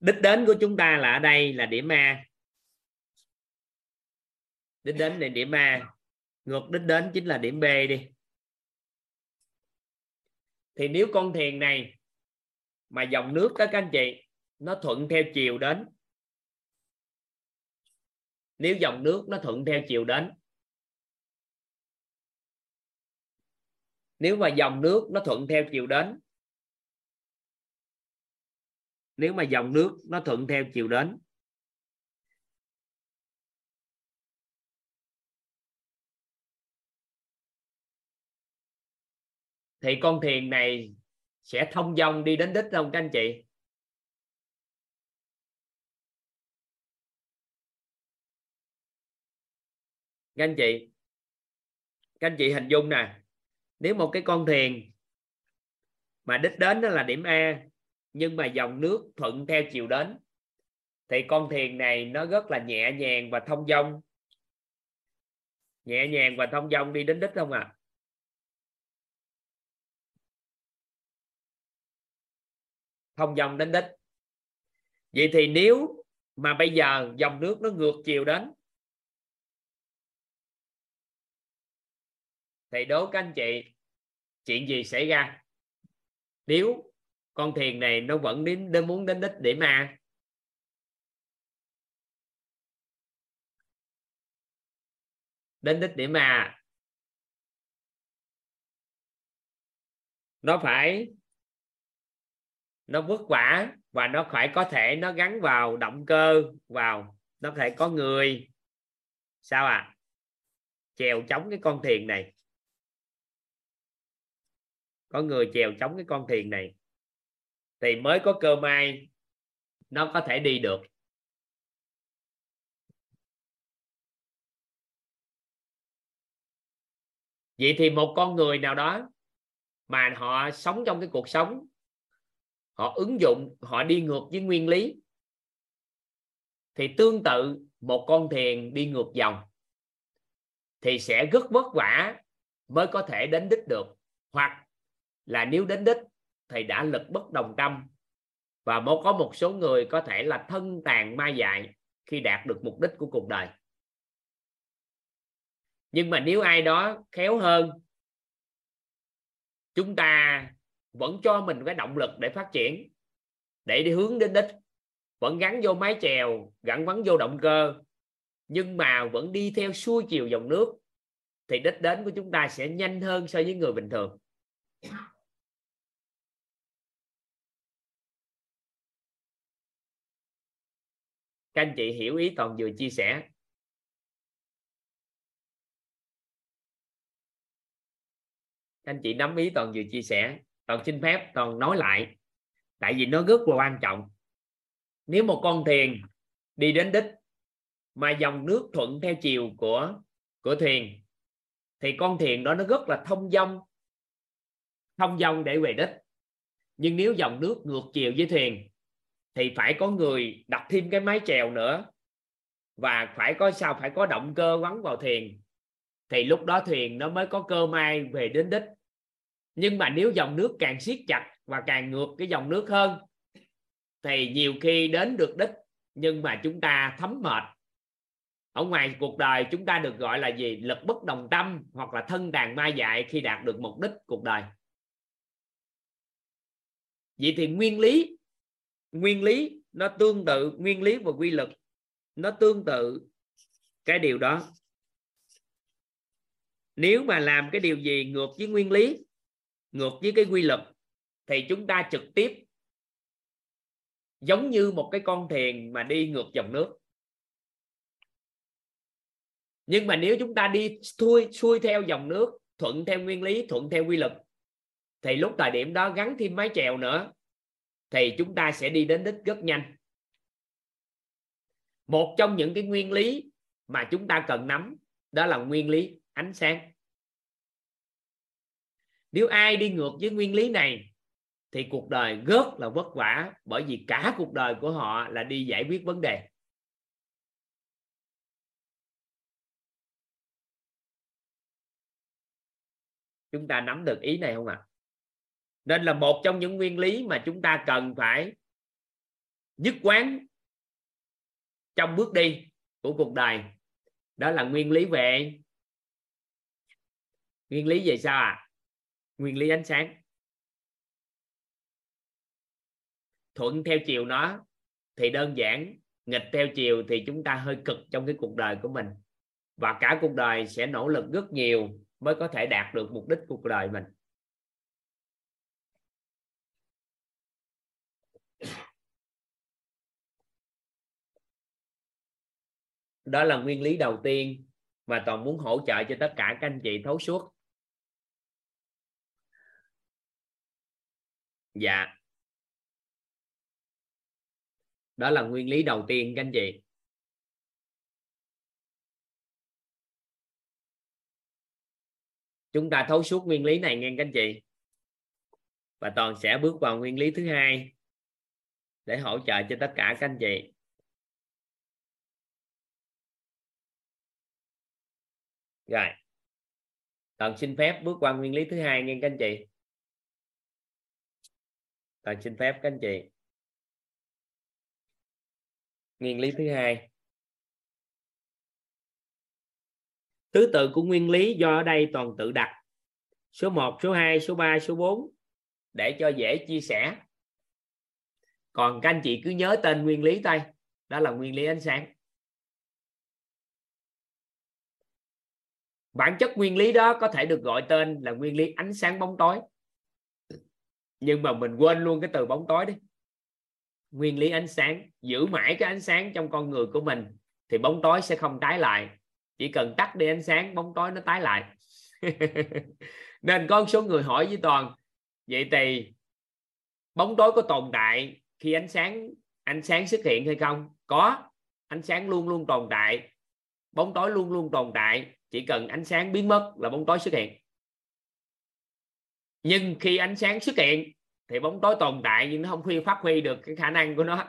đích đến của chúng ta là ở đây là điểm A. Đích đến là điểm A. Ngược đích đến chính là điểm B đi. Thì nếu con thuyền này mà dòng nước đó các anh chị, nó thuận theo chiều đến. Nếu dòng nước nó thuận theo chiều đến. Nếu mà dòng nước nó thuận theo chiều đến nếu mà dòng nước nó thuận theo chiều đến. Thì con thuyền này sẽ thông dong đi đến đích không các anh chị? Các anh chị, các anh chị hình dung nè. Nếu một cái con thuyền mà đích đến đó là điểm A nhưng mà dòng nước thuận theo chiều đến. Thì con thuyền này nó rất là nhẹ nhàng và thông dong. Nhẹ nhàng và thông dong đi đến đích không à thông dong đến đích. Vậy thì nếu mà bây giờ dòng nước nó ngược chiều đến, thì đố các anh chị, chuyện gì xảy ra? Nếu con thuyền này nó vẫn đến, đến muốn đến đích để mà đến đích điểm mà nó phải nó vất vả và nó phải có thể nó gắn vào động cơ vào nó phải có người. Sao à chèo chống cái con thuyền này. Có người chèo chống cái con thuyền này thì mới có cơ may nó có thể đi được. Vậy thì một con người nào đó mà họ sống trong cái cuộc sống, họ ứng dụng, họ đi ngược với nguyên lý, thì tương tự một con thuyền đi ngược dòng thì sẽ rất vất vả mới có thể đến đích được. Hoặc là nếu đến đích thì đã lực bất đồng tâm. Và có một số người có thể là thân tàn ma dại khi đạt được mục đích của cuộc đời. Nhưng mà nếu ai đó khéo hơn, chúng ta vẫn cho mình cái động lực để phát triển, để đi hướng đến đích. Vẫn gắn vô mái chèo, gắn vắn vô động cơ, nhưng mà vẫn đi theo xuôi chiều dòng nước, thì đích đến của chúng ta sẽ nhanh hơn so với người bình thường. Các anh chị hiểu ý toàn vừa chia sẻ. Các anh chị nắm ý toàn vừa chia sẻ. Toàn xin phép toàn nói lại. Tại vì nó rất là quan trọng. Nếu một con thuyền đi đến đích mà dòng nước thuận theo chiều của của thuyền, thì con thuyền đó nó rất là thông dong thông dong để về đích. Nhưng nếu dòng nước ngược chiều với thuyền thì phải có người đặt thêm cái mái chèo nữa. Và phải có sao? Phải có động cơ gắn vào thuyền. Thì lúc đó thuyền nó mới có cơ may về đến đích. Nhưng mà nếu dòng nước càng siết chặt và càng ngược cái dòng nước hơn, thì nhiều khi đến được đích, nhưng mà chúng ta thấm mệt. Ở ngoài cuộc đời chúng ta được gọi là gì? Lực bất đồng tâm hoặc là thân tàn ma dại khi đạt được mục đích cuộc đời. Vậy thì nguyên lý nguyên lý, nó tương tự nguyên lý và quy luật. Nó tương tự cái điều đó. Nếu mà làm cái điều gì ngược với nguyên lý, ngược với cái quy luật, thì chúng ta trực tiếp giống như một cái con thuyền mà đi ngược dòng nước. Nhưng mà nếu chúng ta đi xuôi xuôi theo dòng nước, thuận theo nguyên lý, thuận theo quy luật, thì lúc thời điểm đó gắn thêm mái chèo nữa thì chúng ta sẽ đi đến đích rất nhanh. Một trong những cái nguyên lý mà chúng ta cần nắm, đó là nguyên lý ánh sáng. Nếu ai đi ngược với nguyên lý này, thì cuộc đời rất là vất vả, bởi vì cả cuộc đời của họ là đi giải quyết vấn đề. Chúng ta nắm được ý này không ạ? à? Nên là một trong những nguyên lý mà chúng ta cần phải dứt quán trong bước đi của cuộc đời. Đó là nguyên lý về nguyên lý về sao à nguyên lý ánh sáng. Thuận theo chiều nó thì đơn giản, nghịch theo chiều thì chúng ta hơi cực trong cái cuộc đời của mình. Và cả cuộc đời sẽ nỗ lực rất nhiều mới có thể đạt được mục đích cuộc đời mình. Đó là nguyên lý đầu tiên mà toàn muốn hỗ trợ cho tất cả các anh chị thấu suốt. Dạ. Đó là nguyên lý đầu tiên các anh chị. Chúng ta thấu suốt nguyên lý này nghe các anh chị. Và toàn sẽ bước vào nguyên lý thứ hai để hỗ trợ cho tất cả các anh chị. Rồi. Toàn xin phép bước qua nguyên lý thứ hai nghe các anh chị. Toàn xin phép các anh chị. Nguyên lý thứ hai. Thứ tự của nguyên lý do ở đây toàn tự đặt. Số 1 số 2 số 3 số 4 để cho dễ chia sẻ. Còn các anh chị cứ nhớ tên nguyên lý tay đó là nguyên lý ánh sáng. Bản chất nguyên lý đó có thể được gọi tên là nguyên lý ánh sáng bóng tối. Nhưng mà mình quên luôn cái từ bóng tối đi. Nguyên lý ánh sáng, giữ mãi cái ánh sáng trong con người của mình thì bóng tối sẽ không tái lại. Chỉ cần tắt đi ánh sáng, bóng tối nó tái lại. (laughs) Nên có một số người hỏi với toàn, vậy thì bóng tối có tồn tại khi ánh sáng ánh sáng xuất hiện hay không? Có, ánh sáng luôn luôn tồn tại bóng tối luôn luôn tồn tại, chỉ cần ánh sáng biến mất là bóng tối xuất hiện. Nhưng khi ánh sáng xuất hiện thì bóng tối tồn tại nhưng nó không huy phát huy được cái khả năng của nó.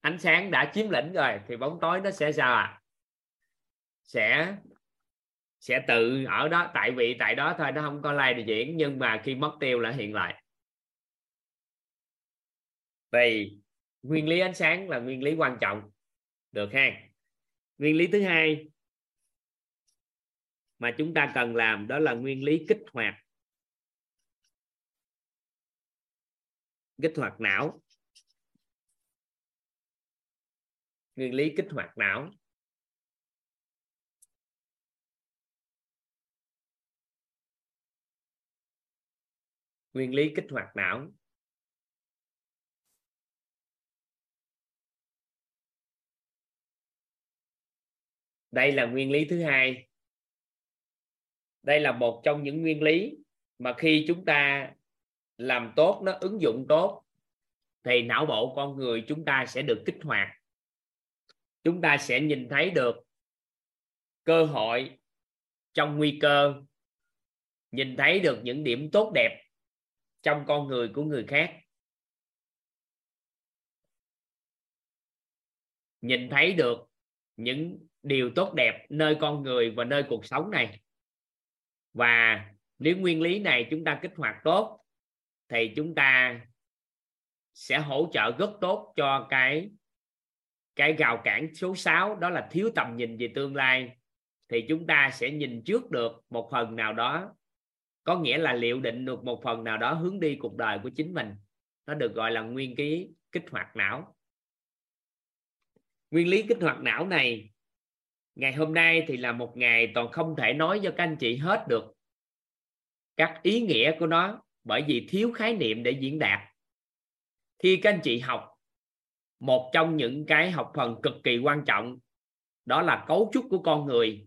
Ánh sáng đã chiếm lĩnh rồi thì bóng tối nó sẽ sao à sẽ sẽ tự ở đó, tại vị tại đó thôi, nó không có lai like diễn nhưng mà khi mất tiêu là hiện lại. Vì nguyên lý ánh sáng là nguyên lý quan trọng. Được ha? Nguyên lý thứ hai mà chúng ta cần làm đó là nguyên lý kích hoạt. Kích hoạt não. Nguyên lý kích hoạt não. Nguyên lý kích hoạt não. Đây là nguyên lý thứ hai. Đây là một trong những nguyên lý mà khi chúng ta làm tốt, nó ứng dụng tốt, thì não bộ con người chúng ta sẽ được kích hoạt. Chúng ta sẽ nhìn thấy được cơ hội trong nguy cơ, nhìn thấy được những điểm tốt đẹp trong con người của người khác. Nhìn thấy được những điều tốt đẹp nơi con người và nơi cuộc sống này. Và nếu nguyên lý này chúng ta kích hoạt tốt, thì chúng ta sẽ hỗ trợ rất tốt cho cái cái rào cản số 6 đó là thiếu tầm nhìn về tương lai. Thì chúng ta sẽ nhìn trước được một phần nào đó. Có nghĩa là liệu định được một phần nào đó hướng đi cuộc đời của chính mình. Nó được gọi là nguyên lý kích hoạt não. Nguyên lý kích hoạt não này ngày hôm nay thì là một ngày toàn không thể nói cho các anh chị hết được các ý nghĩa của nó bởi vì thiếu khái niệm để diễn đạt. Khi các anh chị học, một trong những cái học phần cực kỳ quan trọng đó là cấu trúc của con người,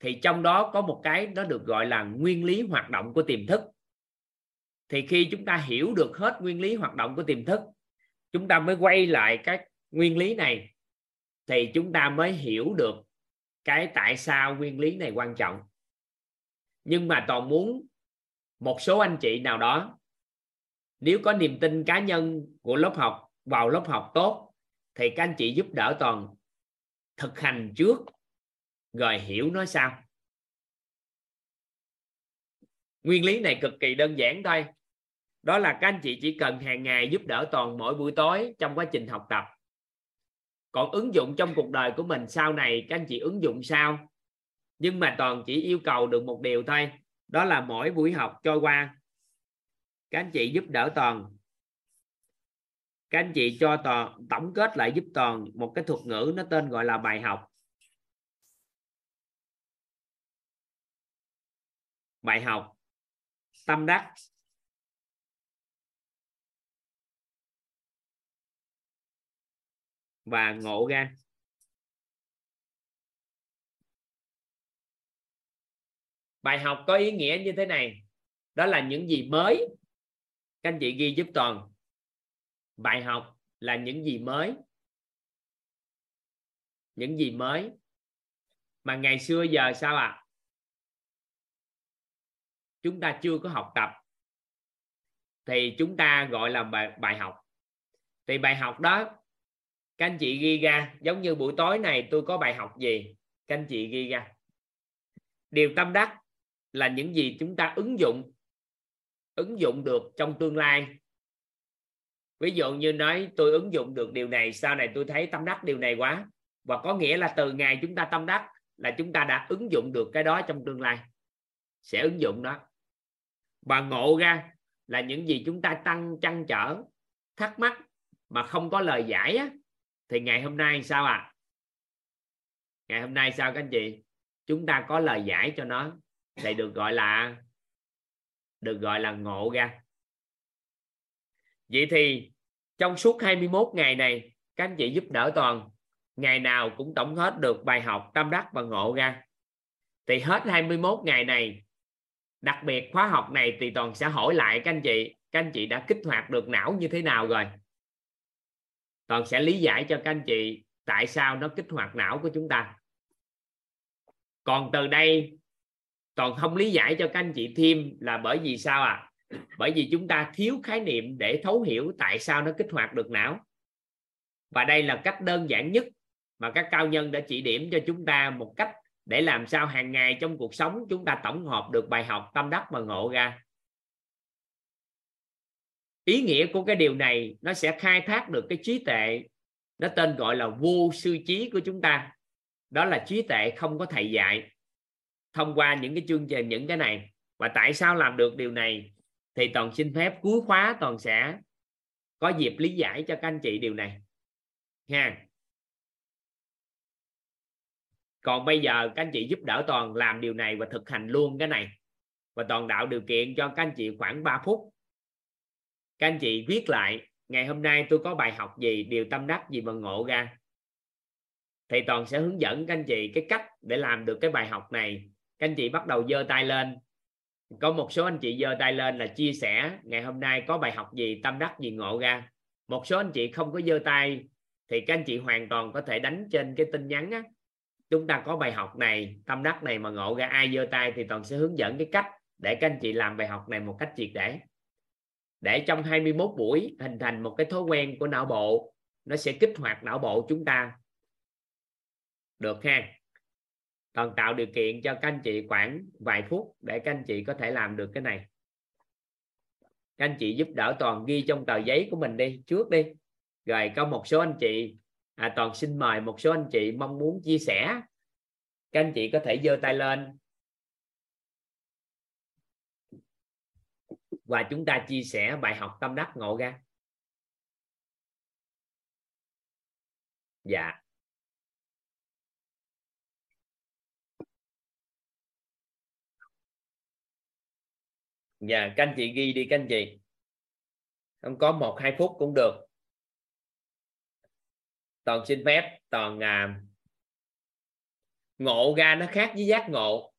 thì trong đó có một cái nó được gọi là nguyên lý hoạt động của tiềm thức. Thì khi chúng ta hiểu được hết nguyên lý hoạt động của tiềm thức, chúng ta mới quay lại các nguyên lý này, thì chúng ta mới hiểu được cái tại sao nguyên lý này quan trọng. Nhưng mà toàn muốn một số anh chị nào đó, nếu có niềm tin cá nhân của lớp học, vào lớp học tốt, thì các anh chị giúp đỡ toàn thực hành trước, rồi hiểu nó sao nguyên lý này cực kỳ đơn giản thôi. Đó là các anh chị chỉ cần hàng ngày giúp đỡ toàn mỗi buổi tối trong quá trình học tập còn ứng dụng trong cuộc đời của mình sau này, các anh chị ứng dụng sao? Nhưng mà toàn chỉ yêu cầu được một điều thôi, đó là mỗi buổi học trôi qua. Các anh chị giúp đỡ toàn. Các anh chị cho toàn, tổng kết lại giúp toàn một cái thuật ngữ nó tên gọi là bài học. Bài học. Tâm đắc. Và ngộ ra bài học có ý nghĩa như thế này. Đó là những gì mới. Các anh chị ghi giúp toàn. Bài học là những gì mới. Những gì mới. Mà ngày xưa giờ sao ạ? À? chúng ta chưa có học tập. Thì chúng ta gọi là bài, bài học. Thì bài học đó các anh chị ghi ra giống như buổi tối này tôi có bài học gì? Các anh chị ghi ra. Điều tâm đắc là những gì chúng ta ứng dụng ứng dụng được trong tương lai. Ví dụ như nói tôi ứng dụng được điều này sau này tôi thấy tâm đắc điều này quá. Và có nghĩa là từ ngày chúng ta tâm đắc là chúng ta đã ứng dụng được cái đó trong tương lai. Sẽ ứng dụng đó. Và ngộ ra là những gì chúng ta tăng chăn trở thắc mắc mà không có lời giải á, thì ngày hôm nay sao ạ à? ngày hôm nay sao các anh chị? Chúng ta có lời giải cho nó. Thì được gọi là, được gọi là ngộ ra. Vậy thì trong suốt 21 ngày này, các anh chị giúp đỡ toàn, ngày nào cũng tổng hết được bài học tâm đắc và ngộ ra. Thì hết 21 ngày này, đặc biệt khóa học này thì toàn sẽ hỏi lại các anh chị, các anh chị đã kích hoạt được não như thế nào rồi? Toàn sẽ lý giải cho các anh chị tại sao nó kích hoạt não của chúng ta. Còn từ đây toàn không lý giải cho các anh chị thêm là bởi vì sao à bởi vì chúng ta thiếu khái niệm để thấu hiểu tại sao nó kích hoạt được não. Và đây là cách đơn giản nhất mà các cao nhân đã chỉ điểm cho chúng ta một cách để làm sao hàng ngày trong cuộc sống chúng ta tổng hợp được bài học tâm đắc và ngộ ra ý nghĩa của cái điều này nó sẽ khai thác được cái trí tuệ, nó tên gọi là vô sư trí của chúng ta. Đó là trí tuệ không có thầy dạy. Thông qua những cái chương trình, những cái này. Và tại sao làm được điều này? Thì toàn xin phép cuối khóa toàn sẽ có dịp lý giải cho các anh chị điều này. Ha. Còn bây giờ các anh chị giúp đỡ toàn làm điều này và thực hành luôn cái này. Và toàn đạo điều kiện cho các anh chị khoảng 3 phút các anh chị viết lại, ngày hôm nay tôi có bài học gì, điều tâm đắc gì mà ngộ ra? Thì toàn sẽ hướng dẫn các anh chị cái cách để làm được cái bài học này. Các anh chị bắt đầu giơ tay lên. Có một số anh chị giơ tay lên là chia sẻ, ngày hôm nay có bài học gì, tâm đắc gì, ngộ ra. Một số anh chị không có giơ tay, thì các anh chị hoàn toàn có thể đánh trên cái tin nhắn á. Chúng ta có bài học này, tâm đắc này mà ngộ ra. Ai giơ tay thì toàn sẽ hướng dẫn cái cách để các anh chị làm bài học này một cách triệt để để trong 21 buổi hình thành một cái thói quen của não bộ nó sẽ kích hoạt não bộ chúng ta. Được ha? Còn tạo điều kiện cho các anh chị khoảng vài phút để các anh chị có thể làm được cái này. Các anh chị giúp đỡ toàn ghi trong tờ giấy của mình đi trước đi. Rồi có một số anh chị à, toàn xin mời một số anh chị mong muốn chia sẻ. Các anh chị có thể giơ tay lên. Và chúng ta chia sẻ bài học tâm đắc ngộ ra. Dạ. Dạ các anh chị ghi đi các anh chị. Không có một hai phút cũng được. Toàn xin phép toàn à, ngộ ra nó khác với giác ngộ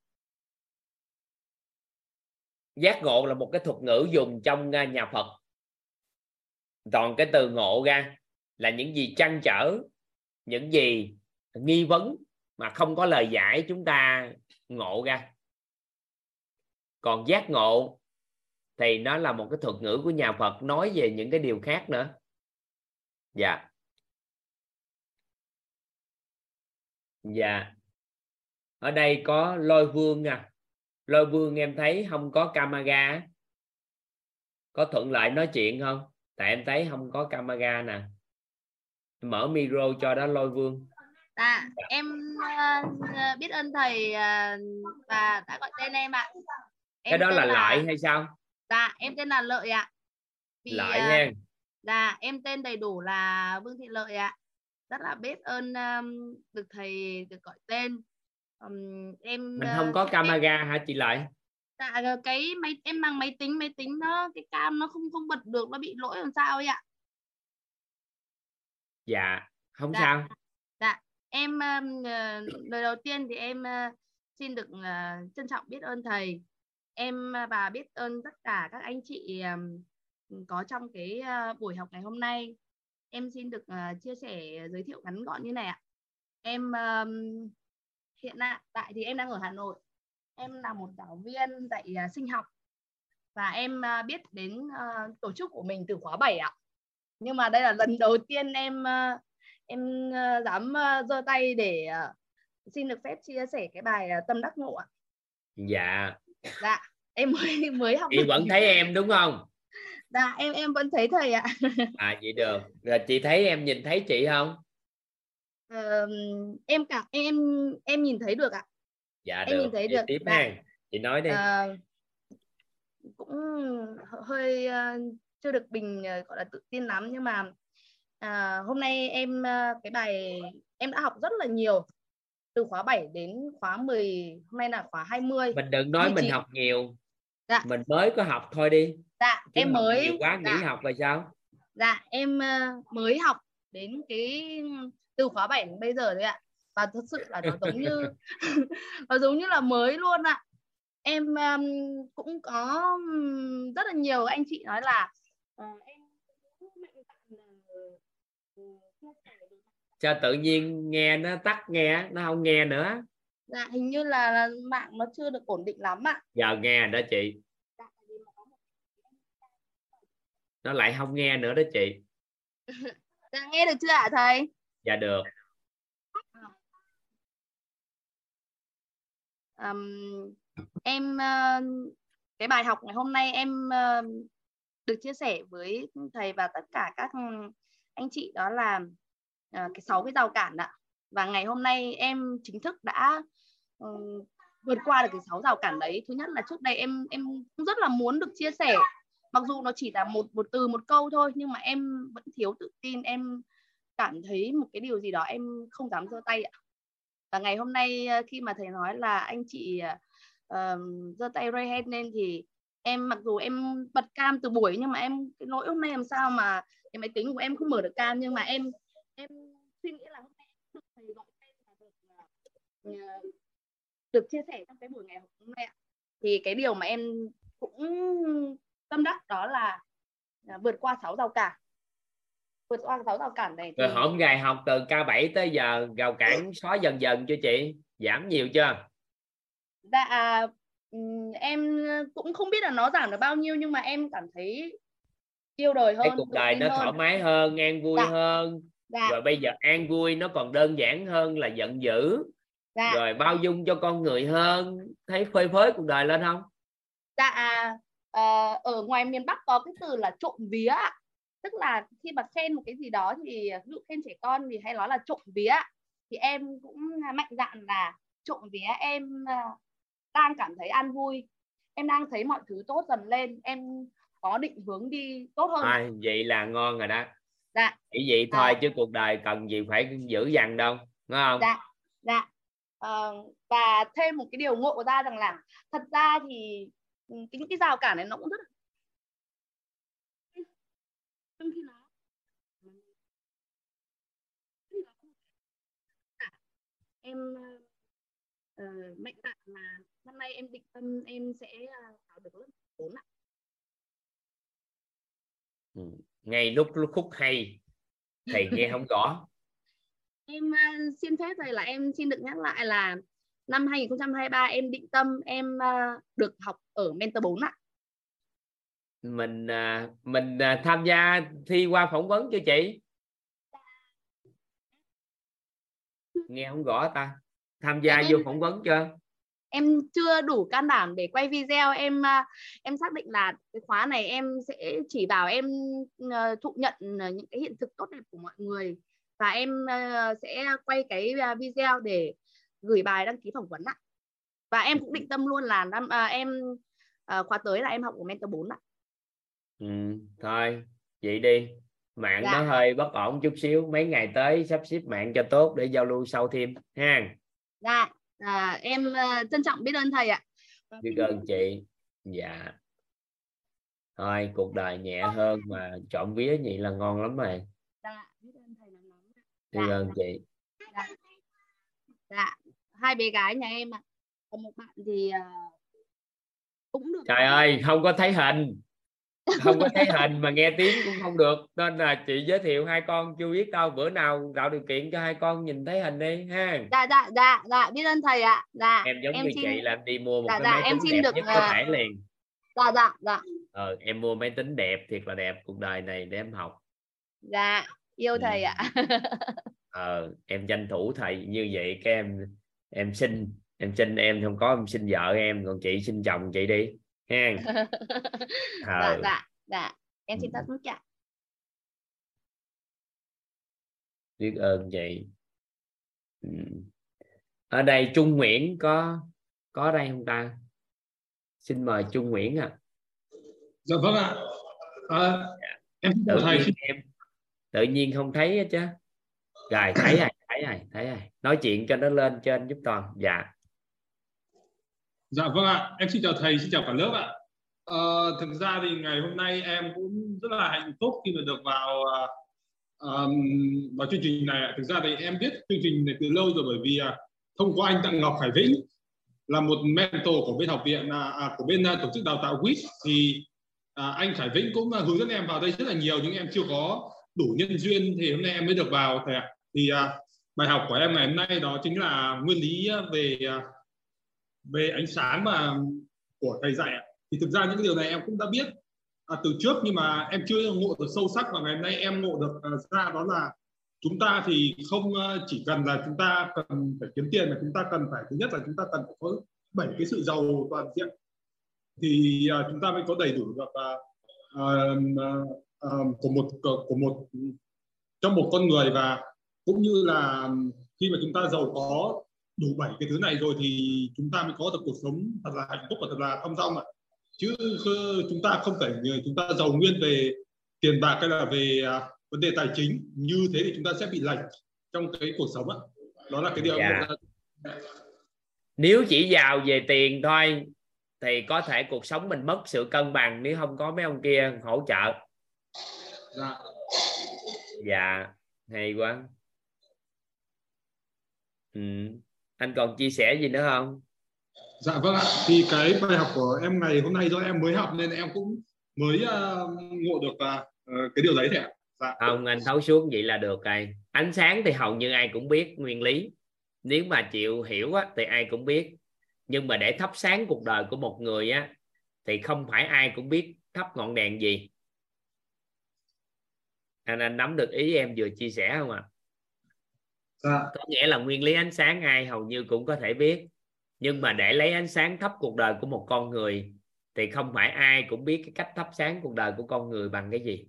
giác ngộ là một cái thuật ngữ dùng trong nhà Phật. Còn cái từ ngộ ra là những gì trăn trở, những gì nghi vấn mà không có lời giải chúng ta ngộ ra. Còn giác ngộ thì nó là một cái thuật ngữ của nhà Phật nói về những cái điều khác nữa. Dạ. Dạ. Ở đây có lôi vương à lôi vương em thấy không có camera có thuận lợi nói chuyện không? Tại em thấy không có camera nè. Mở micro cho đó lôi vương.
Dạ em uh, biết ơn thầy uh, và đã gọi tên em ạ.
Em cái đó là, là lợi hay sao?
Dạ em tên là lợi ạ.
Vì, lợi uh, nha
dạ em tên đầy đủ là vương thị lợi ạ. Rất là biết ơn um, được thầy được gọi tên um, em
mình không có camera em... hả chị lợi?
Dạ cái máy em mang máy tính máy tính nó cái cam nó không không bật được nó bị lỗi làm sao ấy ạ?
Dạ không dạ. sao.
dạ. Em um, lời đầu tiên thì em uh, xin được uh, trân trọng biết ơn thầy. Em và biết ơn tất cả các anh chị um, có trong cái uh, buổi học ngày hôm nay. Em xin được uh, chia sẻ giới thiệu ngắn gọn như này ạ. Em um, hiện tại thì em đang ở Hà Nội. Em là một giáo viên dạy uh, sinh học. Và em uh, biết đến uh, tổ chức của mình từ khóa 7 ạ. Nhưng mà đây là lần đầu tiên em uh, em uh, dám uh, giơ tay để uh, xin được phép chia sẻ cái bài uh, tâm đắc ngộ ạ.
Dạ.
Dạ em mới mới học
chị vẫn thấy em đúng không?
Dạ em em vẫn thấy thầy ạ.
À vậy được. Rồi chị thấy em nhìn thấy chị không
Em cảm em em nhìn thấy được ạ.
Dạ
Em
được
nhìn thấy
Chị
được,
tiếp
dạ.
ha chị nói đi.
Ờ, cũng hơi ờ, chưa được bình ờ, gọi là tự tin lắm nhưng mà à, hôm nay em cái bài em đã học rất là nhiều từ khóa 7 đến khóa 10 hôm nay là khóa 20
mình đừng nói
Duy
mình
trì.
học nhiều.
Dạ.
mình mới có học thôi đi.
Dạ
Chứ
em mới
quá nghỉ
dạ,
học rồi sao?
Dạ em mới học đến cái từ khóa 7 đến bây giờ đấy ạ. Và thật sự là nó giống như (laughs) (laughs) nó giống như là mới luôn ạ. Em um, cũng có um, rất là nhiều anh chị nói là ờ, em chia sẻ được.
sao tự nhiên nghe nó tắt nghe nó không nghe nữa
dạ hình như là, là mạng nó chưa được ổn định lắm ạ.
Giờ nghe đó chị.
Dạ,
nó lại không nghe nữa đó chị. (laughs)
Dạ, nghe được chưa ạ thầy
dạ được.
Um, em uh, cái bài học ngày hôm nay em uh, được chia sẻ với thầy và tất cả các anh chị đó là uh, cái sáu cái rào cản ạ. Và ngày hôm nay em chính thức đã uh, vượt qua được cái sáu rào cản đấy. Thứ nhất là trước đây em em cũng rất là muốn được chia sẻ. Mặc dù nó chỉ là một một từ một câu thôi nhưng mà em vẫn thiếu tự tin. Em cảm thấy một cái điều gì đó em không dám giơ tay ạ. Và ngày hôm nay ờ, khi mà thầy nói là anh chị ờ, giơ uh, tay raise hand lên thì em mặc dù em bật cam từ buổi nhưng mà em cái lỗi hôm nay làm sao mà cái máy tính của em không mở được cam nhưng mà em em suy nghĩ là hôm nay được thầy gọi tên và được uh, được chia sẻ trong cái buổi ngày hôm nay ạ. Thì cái điều mà em cũng tâm đắc đó là à, vượt qua sáu rào cản vượt qua sáu rào cản này thì
rồi hổm ngày học từ K7 tới giờ rào cản xóa dần dần cho chị? Giảm nhiều chưa?
Dạ em cũng không biết là nó giảm được bao nhiêu nhưng mà em cảm thấy yêu đời hơn
cái cuộc đời nó
hơn.
thoải mái hơn an vui
Dạ.
hơn.
Dạ.
Rồi bây giờ an vui nó còn đơn giản hơn là giận dữ.
Dạ.
Rồi bao dung cho con người hơn. Thấy phơi phới cuộc đời lên không?
Dạ ờ, ở ngoài miền Bắc có cái từ là trộm vía. Tức là khi mà khen một cái gì đó thì ví dụ khen trẻ con thì hay nói là trộm vía thì em cũng mạnh dạn là trộm vía em à, đang cảm thấy an vui. Em đang thấy mọi thứ tốt dần lên em có định hướng đi tốt hơn.
À, vậy là ngon rồi đó.
Dạ.
Chỉ vậy thôi
À.
chứ cuộc đời cần gì phải dữ dằn đâu đúng không?
Dạ dạ. Ờ, và thêm một cái điều ngộ ra rằng là thật ra thì ừ, cái những cái rào cản này nó cũng rất là trong khi nó em ờ, mạnh dạn là năm nay em định tâm em sẽ ờ, vào được lớp 4 ạ.
Ừ. ngay lúc, lúc khúc hay. Thầy nghe không rõ. (laughs)
Em ờ, xin phép thầy là em xin được nhắc lại là năm 2023 em định tâm em ờ, được học ở mentor 4 ạ
mình à, mình à, tham gia thi qua phỏng vấn cho chị? Nghe không rõ ta. Tham gia
Em-
vô phỏng vấn chưa?
Em chưa đủ can đảm để quay video. Em à, em xác định là cái khóa này em sẽ chỉ vào em ờ, thụ nhận ờ, những cái hiện thực tốt đẹp của mọi người. Và em ờ, sẽ quay cái video để gửi bài đăng ký phỏng vấn ạ. Và em cũng định tâm luôn là năm à, em à, khóa tới là em học của mentor 4 ạ
ừ, thôi vậy đi. Mạng
Dạ.
nó hơi bất ổn chút xíu mấy ngày tới sắp xếp mạng cho tốt để giao lưu sâu thêm ha.
Dạ à, em à, trân trọng biết ơn thầy ạ.
Biết ơn chị. Dạ. Thôi cuộc đời nhẹ hơn mà chọn vía vậy là ngon lắm rồi.
Dạ biết ơn thầy lắm lắm.
Biết
Dạ.
ơn chị.
Dạ. dạ hai bé gái nhà em ạ. Còn một bạn thì à, cũng được
trời ơi không có thấy hình không có thấy hình mà nghe tiếng cũng không được. Nên là chị giới thiệu hai con chưa biết đâu bữa nào tạo điều kiện cho hai con nhìn thấy hình đi ha.
Dạ dạ dạ dạ biết ơn thầy ạ. Dạ
em giống
em
như
xin-
chị là em đi mua một
Dạ,
cái
dạ,
máy
em
tính
xin
đẹp
được,
nhất có
à,
thể liền.
dạ dạ dạ.
Ờ, em mua máy tính đẹp thiệt là đẹp cuộc đời này để em học.
Dạ yêu
Ừ.
thầy ạ. (laughs)
Ờ, em tranh thủ thầy như vậy cái em em xin em xin em không có em xin vợ em còn chị xin chồng chị đi ha (laughs)
dạ dạ dạ. Em xin tất mức dạ
biết ơn chị. Ừ. ở đây Trung Nguyễn có có đây không ta? Xin mời Trung Nguyễn à
Dạ vâng ạ. À, em
tự
thầy.
nhiên em tự nhiên không thấy hết chứ. Rồi thấy rồi thấy rồi thấy rồi nói chuyện cho nó lên trên giúp toàn. Dạ
Dạ vâng ạ. Em xin chào thầy, xin chào cả lớp ạ. Ờ, thực ra thì ngày hôm nay em cũng rất là hạnh phúc khi mà được vào à, vào chương trình này. Thực ra thì em biết chương trình này từ lâu rồi bởi vì uh, thông qua anh Đặng Ngọc Hải Vĩnh là một mentor của bên học viện à, à của bên uh, tổ chức đào tạo WIT thì uh, anh Hải Vĩnh cũng uh, hướng dẫn em vào đây rất là nhiều nhưng em chưa có đủ nhân duyên thì hôm nay em mới được vào thầy ạ. Thì uh, bài học của em ngày hôm nay đó chính là nguyên lý về uh, về ánh sáng mà của thầy dạy thì thực ra những cái điều này em cũng đã biết à, từ trước nhưng mà em chưa ngộ được sâu sắc và ngày hôm nay em ngộ được à, ra đó là chúng ta thì không à, chỉ cần là chúng ta cần phải kiếm tiền mà chúng ta cần phải thứ nhất là chúng ta cần phải có bảy cái sự giàu toàn diện. Thì à, chúng ta mới có đầy đủ được à, à, à, à của một của một trong một con người và cũng như là khi mà chúng ta giàu có đủ bảy cái thứ này rồi thì chúng ta mới có được cuộc sống thật là hạnh phúc và thật là thong dong ạ chứ chúng ta không phải chúng ta giàu nguyên về tiền bạc hay là về à, vấn đề tài chính như thế thì chúng ta sẽ bị lệch trong cái cuộc sống ạ đó là cái điều
Dạ.
mà-
nếu chỉ giàu về tiền thôi thì có thể cuộc sống mình mất sự cân bằng nếu không có mấy ông kia hỗ trợ
dạ.
dạ hay quá ừ. Anh còn chia sẻ gì nữa không?
Dạ vâng ạ. Thì cái bài học của em ngày hôm nay do em mới học nên em cũng mới à, ngộ được à, ờ, cái điều đấy thôi ạ. Dạ.
Không anh thấu suốt vậy là được rồi. Ánh sáng thì hầu như ai cũng biết nguyên lý. Nếu mà chịu hiểu á, thì ai cũng biết. Nhưng mà để thắp sáng cuộc đời của một người á thì không phải ai cũng biết thắp ngọn đèn gì. Anh anh nắm được ý em vừa chia sẻ không ạ
dạ
có nghĩa là nguyên lý ánh sáng ai hầu như cũng có thể biết. Nhưng mà để lấy ánh sáng thắp cuộc đời của một con người thì không phải ai cũng biết cái cách thắp sáng cuộc đời của con người bằng cái gì.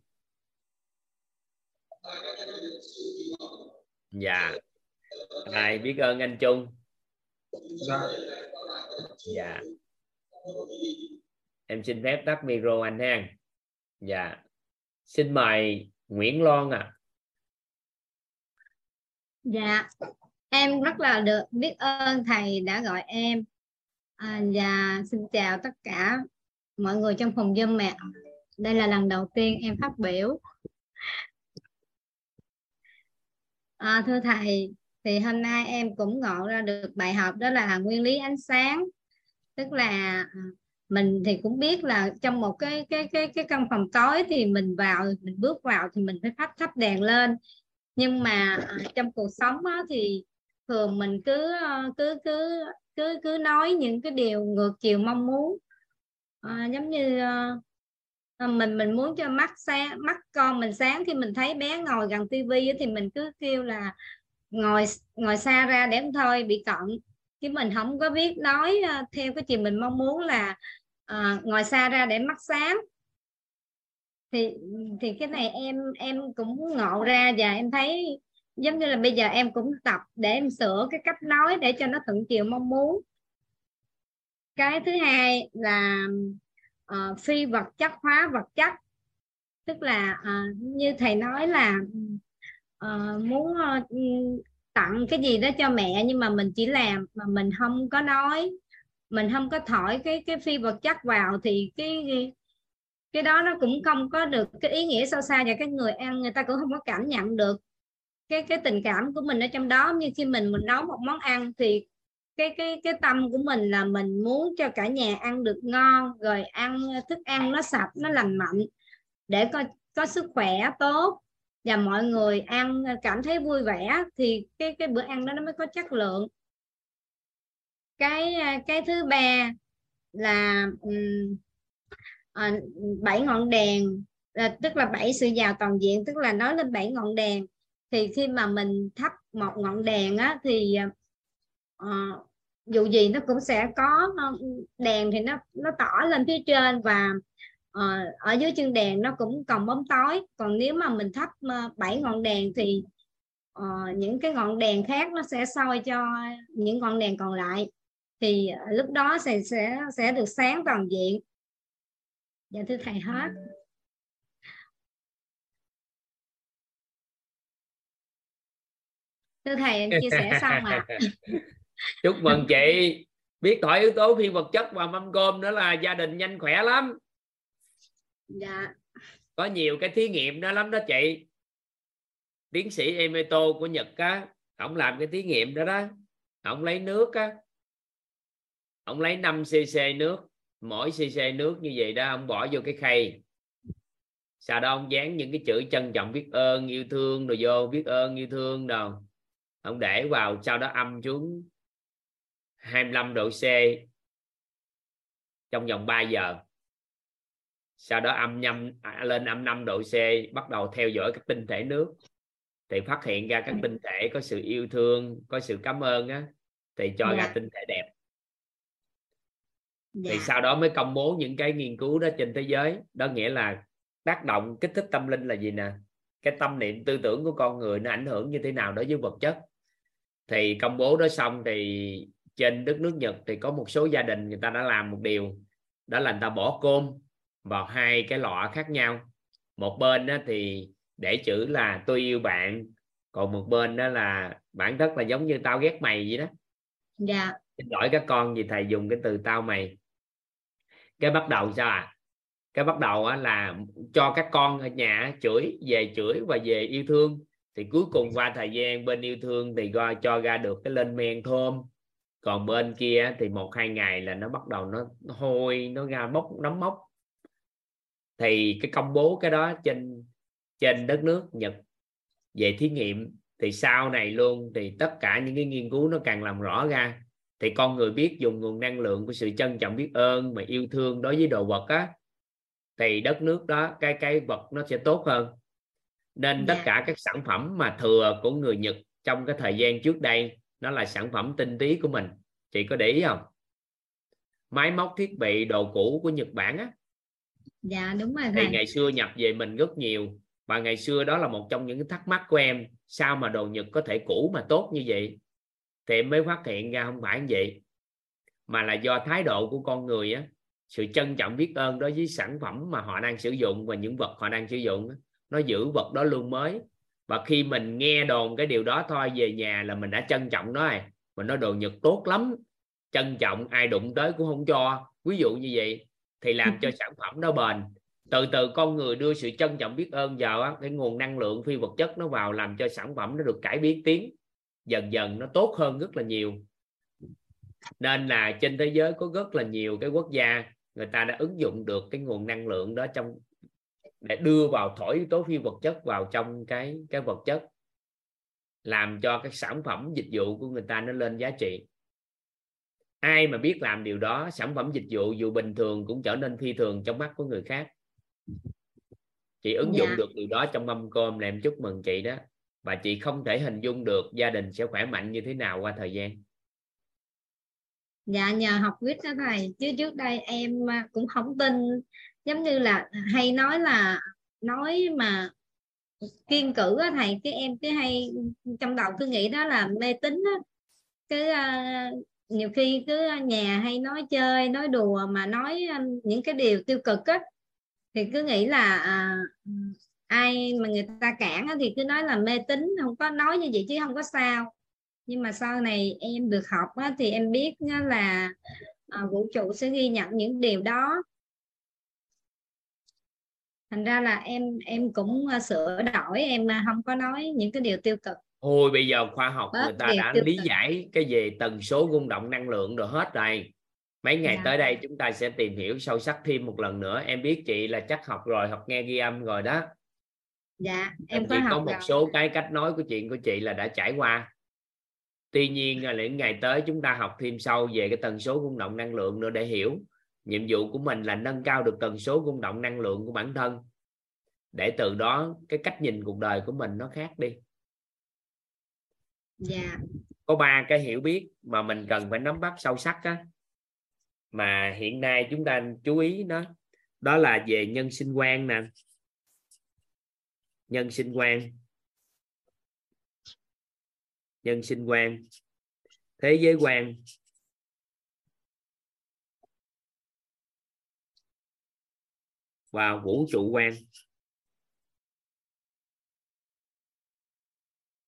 Dạ. Rồi biết ơn anh Trung?
Dạ.
Dạ. Em xin phép tắt micro anh ha. Dạ. Xin mời Nguyễn Loan à
Dạ, em rất là được biết ơn thầy đã gọi em. À, và xin chào tất cả mọi người trong phòng dân mẹ. Đây là lần đầu tiên em phát biểu. À, thưa thầy, thì hôm nay em cũng ngộ ra được bài học đó là nguyên lý ánh sáng. Tức là à, mình thì cũng biết là trong một cái cái cái cái căn phòng tối thì mình vào mình bước vào thì mình phải thắp thắp đèn lên nhưng mà à, trong cuộc sống á, thì thường mình cứ ờ, cứ cứ cứ cứ nói những cái điều ngược chiều mong muốn. À, giống như à, mình mình muốn cho mắt sáng mắt con mình sáng khi mình thấy bé ngồi gần tivi thì mình cứ kêu là ngồi ngồi xa ra để không thôi bị cận. Chứ mình không có biết nói theo cái chiều mình mong muốn là à, ngồi xa ra để mắt sáng thì thì cái này em em cũng ngộ ra và em thấy giống như là bây giờ em cũng tập để em sửa cái cách nói để cho nó thuận chiều mong muốn. Cái thứ hai là uh, phi vật chất hóa vật chất. Tức là uh, như thầy nói là uh, muốn uh, tặng cái gì đó cho mẹ nhưng mà mình chỉ làm mà mình không có nói mình không có thổi cái cái phi vật chất vào thì cái cái đó nó cũng không có được cái ý nghĩa sâu xa và cái người ăn người ta cũng không có cảm nhận được cái cái tình cảm của mình ở trong đó. Như khi mình mình nấu một món ăn thì cái cái cái tâm của mình là mình muốn cho cả nhà ăn được ngon rồi ăn thức ăn nó sạch nó lành mạnh để có có sức khỏe tốt và mọi người ăn cảm thấy vui vẻ thì cái cái bữa ăn đó nó mới có chất lượng. Cái à, cái thứ ba là um, à, bảy ngọn đèn là, tức là bảy sự giàu toàn diện tức là nói lên bảy ngọn đèn. Thì khi mà mình thắp một ngọn đèn á, thì uh, dù gì nó cũng sẽ có đèn thì nó nó tỏ lên phía trên và uh, ở dưới chân đèn nó cũng còn bóng tối. Còn nếu mà mình thắp bảy ngọn đèn thì uh, những cái ngọn đèn khác nó sẽ soi cho những ngọn đèn còn lại. Thì lúc đó sẽ sẽ sẽ được sáng toàn diện dạ thưa thầy hết thưa thầy chia sẻ xong ạ à.
chúc mừng chị. Biết thổi yếu tố phi vật chất và mâm cơm đó là gia đình nhanh khỏe lắm.
Dạ.
Có nhiều cái thí nghiệm đó lắm đó chị. Tiến sĩ Emeto của Nhật á ông làm cái thí nghiệm đó đó. Ông lấy nước á. Ông lấy 5 cc nước mỗi cc nước như vậy đó ông bỏ vô cái khay. Sau đó ông dán những cái chữ trân trọng biết ơn yêu thương rồi vô biết ơn yêu thương đâu ông để vào sau đó âm xuống 25 độ C trong vòng 3 giờ. Sau đó âm nhâm à, lên âm 5 độ C bắt đầu theo dõi các tinh thể nước. Thì phát hiện ra các tinh thể có sự yêu thương có sự cảm ơn á thì cho dạ. ra tinh thể đẹp dạ. thì sau đó mới công bố những cái nghiên cứu đó trên thế giới. Đó nghĩa là tác động kích thích tâm linh là gì nè? Cái tâm niệm tư tưởng của con người nó ảnh hưởng như thế nào đối với vật chất? Thì công bố đó xong thì trên đất nước Nhật thì có một số gia đình người ta đã làm một điều. Đó là người ta bỏ côn vào hai cái lọ khác nhau. Một bên đó thì để chữ là tôi yêu bạn còn một bên đó là bản chất là giống như tao ghét mày vậy đó.
Dạ.
Xin lỗi các con vì thầy dùng cái từ tao mày cái bắt đầu sao à cái bắt đầu là cho các con ở nhà chửi về chửi và về yêu thương. Thì cuối cùng qua thời gian bên yêu thương thì coi cho ra được cái lên men thơm. Còn bên kia thì một hai ngày là nó bắt đầu nó, nó hôi nó ra mốc nấm mốc. Thì cái công bố cái đó trên trên đất nước Nhật về thí nghiệm. Thì sau này luôn thì tất cả những cái nghiên cứu nó càng làm rõ ra thì con người biết dùng nguồn năng lượng của sự trân trọng biết ơn mà yêu thương đối với đồ vật á thì đất nước đó cái cái vật nó sẽ tốt hơn. Nên tất dạ. cả các sản phẩm mà thừa của người Nhật trong cái thời gian trước đây nó là sản phẩm tinh túy của mình. Chị có để ý không? Máy móc thiết bị đồ cũ của Nhật Bản á.
Dạ đúng rồi
thì ngày xưa nhập về mình rất nhiều và ngày xưa đó là một trong những thắc mắc của em sao mà đồ Nhật có thể cũ mà tốt như vậy thì em mới phát hiện ra không phải như vậy mà là do thái độ của con người á sự trân trọng biết ơn đối với sản phẩm mà họ đang sử dụng và những vật họ đang sử dụng nó giữ vật đó luôn mới. Và khi mình nghe đồn cái điều đó thôi về nhà là mình đã trân trọng nó rồi mình nói đồ nhật tốt lắm trân trọng ai đụng tới cũng không cho. Ví dụ như vậy thì làm cho (laughs) sản phẩm nó bền. Từ từ con người đưa sự trân trọng biết ơn vào á, cái nguồn năng lượng phi vật chất nó vào làm cho sản phẩm nó được cải biến tiến dần dần nó tốt hơn rất là nhiều. Nên là trên thế giới có rất là nhiều cái quốc gia người ta đã ứng dụng được cái nguồn năng lượng đó trong để đưa vào thổi yếu tố phi vật chất vào trong cái cái vật chất làm cho các sản phẩm dịch vụ của người ta nó lên giá trị. Ai mà biết làm điều đó sản phẩm dịch vụ dù bình thường cũng trở nên phi thường trong mắt của người khác. Chị ứng dụng dạ. được điều đó trong mâm cơm là em chúc mừng chị đó và chị không thể hình dung được gia đình sẽ khỏe mạnh như thế nào qua thời gian.
Dạ nhờ học viết đó thầy. Chứ trước đây em à, cũng không tin. Giống như là hay nói là nói mà kiên cử á thầy. Cái em cái hay trong đầu cứ nghĩ đó là mê tín á. Cái uh, à, nhiều khi cứ nhà hay nói chơi nói đùa mà nói à, những cái điều tiêu cực á. Thì cứ nghĩ là uh, ai mà người ta cản thì cứ nói là mê tín không có nói như vậy chứ không có sao. Nhưng mà sau này em được học á, thì em biết là à, vũ trụ sẽ ghi nhận những điều đó. Thành ra là em em cũng uh, sửa đổi em uh, không có nói những cái điều tiêu cực.
Ôi bây giờ khoa học Bớt người ta đã lý cực. giải cái về tần số rung động năng lượng rồi hết rồi. Mấy ngày dạ. tới đây chúng ta sẽ tìm hiểu sâu sắc thêm một lần nữa. Em biết chị là chắc học rồi học nghe ghi âm rồi đó
dạ em có,
có một rồi. số cái cách nói của chuyện của chị là đã trải qua. Tuy nhiên là những ngày tới chúng ta học thêm sâu về cái tần số rung động năng lượng nữa để hiểu. Nhiệm vụ của mình là nâng cao được tần số rung động năng lượng của bản thân. Để từ đó cái cách nhìn cuộc đời của mình nó khác đi.
Dạ.
Có ba cái hiểu biết mà mình cần phải nắm bắt sâu sắc á mà hiện nay chúng ta chú ý đó đó là về nhân sinh quan nè nhân sinh quan. Nhân sinh quan. Thế giới quan. Và vũ trụ quan.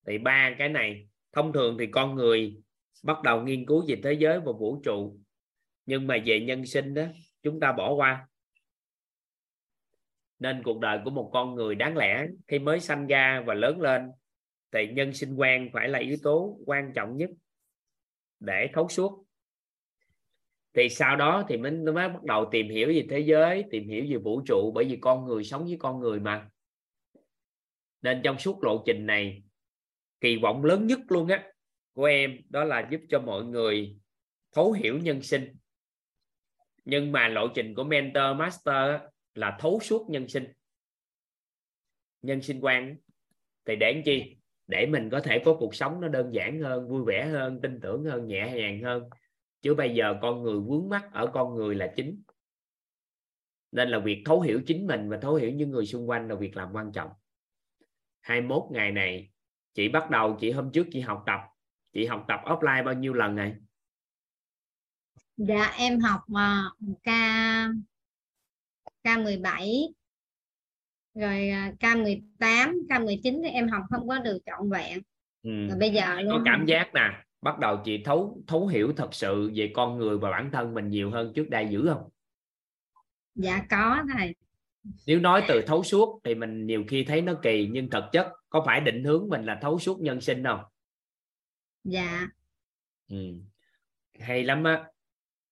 Thì ba cái này, thông thường thì con người bắt đầu nghiên cứu về thế giới và vũ trụ. Nhưng mà về nhân sinh đó, chúng ta bỏ qua nên cuộc đời của một con người đáng lẽ khi mới sanh ra và lớn lên thì nhân sinh quan phải là yếu tố quan trọng nhất để thấu suốt. Thì sau đó thì mình mới bắt đầu tìm hiểu về thế giới, tìm hiểu về vũ trụ, bởi vì con người sống với con người mà. Nên trong suốt lộ trình này, kỳ vọng lớn nhất luôn á, của em đó là giúp cho mọi người thấu hiểu nhân sinh. Nhưng mà lộ trình của mentor, master là thấu suốt nhân sinh. Nhân sinh quan thì để chi? Để mình có thể có cuộc sống nó đơn giản hơn, vui vẻ hơn, tin tưởng hơn, nhẹ nhàng hơn. Chứ bây giờ con người vướng mắt ở con người là chính. Nên là việc thấu hiểu chính mình và thấu hiểu những người xung quanh là việc làm quan trọng. 21 ngày này, chị bắt đầu, chị hôm trước chị học tập. Chị học tập offline bao nhiêu lần này?
Dạ em học ờ, mà ca. K17 rồi à, K18 K19 thì em học không có được trọn vẹn. Ừ. rồi bây giờ
có cảm giác nè bắt đầu chị thấu thấu hiểu thật sự về con người và bản thân mình nhiều hơn trước đây dữ không?
Dạ có thầy.
Nếu nói từ thấu suốt thì mình nhiều khi thấy nó kỳ nhưng thực chất có phải định hướng mình là thấu suốt nhân sinh không?
Dạ.
Ừ. hay lắm á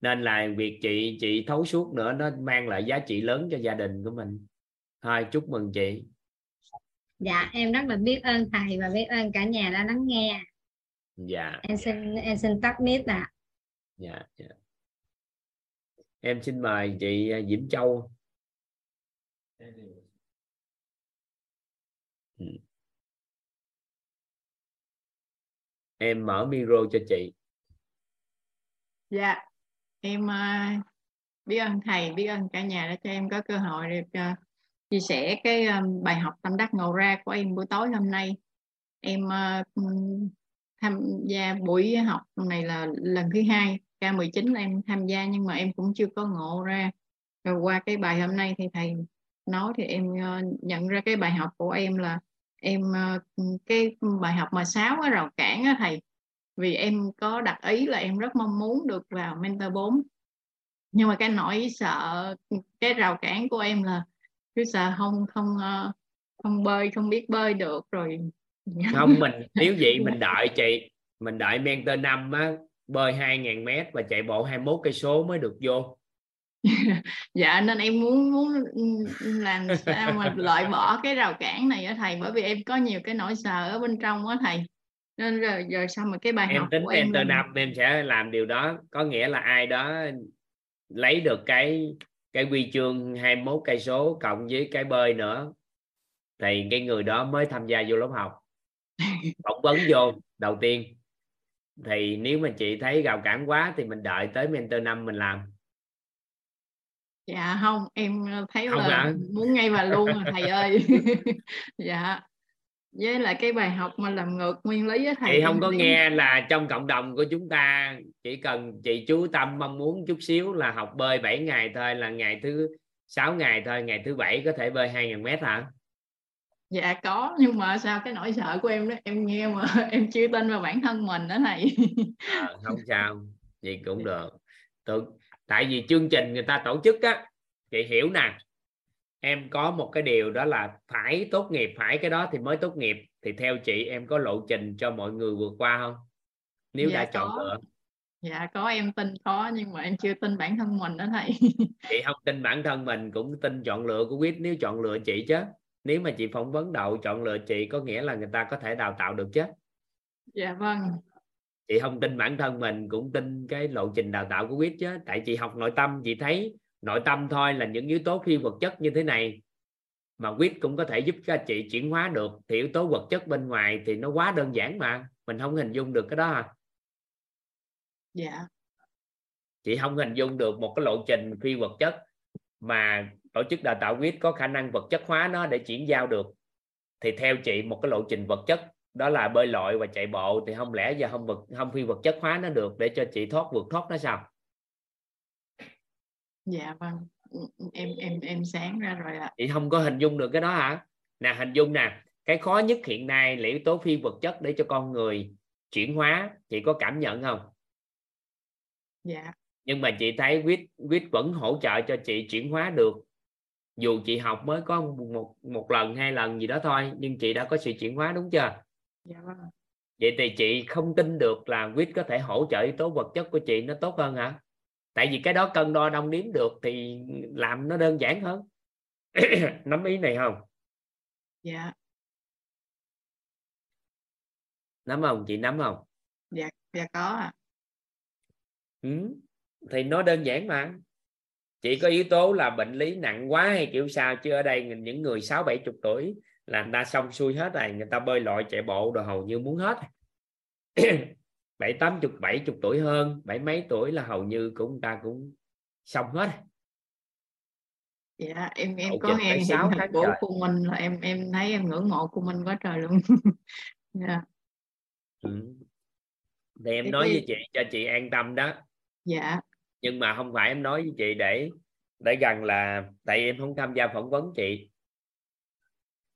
nên là việc chị chị thấu suốt nữa nó mang lại giá trị lớn cho gia đình của mình. Thôi chúc mừng chị.
Dạ em rất là biết ơn thầy và biết ơn cả nhà đã lắng nghe.
Dạ
em xin em xin tắt mic ạ. À.
dạ, dạ. Em xin mời chị à, Diễm Châu. Ừ. em mở micro cho chị.
Dạ em uh, biết ơn thầy biết ơn cả nhà đã cho em có cơ hội được uh, chia sẻ cái um, bài học tâm đắc ngộ ra của em buổi tối hôm nay. Em uh, tham gia buổi học này là lần thứ hai K19 em tham gia nhưng mà em cũng chưa có ngộ ra. Rồi qua cái bài hôm nay thì thầy nói thì em uh, nhận ra cái bài học của em là em uh, cái bài học mà sáu cái rào cản á thầy vì em có đặt ý là em rất mong muốn được vào mentor 4 nhưng mà cái nỗi sợ cái rào cản của em là cứ sợ không không uh, không bơi không biết bơi được rồi.
Không mình (laughs) nếu vậy mình đợi chị mình đợi mentor năm á bơi 2.000 mét và chạy bộ 21 cây số mới được vô. (laughs)
Dạ nên em muốn muốn làm sao mà loại bỏ cái rào cản này ở thầy? Bởi vì em có nhiều cái nỗi sợ ở bên trong á thầy nên rồi giờ sau mà cái bài
em
học
tính
của
mentor năm em sẽ làm điều đó có nghĩa là ai đó lấy được cái cái quy chương 21 cây số cộng với cái bơi nữa thì cái người đó mới tham gia vô lớp học. (laughs) Phỏng vấn vô đầu tiên. Thì nếu mà chị thấy rào cản quá thì mình đợi tới mentor năm mình làm.
Dạ không em thấy không là hả? muốn ngay và luôn thầy ơi. (laughs) (laughs) Dạ với lại cái bài học mà làm ngược nguyên lý á thầy
chị không có nghe là trong cộng đồng của chúng ta chỉ cần chị chú tâm mong muốn chút xíu là học bơi 7 ngày thôi là ngày thứ 6 ngày thôi ngày thứ bảy có thể bơi 2.000 mét hả?
Dạ có nhưng mà sao cái nỗi sợ của em đó em nghe mà (laughs) em chưa tin vào bản thân mình đó thầy.
À, không sao gì cũng được. Tại vì chương trình người ta tổ chức á chị hiểu nè em có một cái điều đó là phải tốt nghiệp phải cái đó thì mới tốt nghiệp. Thì theo chị em có lộ trình cho mọi người vượt qua không? Nếu dạ, đã chọn lựa
dạ có em tin có nhưng mà em chưa tin bản thân mình đó thầy. (laughs)
Chị không tin bản thân mình cũng tin chọn lựa của quyết. Nếu chọn lựa chị chứ nếu mà chị phỏng vấn đậu chọn lựa chị có nghĩa là người ta có thể đào tạo được chứ.
Dạ vâng.
Chị không tin bản thân mình cũng tin cái lộ trình đào tạo của quyết chứ. Tại chị học nội tâm chị thấy nội tâm thôi là những yếu tố phi vật chất như thế này mà quyết cũng có thể giúp các chị chuyển hóa được. Thì yếu tố vật chất bên ngoài thì nó quá đơn giản mà. Mình không hình dung được cái đó à.
Dạ.
Chị không hình dung được một cái lộ trình phi vật chất mà tổ chức đào tạo quýt có khả năng vật chất hóa nó để chuyển giao được. Thì theo chị một cái lộ trình vật chất đó là bơi lội và chạy bộ thì không lẽ giờ không vật không phi vật chất hóa nó được để cho chị thoát vượt thoát nó sao
dạ vâng. Em em em sáng ra rồi ạ.
Chị không có hình dung được cái đó hả? Nè hình dung nè. Cái khó nhất hiện nay là yếu tố phi vật chất để cho con người chuyển hóa. Chị có cảm nhận không?
Dạ.
Nhưng mà chị thấy quýt quýt vẫn hỗ trợ cho chị chuyển hóa được. Dù chị học mới có một một lần hai lần gì đó thôi nhưng chị đã có sự chuyển hóa đúng chưa?
Dạ vâng.
Vậy thì chị không tin được là quýt có thể hỗ trợ yếu tố vật chất của chị nó tốt hơn hả tại vì cái đó cân đo đong đếm được thì làm nó đơn giản hơn. (clears throat) Nắm ý này không?
Dạ.
Nắm không? Chị nắm không?
Dạ dạ có ạ.
Ừ. thì nó đơn giản mà. Chỉ có yếu tố là bệnh lý nặng quá hay kiểu sao chứ ở đây những người sáu bảy chục tuổi là người ta xong xuôi hết rồi người ta bơi lội chạy bộ đồ hầu như muốn hết (clears throat) bảy tám chục bảy chục tuổi hơn bảy mấy tuổi là hầu như cũng ta cũng xong hết
dạ em em
Hậu
có nghe hiện thực của cô Minh là em em thấy em ngưỡng mộ cô Minh quá trời luôn. (laughs) Dạ.
Ừ. thì em
Cái
nói
cái-
với chị cho chị an tâm đó.
Dạ.
Nhưng mà không phải em nói với chị để để gần là tại em không tham gia phỏng vấn chị.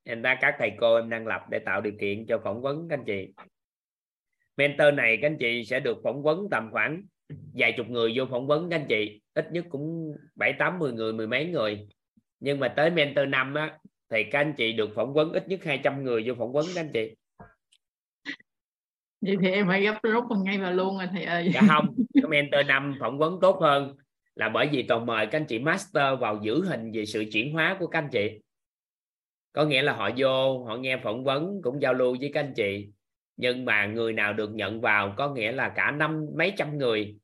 Em đã các thầy cô em đang lập để tạo điều kiện cho phỏng vấn các anh chị mentor này các anh chị sẽ được phỏng vấn tầm khoảng vài chục người vô phỏng vấn các anh chị. Ít nhất cũng bảy tám mười người mười mấy người. Nhưng mà tới mentor năm á thì các anh chị được phỏng vấn ít nhất 200 người vô phỏng vấn các anh chị.
Vậy thì em phải gấp rút vào ngay và luôn rồi thầy ơi.
Dạ không cái mentor năm phỏng vấn tốt hơn là bởi vì toàn mời các anh chị master vào giữ hình về sự chuyển hóa của các anh chị. Có nghĩa là họ vô họ nghe phỏng vấn cũng giao lưu với các anh chị nhưng mà người nào được nhận vào có nghĩa là cả năm mấy trăm người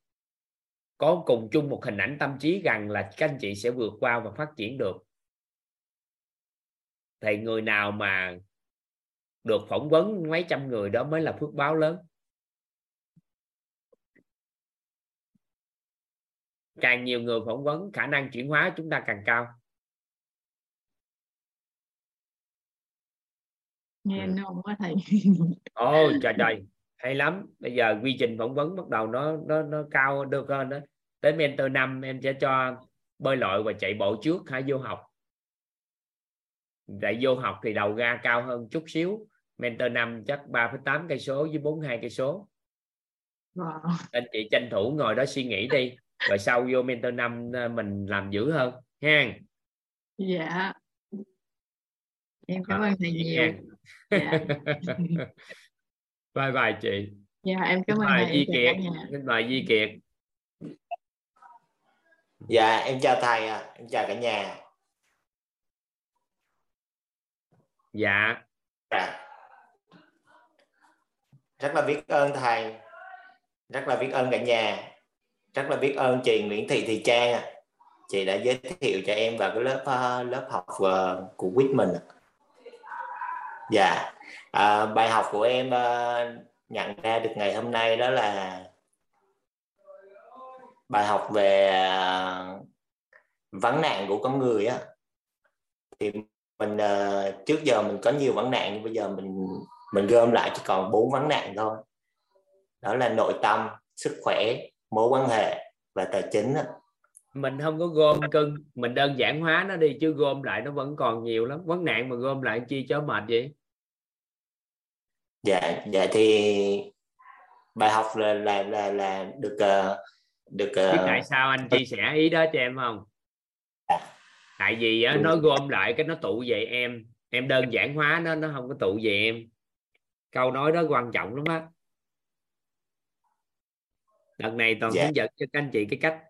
có cùng chung một hình ảnh tâm trí rằng là các anh chị sẽ vượt qua và phát triển được. Thì người nào mà được phỏng vấn mấy trăm người đó mới là phước báo lớn. Càng nhiều người phỏng vấn, khả năng chuyển hóa chúng ta càng cao.
Nghe
Ừ.
nôn quá thầy. (laughs)
Ôi trời trời. Hay lắm. Bây giờ quy trình phỏng vấn bắt đầu nó nó nó cao được hơn đó. Tới mentor năm em sẽ cho bơi lội và chạy bộ trước hãy vô học. Tại vô học thì đầu ra cao hơn chút xíu. Mentor năm chắc 3,8 cây số với 42 cây số.
Wow.
anh chị tranh thủ ngồi đó suy nghĩ đi. Rồi sau vô mentor năm ờ, mình làm dữ hơn. Ha
dạ. Em cảm ơn thầy nhiều. Dạ. (laughs)
Bye bye chị.
Dạ em cảm ơn thầy
Di Kiệt. xin mời Di Kiệt.
Dạ em chào thầy ạ, em chào cả nhà.
dạ.
Dạ. Rất là biết ơn thầy, rất là biết ơn cả nhà, rất là biết ơn chị Nguyễn Thị Thị Trang. Chị đã giới thiệu cho em vào cái lớp ờ, lớp học ờ, của quýt mình. Dạ, à, bài học của em uh, nhận ra được ngày hôm nay đó là bài học về uh, vấn nạn của con người á. Thì mình uh, trước giờ mình có nhiều vấn nạn nhưng bây giờ mình mình gom lại chỉ còn bốn vấn nạn thôi đó là nội tâm sức khỏe mối quan hệ và tài chính á.
mình không có gom cưng mình đơn giản hóa nó đi chứ gom lại nó vẫn còn nhiều lắm vấn nạn mà gom lại chi cho mệt vậy
dạ dạ thì bài học là là là là được ờ, được ờ,
biết tại sao anh chia sẻ ý đó cho em không? Tại vì á, nó gom lại cái nó tụ về em. Em đơn giản hóa nó nó không có tụ về em. Câu nói đó quan trọng lắm á. Lần này toàn
Dạ.
hướng dẫn cho các anh chị cái cách.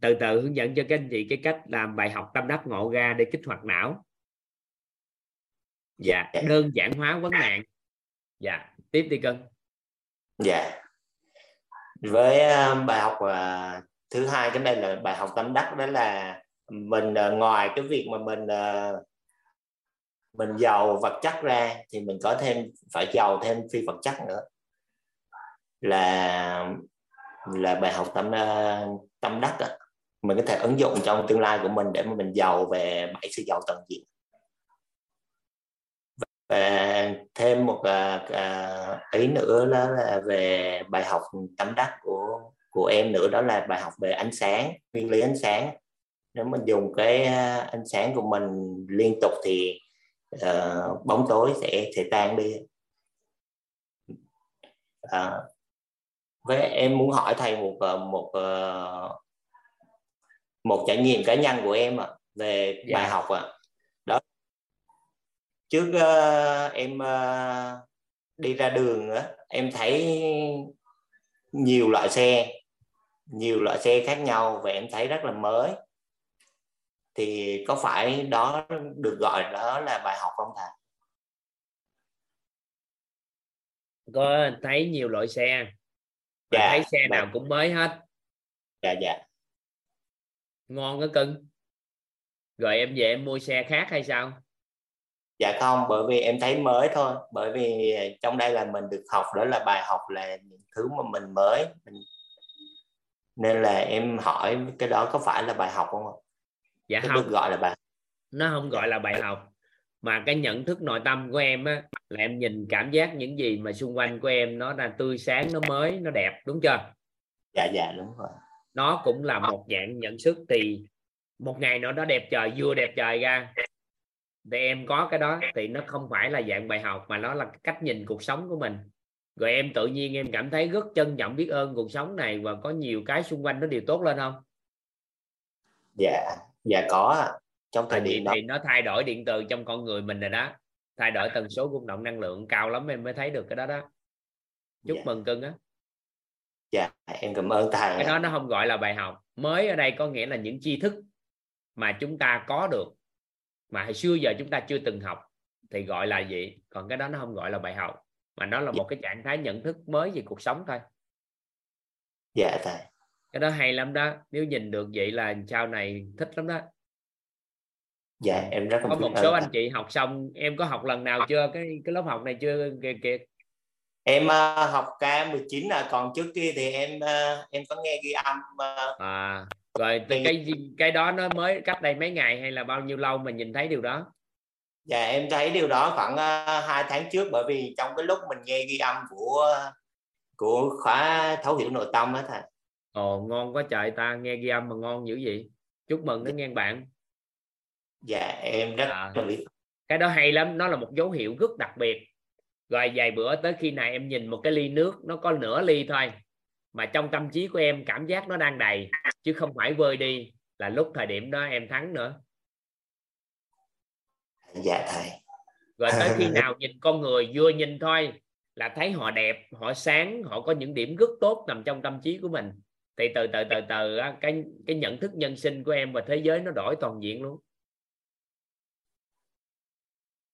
Từ từ hướng dẫn cho các anh chị cái cách làm bài học tâm đắc ngộ ra để kích hoạt não. Dạ
Dạ.
đơn giản hóa vấn nạn dạ tiếp đi cưng
dạ. Với ờ, bài học ờ, thứ hai cái đây là bài học tâm đắc đó là mình ờ, ngoài cái việc mà mình mình giàu vật chất ra thì mình có thêm, phải giàu thêm phi vật chất nữa. Là là bài học tâm tâm đắc đó. mình có thể ứng dụng trong tương lai của mình để mà mình giàu về bảy sự giàu toàn diện và thêm một uh, ý nữa đó là về bài học tâm đắc của của em nữa đó là bài học về ánh sáng nguyên lý ánh sáng. Nếu mình dùng cái ánh sáng của mình liên tục thì uh, bóng tối sẽ sẽ tan đi. À, với em muốn hỏi thầy một một một trải nghiệm cá nhân của em về dạ. bài học ạ. đó trước uh, em uh, đi ra đường uh, em thấy nhiều loại xe nhiều loại xe khác nhau và em thấy rất là mới. Thì có phải đó được gọi đó là bài học không thầy?
Có thấy nhiều loại xe. Dạ, thấy xe nào cũng mới hết.
Dạ dạ.
Ngon đó cưng. Rồi em về em mua xe khác hay sao
dạ không bởi vì em thấy mới thôi. Bởi vì trong đây là mình được học đó là bài học là những thứ mà mình mới. Mình... nên là em hỏi cái đó có phải là bài học không
dạ
cái
không.
gọi là bài
nó không gọi là bài học mà cái nhận thức nội tâm của em á là em nhìn cảm giác những gì mà xung quanh của em nó đang tươi sáng nó mới nó đẹp đúng chưa?
Dạ dạ đúng rồi.
Nó cũng là một dạng nhận thức thì một ngày nó đó đẹp trời vừa đẹp trời ra thì em có cái đó thì nó không phải là dạng bài học mà nó là cách nhìn cuộc sống của mình. Rồi em tự nhiên em cảm thấy rất trân trọng biết ơn cuộc sống này và có nhiều cái xung quanh nó đều tốt lên không?
Dạ dạ có trong thời điểm
đó thì nó thay đổi điện từ trong con người mình rồi đó. Thay đổi tần số rung động năng lượng cao lắm em mới thấy được cái đó đó. Chúc dạ. mừng cưng á.
Dạ em cảm ơn thầy
cái đó nó không gọi là bài học. Mới ở đây có nghĩa là những tri thức mà chúng ta có được mà hồi xưa giờ chúng ta chưa từng học thì gọi là gì? Còn cái đó nó không gọi là bài học mà nó là một cái trạng thái nhận thức mới về cuộc sống thôi.
Dạ thầy.
Cái đó hay lắm đó. Nếu nhìn được vậy là sau này thích lắm đó.
Dạ em rất
có một số anh chị học xong em có học lần nào chưa? Cái cái lớp học này chưa? Kìa kìa.
Em uh, học K19 là còn trước kia thì em uh, em có nghe ghi âm
uh, à rồi thì cái cái đó nó mới cách đây mấy ngày hay là bao nhiêu lâu mà nhìn thấy điều đó?
Dạ em thấy điều đó khoảng uh, 2 tháng trước bởi vì trong cái lúc mình nghe ghi âm của của khóa thấu hiểu nội tâm á thầy.
Ồ ngon quá trời ta nghe ghi âm mà ngon dữ vậy. Chúc mừng đó nghe bạn.
Dạ em rất à,
cái đó hay lắm nó là một dấu hiệu rất đặc biệt. Rồi vài bữa tới khi này em nhìn một cái ly nước nó có nửa ly thôi mà trong tâm trí của em cảm giác nó đang đầy chứ không phải vơi đi là lúc thời điểm đó em thắng nữa.
Dạ thầy.
Rồi tới khi (laughs) nào nhìn con người vừa nhìn thôi là thấy họ đẹp họ sáng họ có những điểm rất tốt nằm trong tâm trí của mình. Thì từ từ từ từ cái cái nhận thức nhân sinh của em và thế giới nó đổi toàn diện luôn.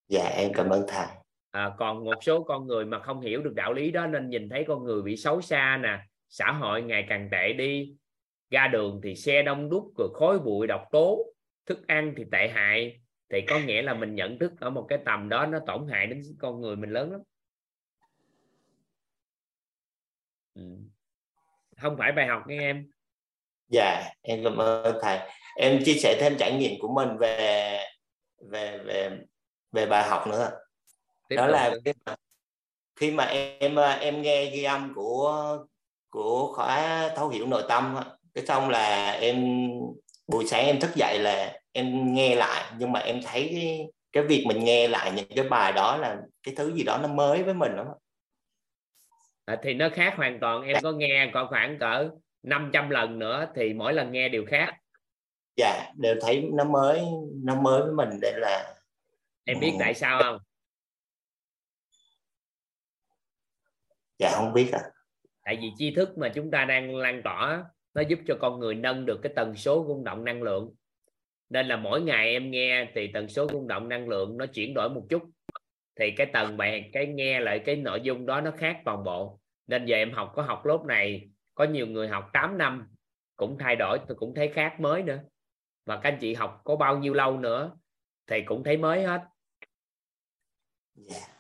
Dạ em cảm ơn thầy.
À, còn một số con người mà không hiểu được đạo lý đó nên nhìn thấy con người bị xấu xa nè xã hội ngày càng tệ đi ra đường thì xe đông đúc rồi khói bụi độc tố. Thức ăn thì tệ hại. Thì có nghĩa là mình nhận thức ở một cái tầm đó nó tổn hại đến con người mình lớn lắm. Ừ. không phải bài học nghe em.
Dạ em cảm ơn thầy. Em chia sẻ thêm trải nghiệm của mình về về về về bài học nữa. Tiếp đó là khi mà, khi mà em em nghe ghi âm của của khóa thấu hiểu nội tâm cái xong là em buổi sáng em thức dậy là em nghe lại nhưng mà em thấy cái, cái việc mình nghe lại những cái bài đó là cái thứ gì đó nó mới với mình lắm
à, thì nó khác hoàn toàn. Em có nghe có khoảng cỡ 500 lần nữa thì mỗi lần nghe đều khác.
Dạ đều thấy nó mới nó mới với mình để là
em biết tại sao không?
Dạ không biết à
tại vì tri thức mà chúng ta đang lan tỏa nó giúp cho con người nâng được cái tần số rung động năng lượng. Nên là mỗi ngày em nghe thì tần số rung động năng lượng nó chuyển đổi một chút. Thì cái tầng bài, cái nghe lại cái nội dung đó nó khác toàn bộ. Nên giờ em học, có học lớp này, có nhiều người học 8 năm, cũng thay đổi, tôi cũng thấy khác mới nữa. Và các anh chị học có bao nhiêu lâu nữa, thì cũng thấy mới hết. Yeah.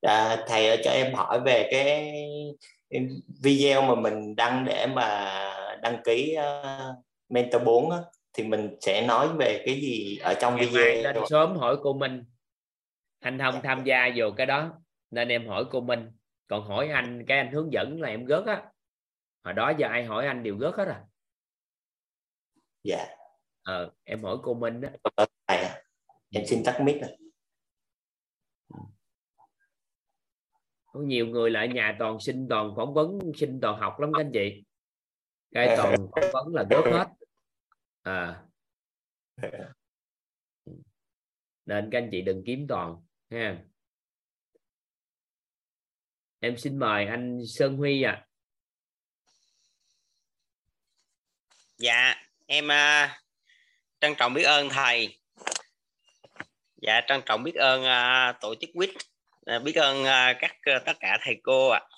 À, thầy cho em hỏi về cái video mà mình đăng để mà đăng ký uh, mentor 4 á, thì mình sẽ nói về cái gì ở trong
Ngày
video
lên sớm hỏi cô Minh. Anh không tham gia vào cái đó nên em hỏi cô Minh. Còn hỏi anh cái anh hướng dẫn là em gớt á. Hồi đó giờ ai hỏi anh đều gớt hết à.
Dạ.
Ờ, em hỏi cô Minh
thầy à. em xin tắt mic này.
Có nhiều người lại nhà toàn xin toàn phỏng vấn xin toàn học lắm các anh chị. Cái toàn phỏng vấn là gớt hết. À. Nên các anh chị đừng kiếm toàn ha. Em xin mời anh Sơn Huy à
dạ em uh, trân trọng biết ơn thầy. Dạ trân trọng biết ơn uh, tổ chức quýt uh, biết ơn uh, các uh, tất cả thầy cô ạ. À.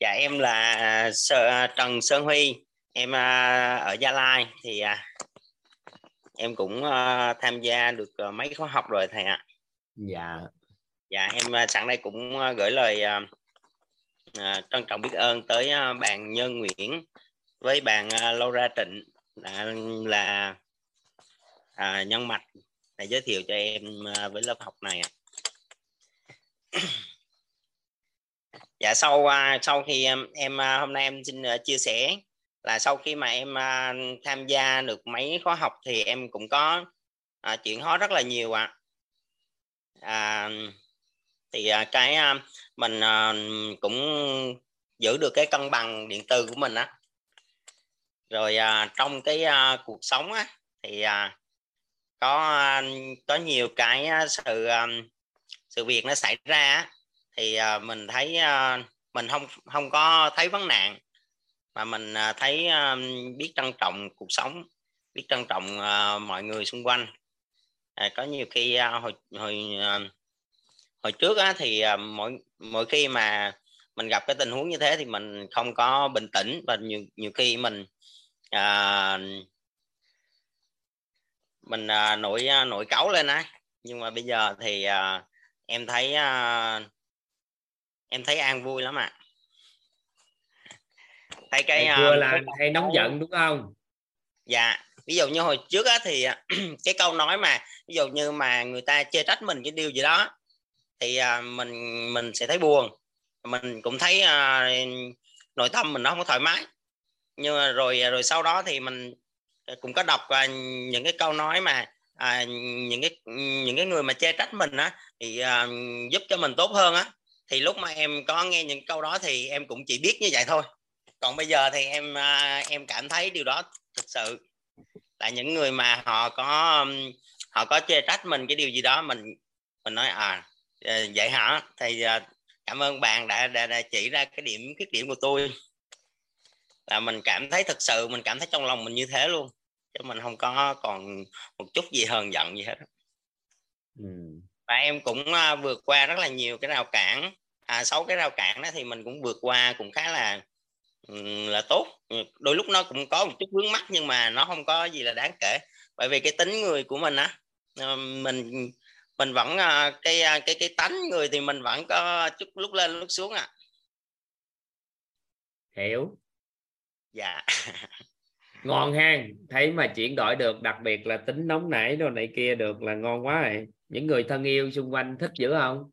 dạ em là uh, Trần Sơn Huy. Em ở Gia Lai thì em cũng tham gia được mấy khóa học rồi thầy ạ.
Dạ.
Dạ em sẵn đây cũng gửi lời trân trọng biết ơn tới bạn Nhân Nguyễn với bạn Laura Trịnh là, là uh, nhân mạch để giới thiệu cho em với lớp học này (clears throat) dạ sau à, sau khi em, em à, hôm nay em xin à, chia sẻ là sau khi mà em tham gia được mấy khóa học thì em cũng có chuyển hóa rất là nhiều ạ à. à, thì cái mình cũng giữ được cái cân bằng điện từ của mình á rồi trong cái cuộc sống á thì có có nhiều cái sự um, sự việc nó xảy ra thì ờ, mình thấy ờ, mình không không có thấy vấn nạn mà mình ờ, thấy biết trân trọng cuộc sống biết trân trọng mọi người xung quanh. À, có nhiều khi hồi hồi hồi trước á, thì mỗi mỗi khi mà mình gặp cái tình huống như thế thì mình không có bình tĩnh và nhiều nhiều khi mình à, mình à, nổi nổi cáu lên á. Nhưng mà bây giờ thì à, em thấy uh, em thấy an vui lắm ạ. À.
thấy cái uh, là hay nóng giận đúng không?
Dạ ví dụ như hồi trước á thì (clears throat) cái câu nói mà ví dụ như mà người ta chê trách mình cái điều gì đó thì uh, mình mình sẽ thấy buồn. Mình cũng thấy uh, nội tâm mình nó không có thoải mái. Nhưng mà rồi rồi sau đó thì mình cũng có đọc uh, những cái câu nói mà à, những cái những cái người mà chê trách mình á thì à, giúp cho mình tốt hơn á. Thì lúc mà em có nghe những câu đó thì em cũng chỉ biết như vậy thôi. Còn bây giờ thì em à, em cảm thấy điều đó thực sự là những người mà họ có họ có chê trách mình cái điều gì đó mình mình nói à, à vậy hả? Thì à, cảm ơn bạn đã, đã, đã chỉ ra cái điểm khuyết điểm của tôi. Là mình cảm thấy thực sự mình cảm thấy trong lòng mình như thế luôn chứ mình không có còn một chút gì hờn giận gì hết ừ. và em cũng uh, vượt qua rất là nhiều cái rào cản. À, sáu cái rào cản đó thì mình cũng vượt qua cũng khá là là tốt. Đôi lúc nó cũng có một chút vướng mắt nhưng mà nó không có gì là đáng kể. Bởi vì cái tính người của mình á ờ, mình mình vẫn uh, cái cái cái tánh người thì mình vẫn có chút lúc lên lúc xuống à.
Hiểu.
Dạ (laughs)
ngon ha. Thấy mà chuyển đổi được đặc biệt là tính nóng nảy đồ này kia được là ngon quá rồi những người thân yêu xung quanh thích dữ không?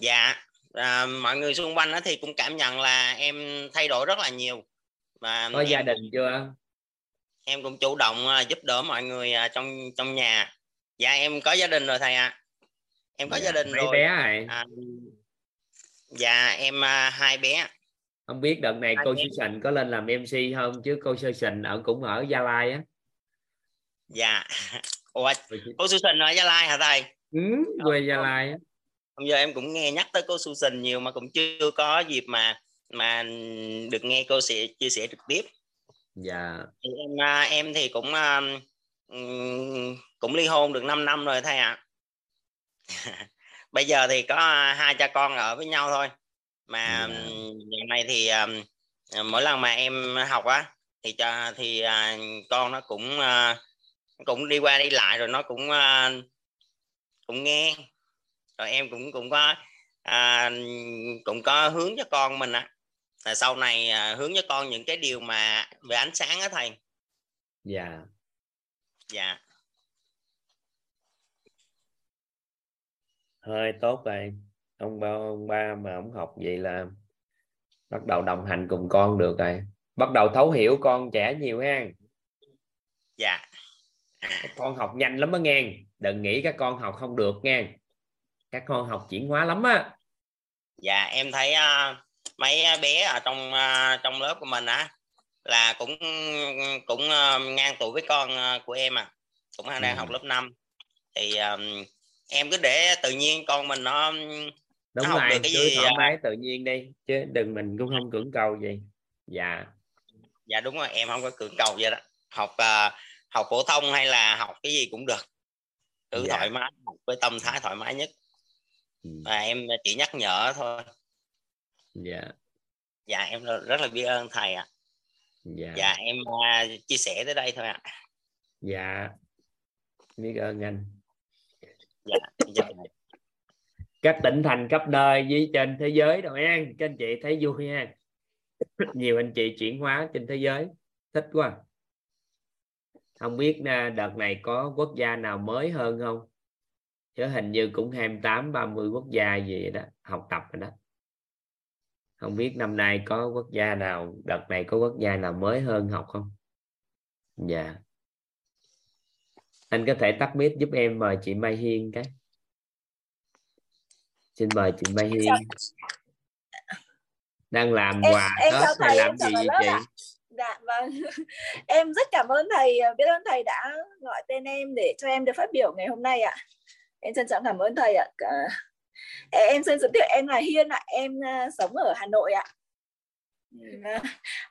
Dạ à, mọi người xung quanh đó thì cũng cảm nhận là em thay đổi rất là nhiều.
Và có gia đình chưa?
Em cũng chủ động uh, giúp đỡ mọi người uh, trong trong nhà. Dạ em có gia đình rồi thầy ạ. À. em có dạ, gia đình
mấy
rồi.
bé này à,
dạ em hai bé
không biết đợt này cô Susan có lên làm MC không? Chứ cô Susan ở cũng ở Gia Lai á.
Dạ. Ủa, cô Susan ở Gia Lai hả thầy?
Ừ, quê Gia Lai á.
bây giờ em cũng nghe nhắc tới cô Susan nhiều mà cũng chưa có dịp mà mà được nghe cô sẽ chia sẻ trực tiếp.
Dạ.
Em à, em thì cũng à, cũng ly hôn được 5 năm rồi thầy ạ. À. (laughs) bây giờ thì có hai cha con ở với nhau thôi mà yeah. Dạ. giờ này thì uh, mỗi lần mà em học á thì cho thì uh, con nó cũng uh, cũng đi qua đi lại rồi nó cũng uh, cũng nghe. Rồi em cũng cũng có à, cũng có hướng cho con mình á. Là sau này à, hướng cho con những cái điều mà về ánh sáng á thầy.
Dạ.
Dạ.
Hơi tốt rồi ông ba ông ba mà ông học vậy là bắt đầu đồng hành cùng con được rồi. Bắt đầu thấu hiểu con trẻ nhiều ha
dạ.
Các con học nhanh lắm á nghe đừng nghĩ các con học không được nghe các con học chuyển hóa lắm á.
Dạ em thấy uh, mấy bé ở trong uh, trong lớp của mình á là cũng cũng uh, ngang tuổi với con uh, của em à. Cũng đang ừ. học lớp 5 thì um, em cứ để tự nhiên con mình nó
đúng
nó
rồi
cái
cứ
gì
thoải mái tự nhiên đi chứ đừng mình cũng không cưỡng cầu gì. Dạ.
Dạ đúng rồi em không có cưỡng cầu vậy đó. Học uh, học phổ thông hay là học cái gì cũng được. Cứ
Dạ.
thoải mái học với tâm thái thoải mái nhất.
Ừ.
và em chỉ nhắc nhở thôi.
Dạ.
Dạ em rất là biết ơn thầy ạ.
Dạ.
Dạ em à, chia sẻ tới đây thôi ạ.
Dạ. Biết ơn anh.
Dạ dạ
các tỉnh thành khắp nơi với trên thế giới đâu nha các anh chị thấy vui nha (laughs) nhiều anh chị chuyển hóa trên thế giới. Thích quá. Không biết à, đợt này có quốc gia nào mới hơn không? Chứ hình như cũng 28 30 quốc gia gì vậy đó, học tập rồi đó. Không biết năm nay có quốc gia nào, đợt này có quốc gia nào mới hơn học không? Dạ. Anh có thể tắt mic giúp em mời chị Mai Hiên cái xin mời chị Mai Hiên đang làm
Em-
quà
em
Tết
chào
hay
thầy,
làm gì vậy chị.
Dạ vâng. (laughs) Em rất cảm ơn thầy, biết ơn thầy đã gọi tên em để cho em được phát biểu ngày hôm nay ạ. Em trân trọng cảm ơn thầy ạ. Cả- Em xin giới thiệu em là Hiên ạ, em à, sống ở Hà Nội ạ.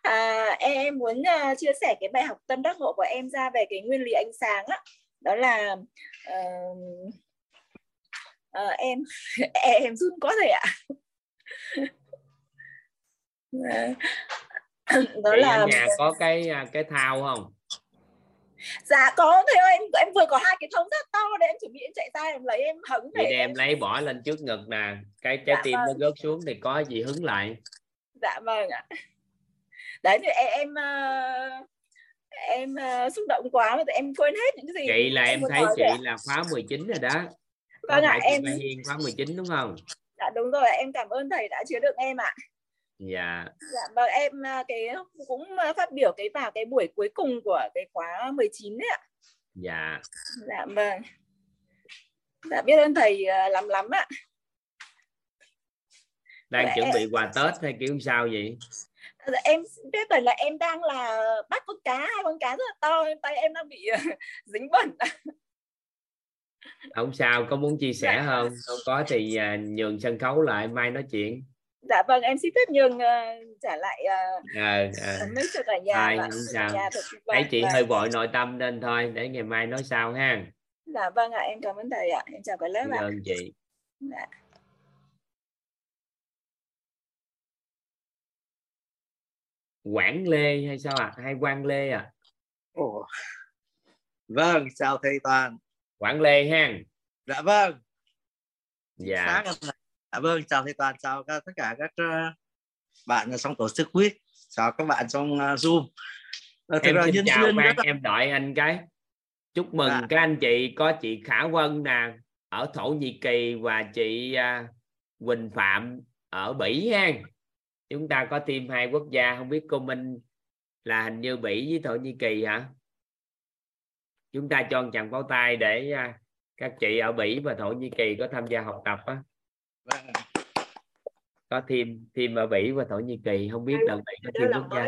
À, em, muốn chia sẻ cái bài học tâm đắc ngộ của em ra về cái nguyên lý ánh sáng á. Đó là ờ, ờ, (laughs) em em run quá thầy ạ. Đó
chị
là
ở nhà có cái à, cái thao không?
Dạ có ơi em em vừa có hai cái thông rất to để em chuẩn bị em chạy ra em lấy em hứng để
đem lấy bỏ lên trước ngực nè. Cái trái
Dạ
tim nó
vâng.
rớt xuống thì có gì hứng lại?
Dạ vâng ạ. Đấy thì em em ờ, em ờ, xúc động quá mà em quên hết những gì
chị là em
muốn
thấy chị
rồi
là khóa 19 rồi đó
Vâng ạ, em-
Hiên khóa 19 đúng không?
Dạ đúng rồi em cảm ơn thầy đã chứa đựng em ạ.
Dạ.
Dạ vâng em ờ, cái cũng phát biểu cái vào cái buổi cuối cùng của cái khóa 19 đấy ạ.
Dạ.
Dạ vâng. Dạ biết ơn thầy ờ, lắm lắm ạ.
Đang
Dạ,
chuẩn
em-
bị quà Tết hay kiểu sao vậy?
Dạ, em biết rồi là em đang là bắt con cá hai con cá rất là to tay em đang bị ờ, dính bẩn
không sao có muốn chia sẻ không không có thì à, nhường sân khấu lại mai nói chuyện
dạ vâng em xin phép nhường ờ, trả lại uh,
ờ ờ.
mic cho cả nhà và
không
cả
sao.
nhà
thấy chị
Vâng.
hơi vội nội tâm nên thôi để ngày mai nói sau ha
dạ vâng ạ em cảm ơn thầy ạ em chào cả lớp ạ
ơn chị
dạ.
Quảng Lê hay sao à hay Quang Lê à
Ồ. Vâng, chào thầy Toàn.
Quảng Lê ha
Dạ vâng.
dạ.
Dạ vâng, chào thầy Toàn, chào tất cả các ờ, bạn trong tổ chức quýt, chào các bạn trong uh, Zoom. Ờ, thật
em xin chào
duyên là-
em đợi anh cái chúc mừng
Dạ.
các anh chị có chị Khả Vân nè ở Thổ Nhĩ Kỳ và chị Quỳnh Phạm ở Bỉ ha chúng ta có thêm hai quốc gia không biết cô Minh là hình như Bỉ với Thổ Nhĩ Kỳ hả chúng ta cho chàng pháo tay để à, các chị ở Bỉ và Thổ Nhĩ Kỳ có tham gia học tập á.
Vâng.
có thêm thêm ở Bỉ và Thổ Nhĩ Kỳ không biết đợt này có thêm quốc gia.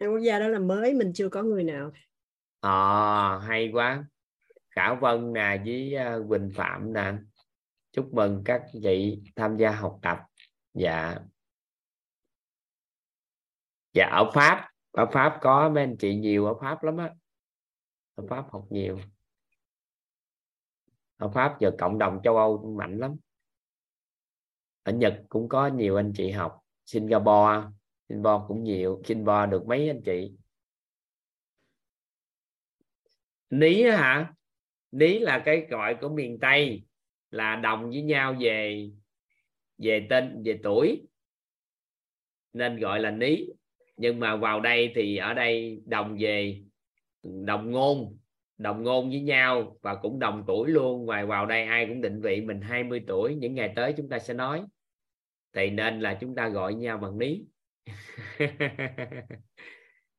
Hai quốc gia đó là mới mình chưa có người nào.
Ờ hay quá. Khả Vân nè với à, Quỳnh Phạm nè. Chúc mừng các chị tham gia học tập. Dạ. Dạ ở Pháp ở Pháp có mấy anh chị nhiều ở Pháp lắm á hợp Pháp học nhiều. Hợp Pháp giờ cộng đồng châu Âu mạnh lắm. Ở Nhật cũng có nhiều anh chị học. Singapore Singapore cũng nhiều. Singapore được mấy anh chị? Ní hả? Ní là cái gọi của miền Tây, là đồng với nhau về về tên, về tuổi. Nên gọi là ní. Nhưng mà vào đây thì ở đây đồng về đồng ngôn đồng ngôn với nhau và cũng đồng tuổi luôn. Ngoài vào đây ai cũng định vị mình 20 tuổi. Những ngày tới chúng ta sẽ nói. Thì nên là chúng ta gọi nhau bằng lý. (laughs)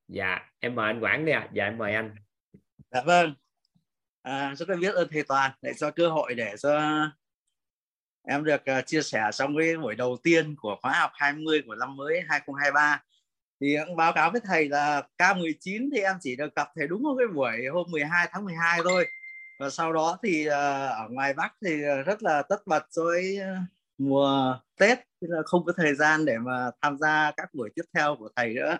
dạ em mời anh Quảng đi ạ. À. dạ em mời anh.
Dạ vâng. À, rất là biết ơn thầy toàn để cho cơ hội để cho em được uh, chia sẻ trong cái buổi đầu tiên của khóa học 20 của năm mới 2023 thì em báo cáo với thầy là K19 thì em chỉ được gặp thầy đúng cái buổi hôm 12 tháng 12 thôi. Và sau đó thì ờ, ở ngoài Bắc thì rất là tất bật rồi ờ, mùa Tết nên là không có thời gian để mà tham gia các buổi tiếp theo của thầy nữa.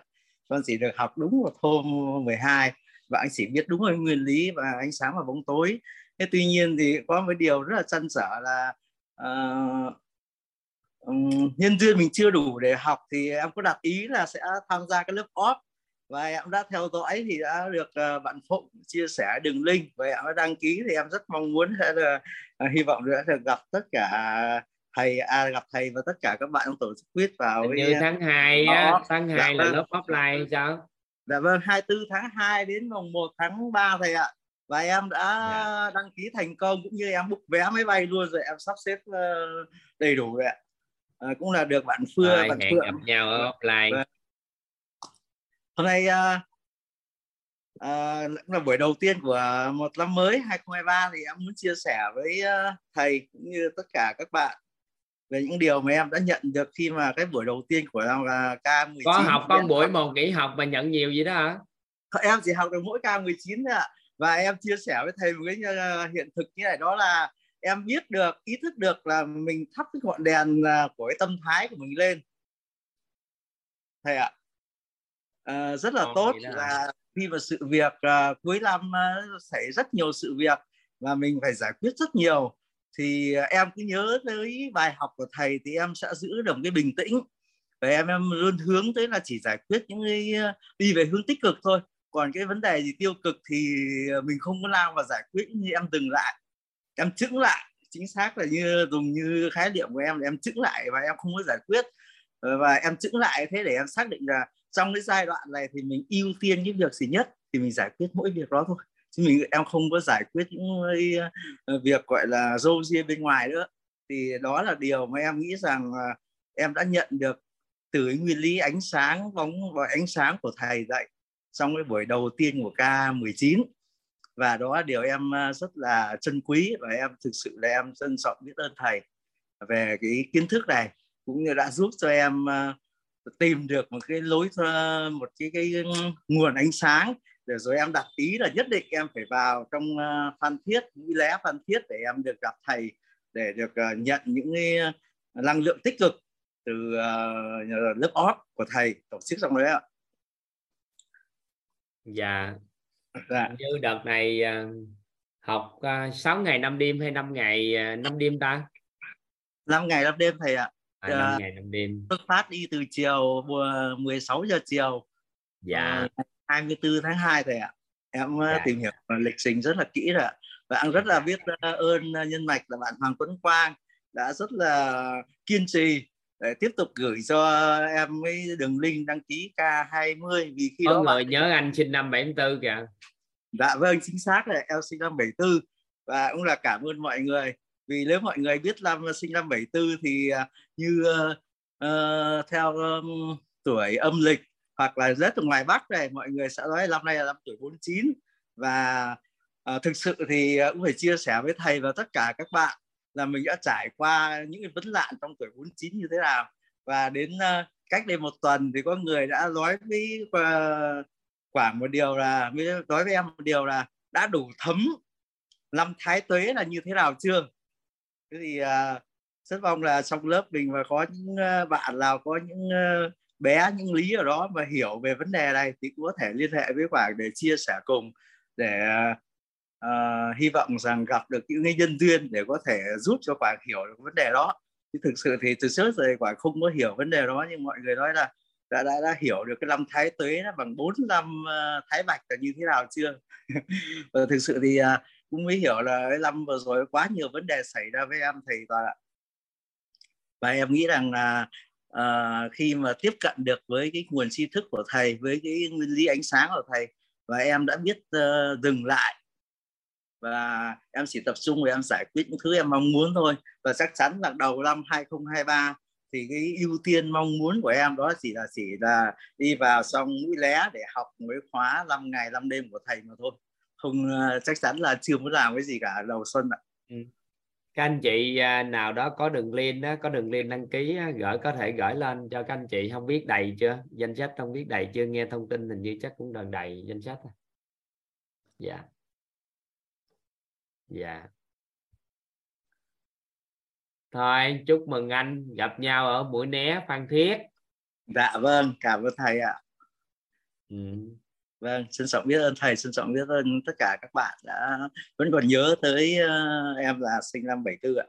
Con chỉ được học đúng một hôm 12 và anh chỉ biết đúng rồi nguyên lý và ánh sáng và bóng tối. Thế tuy nhiên thì có một điều rất là chăn trở là uh, nhân duyên mình chưa đủ để học thì em có đặt ý là sẽ tham gia cái lớp off và em đã theo dõi thì đã được uh, bạn Phụng chia sẻ đường link và em đã đăng ký thì em rất mong muốn sẽ là uh, hy vọng sẽ được gặp tất cả thầy à, gặp thầy và tất cả các bạn trong tổ chức quyết vào
Hình như tháng 2 á, tháng 2 dạ, là vâng. lớp offline sao?
Dạ vâng, 24 tháng 2 đến mùng 1 tháng 3 thầy ạ. Và em đã dạ. đăng ký thành công cũng như em book vé máy bay luôn rồi em sắp xếp uh, đầy đủ rồi ạ. À, cũng là được bạn Phương,
rồi,
bạn
hẹn Phượng. gặp nhau ở offline. Vâng.
Hôm nay uh, uh, là buổi đầu tiên của một năm mới 2023 thì em muốn chia sẻ với thầy cũng như tất cả các bạn về những điều mà em đã nhận được khi mà cái buổi đầu tiên của em là K19
có học con buổi một nghỉ học mà nhận nhiều gì đó hả
em chỉ học được mỗi K19 thôi ạ và em chia sẻ với thầy một cái hiện thực như này đó là em biết được ý thức được là mình thắp cái ngọn đèn ờ, của cái tâm thái của mình lên. Thầy ạ. À, rất là Ồ, tốt là khi mà sự việc uh, cuối năm uh, xảy rất nhiều sự việc và mình phải giải quyết rất nhiều thì à, em cứ nhớ tới bài học của thầy thì em sẽ giữ được cái bình tĩnh. Và em em luôn hướng tới là chỉ giải quyết những cái à, đi về hướng tích cực thôi. Còn cái vấn đề gì tiêu cực thì à, mình không có lao và giải quyết như em dừng lại em chững lại, chính xác là như, dùng như khái niệm của em là em chững lại và em không có giải quyết. Ờ, và em chững lại thế để em xác định là trong cái giai đoạn này thì mình ưu tiên những việc gì nhất thì mình giải quyết mỗi việc đó thôi. Chứ mình, em không có giải quyết những ờ, việc gọi là râu ria bên ngoài nữa. Thì đó là điều mà em nghĩ rằng em đã nhận được từ cái nguyên lý ánh sáng, bóng và ánh sáng của thầy dạy trong cái buổi đầu tiên của K19 và đó là điều em ờ, rất là trân quý và em thực sự là em trân trọng biết ơn thầy về cái kiến thức này, cũng như đã giúp cho em ờ, tìm được một cái lối ờ, một cái cái ừ, nguồn ánh sáng để rồi em đặt ý là nhất định em phải vào trong phan thiết mỹ lé phan thiết để em được gặp thầy, để được nhận những cái năng lượng tích cực từ lớp off của thầy tổ chức trong đấy ạ.
Dạ dạ. Như đợt này uh, học uh, 6 ngày 5 đêm hay 5 ngày uh, 5 đêm ta?
5 ngày 5 đêm thầy ạ.
À, 5 uh, ngày 5 đêm.
Xuất phát đi từ chiều 16 giờ chiều.
Dạ. Uh,
24 tháng 2 thầy ạ. Em dạ. tìm hiểu lịch trình rất là kỹ rồi ạ. Và rất là biết ơn nhân mạch là bạn Hoàng Tuấn Quang đã rất là kiên trì để tiếp tục gửi cho em cái đường link đăng ký K20 vì khi
có
đó
người bạn... nhớ anh sinh năm 74 kìa.
Dạ vâng chính xác là em sinh năm 74 và cũng là cảm ơn mọi người vì nếu mọi người biết năm sinh năm 74 thì như uh, theo um, tuổi âm lịch hoặc là rất ở ngoài Bắc này mọi người sẽ nói năm nay là năm tuổi 49 và uh, thực sự thì uh, cũng phải chia sẻ với thầy và tất cả các bạn là mình đã trải qua những cái vấn nạn trong tuổi 49 như thế nào. Và đến uh, cách đây một tuần thì có người đã nói với ờ, uh, khoảng một điều là mới nói với em một điều là đã đủ thấm năm thái tuế là như thế nào chưa? Thế thì uh, rất mong là trong lớp mình và có những uh, bạn nào có những uh, bé những lý ở đó mà hiểu về vấn đề này thì cũng có thể liên hệ với Quảng để chia sẻ cùng để uh, Ờ, hy vọng rằng gặp được những nhân duyên để có thể giúp cho Quảng hiểu được vấn đề đó. Chứ thực sự thì từ trước rồi Quảng không có hiểu vấn đề đó nhưng mọi người nói là đã đã, đã hiểu được cái năm thái tuế nó bằng bốn năm uh, thái bạch là như thế nào chưa? (laughs) Và thực sự thì uh, cũng mới hiểu là cái năm vừa rồi quá nhiều vấn đề xảy ra với em thầy toàn ạ. Và em nghĩ rằng là uh, khi mà tiếp cận được với cái nguồn tri thức của thầy với cái nguyên lý ánh sáng của thầy và em đã biết uh, dừng lại và em chỉ tập trung để em giải quyết những thứ em mong muốn thôi. Và chắc chắn là đầu năm 2023 thì cái ưu tiên mong muốn của em đó chỉ là chỉ là đi vào xong mũi lé để học mấy khóa 5 ngày 5 đêm của thầy mà thôi. Không ờ, chắc chắn là chưa muốn làm cái gì cả đầu xuân ạ. Ừ.
các anh chị à, nào đó có đường link đó, có đường link đăng ký gửi, có thể gửi lên cho các anh chị. Không biết đầy chưa? Danh sách không biết đầy chưa? Nghe thông tin hình như chắc cũng gần đầy danh sách dạ. yeah dạ. Thôi chúc mừng anh gặp nhau ở buổi né phan thiết.
Dạ vâng cảm ơn thầy ạ. Ừ. vâng xin trọng biết ơn thầy xin trọng biết ơn tất cả các bạn đã vẫn còn nhớ tới uh, em là sinh năm 74 ạ.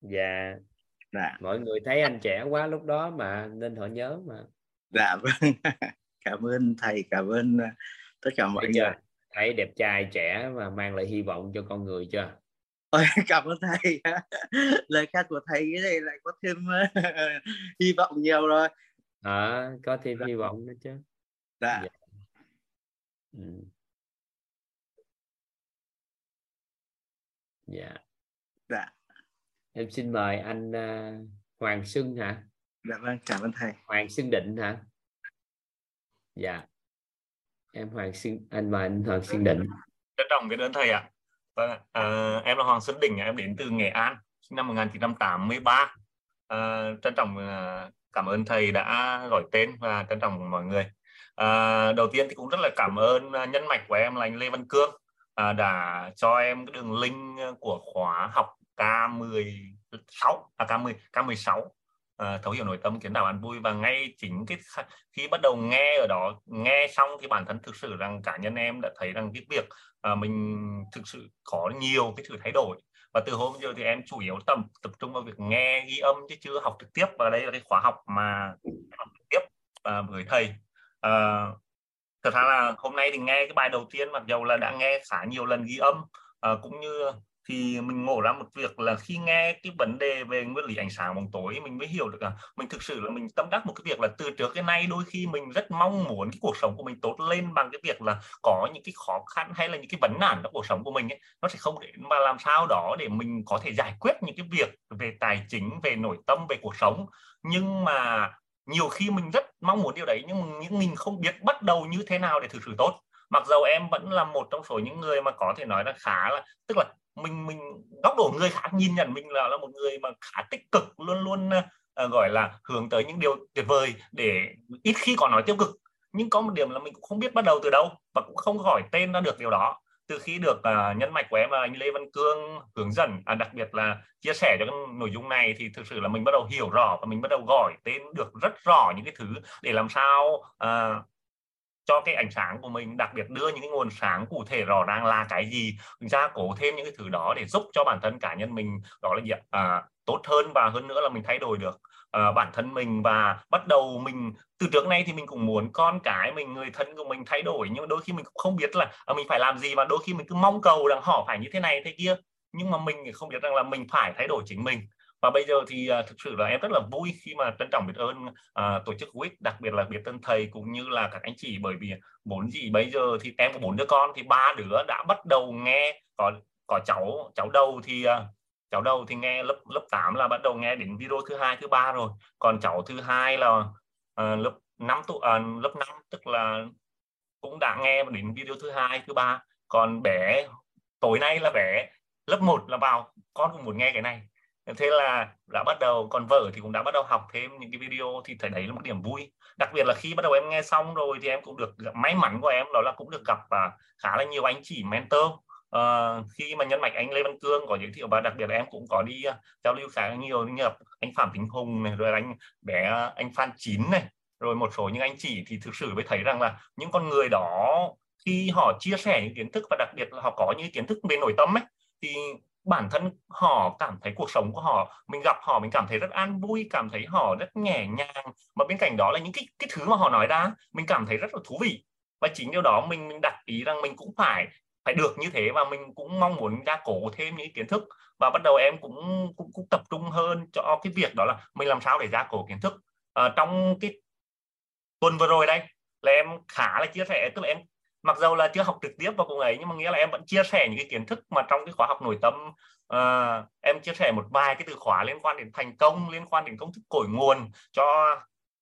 Dạ. Dạ. Mọi người thấy anh trẻ quá lúc đó mà nên họ nhớ mà.
Dạ vâng. (laughs) Cảm ơn thầy cảm ơn uh, tất cả mọi người
thấy đẹp trai trẻ và mang lại hy vọng cho con người chưa?
Ôi, (laughs) cảm ơn thầy lời khen của thầy cái này lại có thêm (laughs) hy vọng nhiều rồi.
À, có thêm hy vọng nữa chứ.
Dạ, dạ.
Ừ. dạ.
Dạ.
Em xin mời anh uh, Hoàng Xuân hả?
Dạ vâng cảm ơn thầy.
Hoàng Xuân Định hả? Dạ em Hoàng Sinh anh và anh Hoàng Sinh Định.
Trân trọng biết ơn thầy ạ. À. à, em là Hoàng Xuân Định em đến từ Nghệ An sinh năm 1983 à, trân trọng à, cảm ơn thầy đã gọi tên và trân trọng mọi người. À, đầu tiên thì cũng rất là cảm ơn à, nhân mạch của em là anh Lê Văn Cương. À, đã cho em cái đường link của khóa học K16 à K10 K16 uh, thấu hiểu nội tâm kiến tạo bạn vui. Và ngay chính cái khi bắt đầu nghe ở đó nghe xong thì bản thân thực sự rằng cá nhân em đã thấy rằng cái việc uh, mình thực sự có nhiều cái sự thay đổi. Và từ hôm giờ thì em chủ yếu tập tập trung vào việc nghe ghi âm chứ chưa học trực tiếp. Và đây là cái khóa học mà học trực tiếp uh, với thầy. Uh, thật ra là hôm nay thì nghe cái bài đầu tiên mặc dầu là đã nghe khá nhiều lần ghi âm uh, cũng như thì mình ngộ ra một việc là khi nghe cái vấn đề về nguyên lý ánh sáng bóng tối mình mới hiểu được là mình thực sự là mình tâm đắc một cái việc là từ trước cái nay đôi khi mình rất mong muốn cái cuộc sống của mình tốt lên bằng cái việc là có những cái khó khăn hay là những cái vấn nạn trong cuộc sống của mình ấy, nó sẽ không đến mà làm sao đó để mình có thể giải quyết những cái việc về tài chính về nội tâm về cuộc sống. Nhưng mà nhiều khi mình rất mong muốn điều đấy nhưng những mình không biết bắt đầu như thế nào để thực sự tốt. Mặc dầu em vẫn là một trong số những người mà có thể nói là khá là tức là mình mình góc độ người khác nhìn nhận mình là là một người mà khá tích cực luôn luôn uh, gọi là hướng tới những điều tuyệt vời để ít khi có nói tiêu cực. Nhưng có một điểm là mình cũng không biết bắt đầu từ đâu và cũng không gọi tên ra được điều đó. Từ khi được uh, nhân mạch của em là anh Lê Văn Cương hướng dẫn à, đặc biệt là chia sẻ cho cái nội dung này thì thực sự là mình bắt đầu hiểu rõ và mình bắt đầu gọi tên được rất rõ những cái thứ để làm sao uh, cho cái ánh sáng của mình đặc biệt đưa những cái nguồn sáng cụ thể rõ ràng là cái gì gia cố thêm những cái thứ đó để giúp cho bản thân cá nhân mình đó là gì à, tốt hơn và hơn nữa là mình thay đổi được à, bản thân mình và bắt đầu mình từ trước nay thì mình cũng muốn con cái mình người thân của mình thay đổi nhưng đôi khi mình cũng không biết là à, mình phải làm gì và đôi khi mình cứ mong cầu rằng họ phải như thế này thế kia. Nhưng mà mình không biết rằng là mình phải thay đổi chính mình và bây giờ thì uh, thực sự là em rất là vui khi mà trân trọng biết ơn uh, tổ chức WIC đặc biệt là biết ơn thầy cũng như là các anh chị. Bởi vì bốn gì bây giờ thì em có bốn đứa con thì ba đứa đã bắt đầu nghe có có cháu cháu đầu thì uh, cháu đầu thì nghe lớp lớp 8 là bắt đầu nghe đến video thứ hai thứ ba rồi. Còn cháu thứ hai là uh, lớp 5 tu, uh, lớp 5 tức là cũng đã nghe đến video thứ hai thứ ba. Còn bé tối nay là bé lớp 1 là vào con cũng muốn nghe cái này thế là đã bắt đầu còn vợ thì cũng đã bắt đầu học thêm những cái video thì thấy đấy là một điểm vui. Đặc biệt là khi bắt đầu em nghe xong rồi thì em cũng được may mắn của em đó là cũng được gặp và khá là nhiều anh chị mentor. Uh, khi mà nhân mạch anh Lê Văn Cương có giới thiệu và đặc biệt là em cũng có đi uh, giao lưu khá nhiều như là anh Phạm Tính Hùng này rồi anh bé uh, anh Phan Chín này rồi một số những anh chị thì thực sự mới thấy rằng là những con người đó khi họ chia sẻ những kiến thức và đặc biệt là họ có những kiến thức về nội tâm ấy thì bản thân họ cảm thấy cuộc sống của họ mình gặp họ mình cảm thấy rất an vui cảm thấy họ rất nhẹ nhàng. Mà bên cạnh đó là những cái cái thứ mà họ nói ra mình cảm thấy rất là thú vị. Và chính điều đó mình mình đặt ý rằng mình cũng phải phải được như thế và mình cũng mong muốn gia cố thêm những kiến thức. Và bắt đầu em cũng cũng, cũng tập trung hơn cho cái việc đó là mình làm sao để gia cố kiến thức. À, trong cái tuần vừa rồi đây là em khá là chia sẻ tức là em mặc dù là chưa học trực tiếp vào cùng ấy nhưng mà nghĩa là em vẫn chia sẻ những cái kiến thức mà trong cái khóa học nội tâm uh, em chia sẻ một vài cái từ khóa liên quan đến thành công liên quan đến công thức cội nguồn cho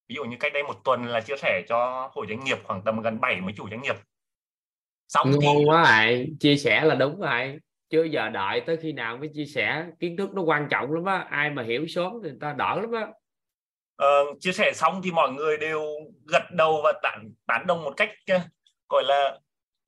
ví dụ như cách đây một tuần là chia sẻ cho hội doanh nghiệp khoảng tầm gần 70 chủ doanh nghiệp.
Xong ngon thì... quá vậy chia sẻ là đúng rồi. Chưa giờ đợi tới khi nào mới chia sẻ kiến thức nó quan trọng lắm á ai mà hiểu sớm thì người ta đỡ lắm á.
Uh, chia sẻ xong thì mọi người đều gật đầu và tán tán đồng một cách uh, gọi là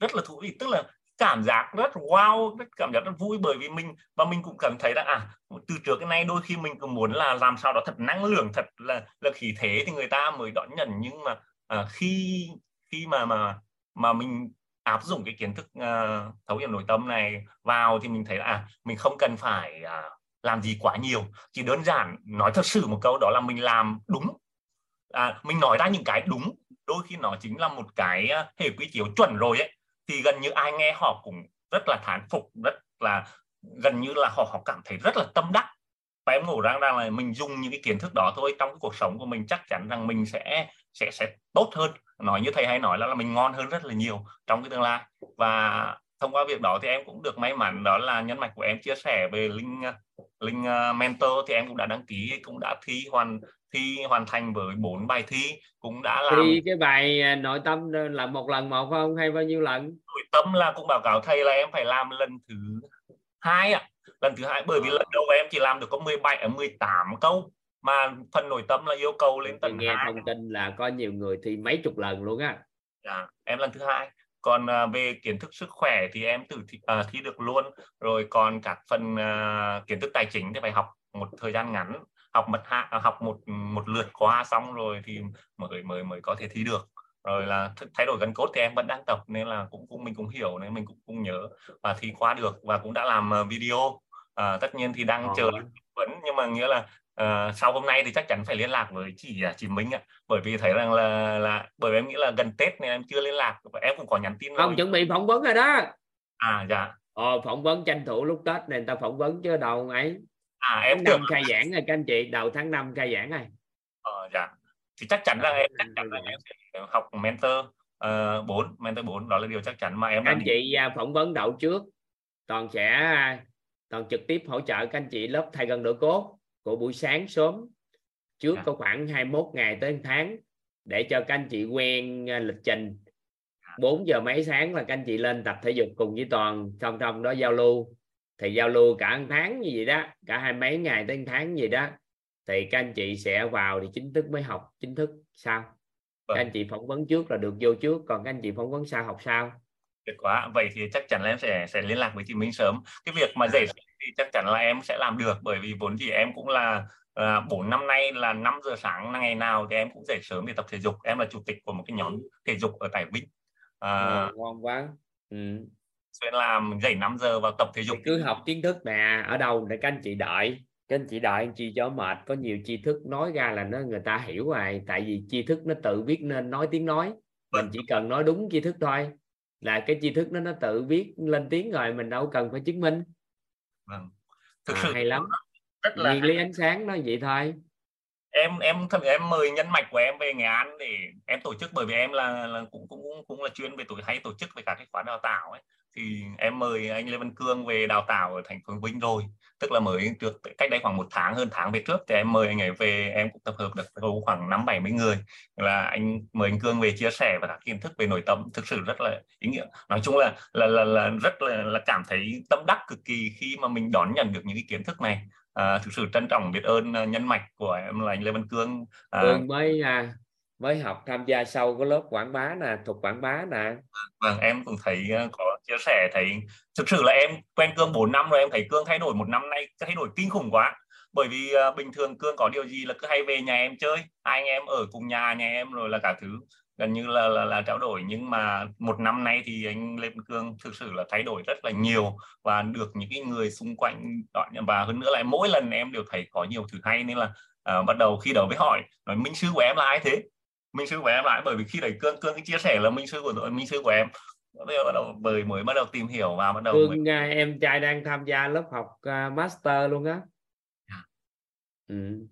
rất là thú vị tức là cảm giác rất wow rất cảm giác rất vui bởi vì mình và mình cũng cảm thấy là à từ trước cái này đôi khi mình cũng muốn là làm sao đó thật năng lượng thật là là khí thế thì người ta mới đón nhận. Nhưng mà à, khi khi mà mà mà mình áp dụng cái kiến thức uh, thấu hiểu nội tâm này vào thì mình thấy là à, mình không cần phải uh, làm gì quá nhiều. Chỉ đơn giản nói thật sự một câu đó là mình làm đúng. À, mình nói ra những cái đúng đôi khi nó chính là một cái ờ, hệ quy chiếu chuẩn rồi ấy. Thì gần như ai nghe họ cũng rất là thán phục rất là gần như là họ họ cảm thấy rất là tâm đắc. Và em ngủ rằng rằng là mình dùng những cái kiến thức đó thôi trong cái cuộc sống của mình chắc chắn rằng mình sẽ sẽ sẽ tốt hơn. Nói như thầy hay nói là, là mình ngon hơn rất là nhiều trong cái tương lai. Và thông qua việc đó thì em cũng được may mắn đó là nhân mạch của em chia sẻ về linh linh ờ, mentor thì em cũng đã đăng ký cũng đã thi hoàn thi hoàn thành với bốn bài thi cũng đã làm
thi cái bài à, nội tâm là một lần một không hay bao nhiêu lần?
Nội tâm là cũng báo cáo thầy là em phải làm lần thứ hai ạ. Lần thứ hai bởi vì lần đầu em chỉ làm được có 17 18 câu. Mà phần nội tâm là yêu cầu lên tầng
nghe 2. thông tin là có nhiều người thi mấy chục lần luôn á.
Dạ, em lần thứ hai. Còn à, về kiến thức sức khỏe thì em tự thi, à, thi được luôn. Rồi còn các phần à, kiến thức tài chính thì phải học một thời gian ngắn học một hạ à, học một một lượt qua xong rồi thì mới mới mới có thể thi được. Rồi là thay đổi gần cốt thì em vẫn đang tập nên là cũng cũng mình cũng hiểu nên mình cũng cũng nhớ và thi qua được và cũng đã làm à, video. À, tất nhiên thì đang chờ vẫn nhưng mà nghĩa là uh, sau hôm nay thì chắc chắn phải liên lạc với chị à, chị Minh ạ. Bởi vì thấy rằng là là bởi vì em nghĩ là gần Tết nên em chưa liên lạc và em cũng có nhắn tin
không rồi. chuẩn bị phỏng vấn rồi đó.
À dạ.
Ờ, phỏng vấn tranh thủ lúc Tết nên ta phỏng vấn chứ đâu ấy
à em
năm khai giảng rồi các anh chị đầu tháng 5 khai giảng rồi.
Ờ dạ. Thì chắc chắn là em chắc chắn là em sẽ học mentor ờ, bốn uh, mentor 4 đó là điều chắc chắn mà em
các anh chị à, phỏng vấn đậu trước toàn sẽ toàn trực tiếp hỗ trợ các anh chị lớp thay gần đổi cốt của buổi sáng sớm. Trước à. có khoảng 21 ngày tới 1 tháng để cho các anh chị quen à, lịch trình. 4 giờ mấy sáng là các anh chị lên tập thể dục cùng với toàn trong trong đó giao lưu thì giao lưu cả một tháng như vậy đó cả hai mấy ngày tới một tháng gì đó thì các anh chị sẽ vào thì chính thức mới học chính thức sao? Vâng. các anh chị phỏng vấn trước là được vô trước còn các anh chị phỏng vấn sau học sau
tuyệt quá vậy thì chắc chắn là em sẽ sẽ liên lạc với chị Minh sớm. Cái việc mà dạy thì chắc chắn là em sẽ làm được bởi vì vốn gì em cũng là à, bốn năm nay là 5 giờ sáng ngày nào thì em cũng dậy sớm để tập thể dục. Em là chủ tịch của một cái nhóm thể dục ở tại Vinh.
À, ngon quá.
Ừ. xuyên làm dậy 5 giờ vào tập thể dục.
Cứ học kiến thức nè ở đâu để các anh chị đợi. Các anh chị đợi anh chị cho mệt có nhiều tri thức nói ra là nó người ta hiểu rồi tại vì tri thức nó tự viết nên nói tiếng nói. Mình chỉ cần nói đúng tri thức thôi là cái tri thức nó nó tự viết lên tiếng rồi mình đâu cần phải chứng minh.
Vâng.
thực à, sự hay lắm. rất là lý ánh sáng nó vậy thôi
em em thật em mời nhân mạch của em về Nghệ An để em tổ chức bởi vì em là, là cũng cũng cũng là chuyên về tổ hay tổ chức về cả cái khóa đào tạo ấy. Thì em mời anh Lê Văn Cương về đào tạo ở thành phố Vinh rồi. Tức là mới trước cách đây khoảng một tháng hơn tháng về trước thì em mời anh ấy về em cũng tập hợp được khoảng năm bảy mươi người. Là anh mời anh Cương về chia sẻ và các kiến thức về nội tâm thực sự rất là ý nghĩa. Nói chung là là là, là rất là, là cảm thấy tâm đắc cực kỳ khi mà mình đón nhận được những cái kiến thức này à, thực sự trân trọng biết ơn nhân mạch của em là anh Lê Văn Cương.
À, Cương mới à, mới học tham gia sau cái lớp quảng bá nè thuộc quảng bá nè.
Vâng em cũng thấy ờ, có chia sẻ thấy thực sự là em quen cương 4 năm rồi em thấy cương thay đổi một năm nay thay đổi kinh khủng quá. Bởi vì uh, bình thường cương có điều gì là cứ hay về nhà em chơi hai anh em ở cùng nhà nhà em rồi là cả thứ gần như là là, là trao đổi. Nhưng mà một năm nay thì anh Lê Văn Cương thực sự là thay đổi rất là nhiều và được những cái người xung quanh và hơn nữa là mỗi lần em đều thấy có nhiều thứ hay nên là uh, bắt đầu khi đầu với hỏi nói minh sư của em là ai thế? Minh sư của em lại bởi vì khi đấy cương cương chia sẻ là minh sư của minh sư của em. Bây giờ bắt đầu mới mới bắt đầu tìm hiểu và bắt đầu
Phương mới... À, em trai đang tham gia lớp học uh, master luôn á.
Dạ.
ừ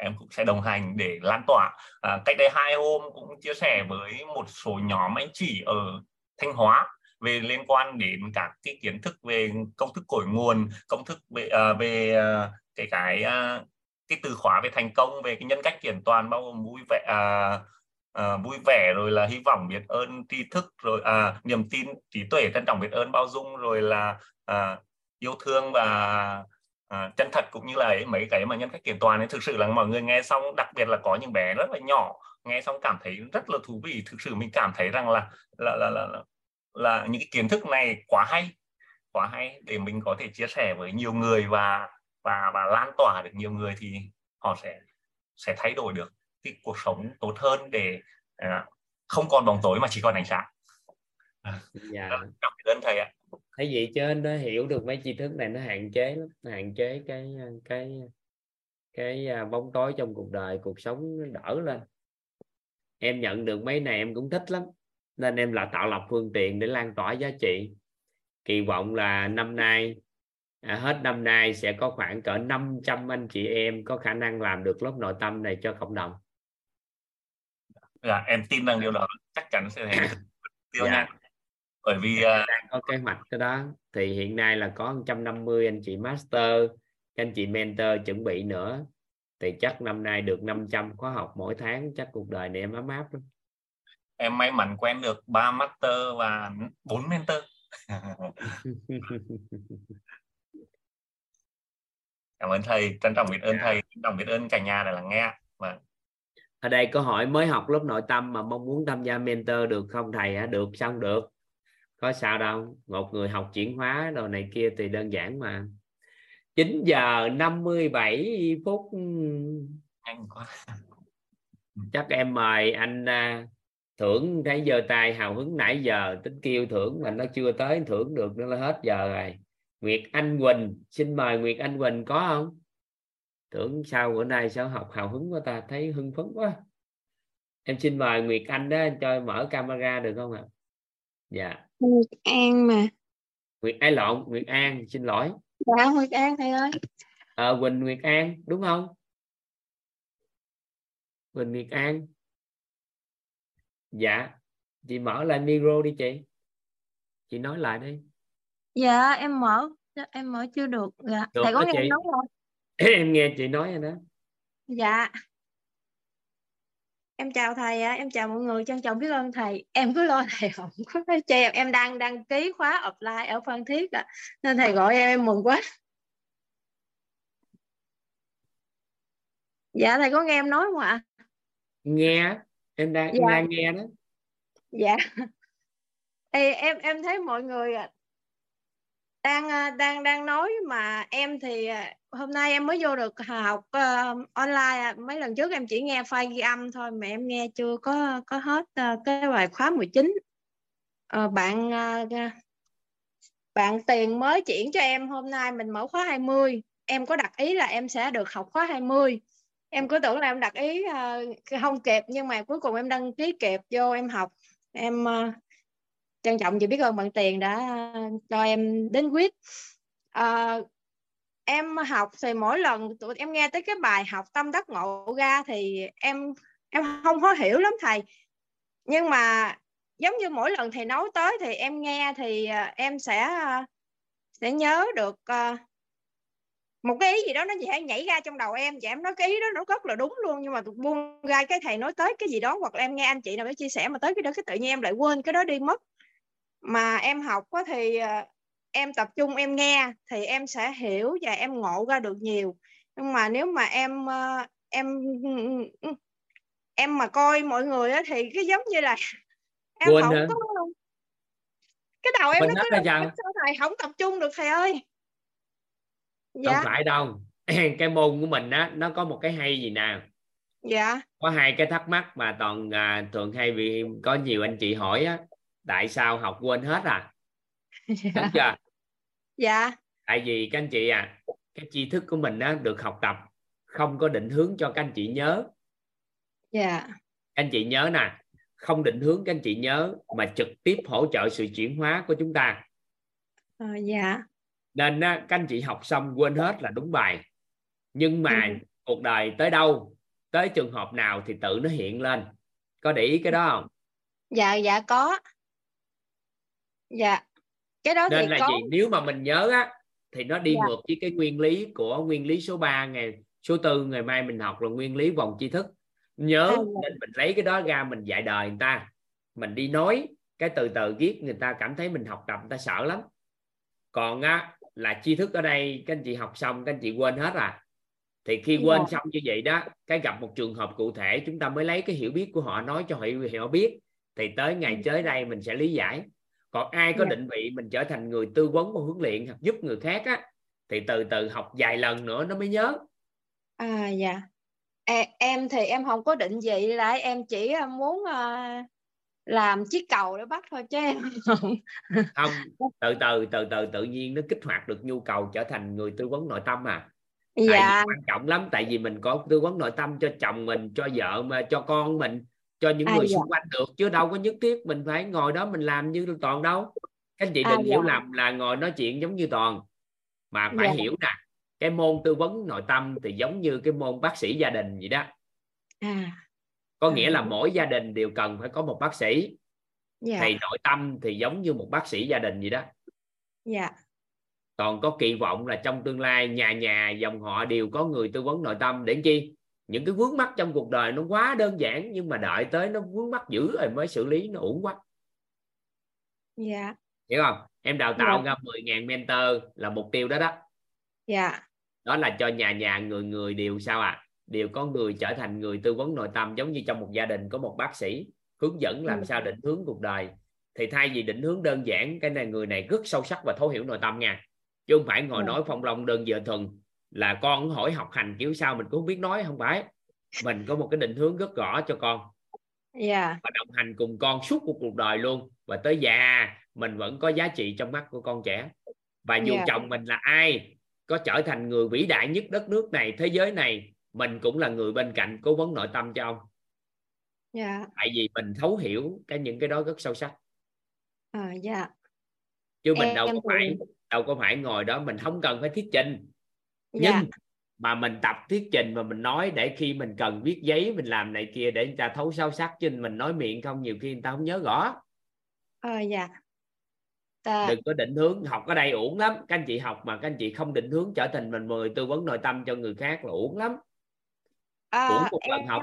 em cũng sẽ đồng hành để lan tỏa. À, cách đây hai hôm cũng chia sẻ với một số nhóm anh chị ở Thanh Hóa về liên quan đến các cái kiến thức về công thức cội nguồn công thức về à, về à, cái cái à, cái từ khóa về thành công về cái nhân cách kiện toàn bao gồm vui vẻ à, à, vui vẻ rồi là hy vọng biết ơn tri thức rồi à, niềm tin trí tuệ trân trọng biết ơn bao dung rồi là à, yêu thương và à, chân thật cũng như là ấy, mấy cái mà nhân cách kiện toàn ấy thực sự là mọi người nghe xong đặc biệt là có những bé rất là nhỏ nghe xong cảm thấy rất là thú vị. Thực sự mình cảm thấy rằng là là là là, là, là những cái kiến thức này quá hay quá hay. Để mình có thể chia sẻ với nhiều người và và và lan tỏa được nhiều người thì họ sẽ sẽ thay đổi được cái cuộc sống tốt hơn để à, không còn bóng tối mà chỉ còn ánh sáng
dạ.
cảm ơn thầy ạ.
Thấy vậy chứ nó hiểu được mấy tri thức này nó hạn chế lắm nó hạn chế cái cái cái à, bóng tối trong cuộc đời cuộc sống nó đỡ lên. Em nhận được mấy này em cũng thích lắm nên em là tạo lập phương tiện để lan tỏa giá trị. Kỳ vọng là năm nay à, hết năm nay sẽ có khoảng cỡ 500 anh chị em có khả năng làm được lớp nội tâm này cho cộng đồng.
Dạ em tin rằng điều đó chắc chắn sẽ thành (coughs) tiêu dạ. nha bởi vì uh...
đang có kế hoạch cái đó. Thì hiện nay là có 150 anh chị master anh chị mentor chuẩn bị nữa. Thì chắc năm nay được 500 khóa học mỗi tháng chắc cuộc đời này em ấm áp lắm.
Em may mắn quen được ba master và bốn mentor. (laughs) Cảm ơn thầy trân trọng biết ơn dạ. thầy trân trọng biết ơn cả nhà đã lắng nghe. Vâng
ở đây có hỏi mới học lớp nội tâm mà mong muốn tham gia mentor được không thầy hả? Được xong được có sao đâu một người học chuyển hóa đồ này kia thì đơn giản mà. 9 giờ 57 phút.
Nhanh quá.
Chắc em mời anh à, thưởng thấy giờ tay hào hứng nãy giờ tính kêu thưởng mà nó chưa tới thưởng được nó là hết giờ rồi. Nguyệt Anh Quỳnh xin mời Nguyệt Anh Quỳnh có không? Tưởng sau bữa nay sao học hào hứng quá ta thấy hưng phấn quá. Em xin mời Nguyệt Anh đó cho mở camera được không ạ? Dạ
Nguyệt An mà.
Nguyệt Ai lộn? Nguyệt An xin lỗi.
Dạ Nguyệt An thầy ơi.
Ờ à, Quỳnh Nguyệt An đúng không? Quỳnh Nguyệt An. Dạ chị mở lại micro đi chị. Chị nói lại đi.
Dạ em mở. Em mở chưa được. Dạ được thầy có nghe chị. em nói không? (clears throat)
Em nghe chị nói rồi đó.
Dạ em chào thầy em chào mọi người trân trọng biết ơn thầy em cứ lo thầy (laughs) không có cho em em đang đăng ký khóa offline ở phan thiết à. nên thầy gọi em em mừng quá dạ thầy có nghe em nói không ạ
nghe em đang dạ. đang nghe đó
dạ (laughs) Ê, em em thấy mọi người đang ờ, đang đang nói mà em thì ờ, hôm nay em mới vô được học uh, online. Mấy lần trước em chỉ nghe file ghi âm thôi mà em nghe chưa có có hết uh, cái bài khóa 19 uh, bạn uh, bạn tiền mới chuyển cho em hôm nay mình mở khóa 20 em có đặt ý là em sẽ được học khóa 20 em cứ tưởng là em đặt ý uh, không kịp nhưng mà cuối cùng em đăng ký kịp vô em học. Em uh, trân trọng và biết ơn bạn tiền đã ờ, cho em đến quyết. À, em học thì mỗi lần tụi em nghe tới cái bài học tâm đắc ngộ ra thì em em không có hiểu lắm thầy. Nhưng mà giống như mỗi lần thầy nói tới thì em nghe thì ờ, em sẽ sẽ nhớ được một cái ý gì đó nó sẽ nhảy ra trong đầu em. Và em nói cái ý đó nó rất là đúng luôn. Nhưng mà buông ra cái thầy nói tới cái gì đó hoặc là em nghe anh chị nào đó chia sẻ mà tới cái đó cái tự nhiên em lại quên cái đó đi mất mà em học có thì ờ, em tập trung em nghe thì em sẽ hiểu và em ngộ ra được nhiều. Nhưng mà nếu mà em ờ, em em mà coi mọi người á thì cái giống như là (laughs) em Quên không hả? có cái đầu em Mình nó cứ sao thầy không tập trung được thầy ơi.
Dạ. không phải đâu. (clears throat) Cái môn của mình á nó có một cái hay gì nào
dạ.
Có hai cái thắc mắc mà toàn à, thường hay vì có nhiều anh chị hỏi á tại sao học quên hết à? (laughs) Dạ. đúng chưa?
Dạ.
Tại vì các anh chị à cái tri thức của mình á, được học tập không có định hướng cho các anh chị nhớ.
Dạ.
Anh chị nhớ nè không định hướng các anh chị nhớ mà trực tiếp hỗ trợ sự chuyển hóa của chúng ta.
À, dạ.
Nên á, các anh chị học xong quên hết là đúng bài. Nhưng mà ừ. cuộc đời tới đâu tới trường hợp nào thì tự nó hiện lên. Có để ý cái đó không?
Dạ dạ có dạ. Cái đó
nên
thì
là
có.
gì nếu mà mình nhớ á thì nó đi
Dạ.
ngược với cái nguyên lý của nguyên lý số 3 ngày số tư ngày mai mình học là nguyên lý vòng tri thức. Nhớ
À, dạ.
nên mình lấy cái đó ra mình dạy đời người ta. Mình đi nói cái từ từ viết người ta cảm thấy mình học tập người ta sợ lắm. Còn á là tri thức ở đây các anh chị học xong các anh chị quên hết à. Thì khi quên
Dạ.
xong như vậy đó cái gặp một trường hợp cụ thể chúng ta mới lấy cái hiểu biết của họ nói cho họ họ biết. Thì tới ngày tới đây mình sẽ lý giải còn ai có
Dạ.
định vị mình trở thành người tư vấn và huấn luyện hoặc giúp người khác á thì từ từ học vài lần nữa nó mới nhớ.
À dạ. Em, em thì em không có định vị là em chỉ ờ, muốn ờ, làm chiếc cầu để bắt thôi chứ em (laughs) không
từ từ từ từ tự nhiên nó kích hoạt được nhu cầu trở thành người tư vấn nội tâm à. Tại
dạ.
vì quan trọng lắm tại vì mình có tư vấn nội tâm cho chồng mình cho vợ mà cho con mình cho những
À,
người
dạ.
xung quanh được chứ đâu có nhất thiết mình phải ngồi đó mình làm như toàn đâu các anh chị
À,
đừng hiểu
dạ.
lầm là ngồi nói chuyện giống như toàn mà phải
Dạ.
hiểu nè cái môn tư vấn nội tâm thì giống như cái môn bác sĩ gia đình vậy đó
à
có nghĩa
À.
là mỗi gia đình đều cần phải có một bác sĩ
dạ
thì nội tâm thì giống như một bác sĩ gia đình vậy đó
dạ
còn có kỳ vọng là trong tương lai nhà nhà dòng họ đều có người tư vấn nội tâm để chi những cái vướng mắc trong cuộc đời nó quá đơn giản nhưng mà đợi tới nó vướng mắc dữ rồi mới xử lý nó uổng quá.
Dạ.
Hiểu không? Em đào tạo
Dạ.
ra 10.000 mentor là mục tiêu đó đó.
Dạ.
Đó là cho nhà nhà người người đều sao à đều có người trở thành người tư vấn nội tâm giống như trong một gia đình có một bác sĩ hướng dẫn làm
Ừ.
sao định hướng cuộc đời. Thì thay vì định hướng đơn giản cái này người này rất sâu sắc và thấu hiểu nội tâm nha. Chứ không phải ngồi
Ừ.
nói phong long đơn giờ thuần là con hỏi học hành kiểu sao mình cũng không biết nói không phải. Mình có một cái định hướng rất rõ cho con.
Dạ.
Và đồng hành cùng con suốt một cuộc đời luôn. Và tới già mình vẫn có giá trị trong mắt của con trẻ. Và dù
Dạ.
chồng mình là ai có trở thành người vĩ đại nhất đất nước này thế giới này mình cũng là người bên cạnh cố vấn nội tâm cho ông.
Dạ.
Tại vì mình thấu hiểu cái những cái đó rất sâu sắc.
À, dạ.
Chứ mình
Em
đâu có
thì-
phải đâu có phải ngồi đó mình không cần phải thuyết trình nhưng
dạ.
mà mình tập thuyết trình và mình nói để khi mình cần viết giấy mình làm này kia để người ta thấu sâu sắc chứ mình nói miệng không nhiều khi người ta không nhớ rõ.
À, dạ. Ta,
đừng có định hướng học ở đây uổng lắm. Các anh chị học mà các anh chị không định hướng trở thành mình người tư vấn nội tâm cho người khác là uổng lắm.
À,
uổng một lần
em
học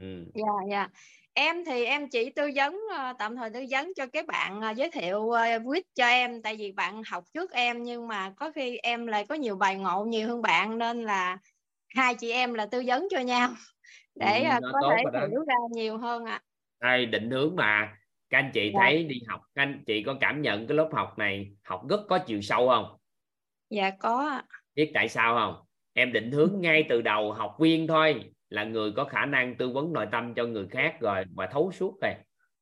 ừ.
dạ dạ em thì em chỉ tư vấn ờ, tạm thời tư vấn cho cái bạn ờ, giới thiệu uh, quýt cho em. Tại vì bạn học trước em nhưng mà có khi em lại có nhiều bài ngộ nhiều hơn bạn nên là hai chị em là tư vấn cho nhau để
Ừ,
ờ,
nó
có thể hiểu ra nhiều hơn ạ.
Đây, định hướng mà. Các anh chị
Dạ.
thấy đi học các anh chị có cảm nhận cái lớp học này học rất có chiều sâu không?
Dạ có
biết tại sao không? Em định hướng ngay từ đầu học viên thôi là người có khả năng tư vấn nội tâm cho người khác rồi mà thấu suốt rồi.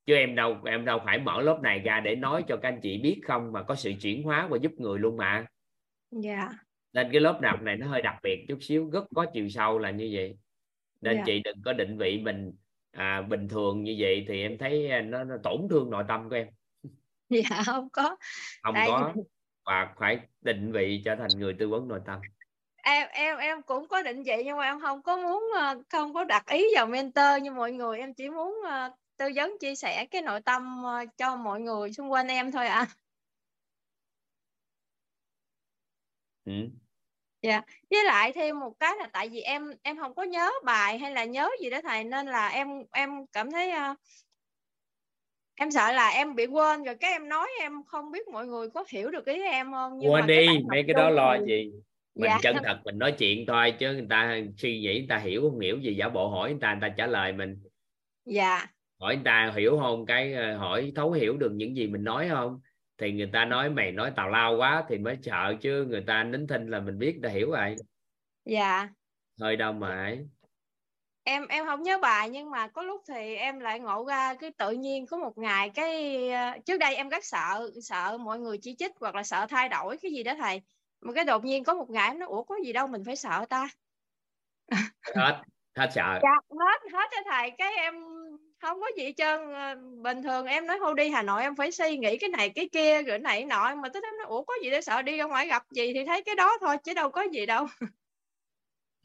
Chứ em đâu em đâu phải mở lớp này ra để nói cho các anh chị biết không mà có sự chuyển hóa và giúp người luôn mà.
Dạ.
Nên cái lớp học này nó hơi đặc biệt chút xíu rất có chiều sâu là như vậy. Nên
Dạ.
chị đừng có định vị mình à, bình thường như vậy thì em thấy à, nó, nó tổn thương nội tâm của em.
Dạ không có.
Không
Tại
có. Và phải định vị trở thành người tư vấn nội tâm
em em em cũng có định vị nhưng mà em không có muốn ờ, không có đặt ý vào mentor như mọi người em chỉ muốn ờ, tư vấn chia sẻ cái nội tâm ờ, cho mọi người xung quanh em thôi ạ
ừ.
Dạ. Với lại thêm một cái là tại vì em em không có nhớ bài hay là nhớ gì đó thầy nên là em em cảm thấy em sợ là em bị quên rồi cái em nói em không biết mọi người có hiểu được ý em không nhưng
quên
mà
đi mấy cái đó lo gì mình
Dạ.
chân thật mình nói chuyện thôi chứ người ta suy nghĩ người ta hiểu không hiểu gì giả bộ hỏi người ta người ta trả lời mình
Dạ.
hỏi người ta hiểu không cái ờ, hỏi thấu hiểu được những gì mình nói không thì người ta nói mày nói tào lao quá thì mới sợ chứ người ta nín thinh là mình biết ta hiểu rồi
Dạ.
hơi mà ấy.
em em không nhớ bài nhưng mà có lúc thì em lại ngộ ra cái tự nhiên có một ngày cái ờ, trước đây em rất sợ sợ mọi người chỉ trích hoặc là sợ thay đổi cái gì đó thầy mà cái đột nhiên có một ngày em nói ủa có gì đâu mình phải sợ ta.
Hết hết sợ.
Dạ hết hết cho thầy. Cái em không có gì trơn. Ờ, bình thường em nói thôi đi Hà Nội em phải suy nghĩ cái này cái kia rồi này nọ. Mà tới em nói ủa có gì để sợ đi ra ngoài gặp gì thì thấy cái đó thôi chứ đâu có gì đâu.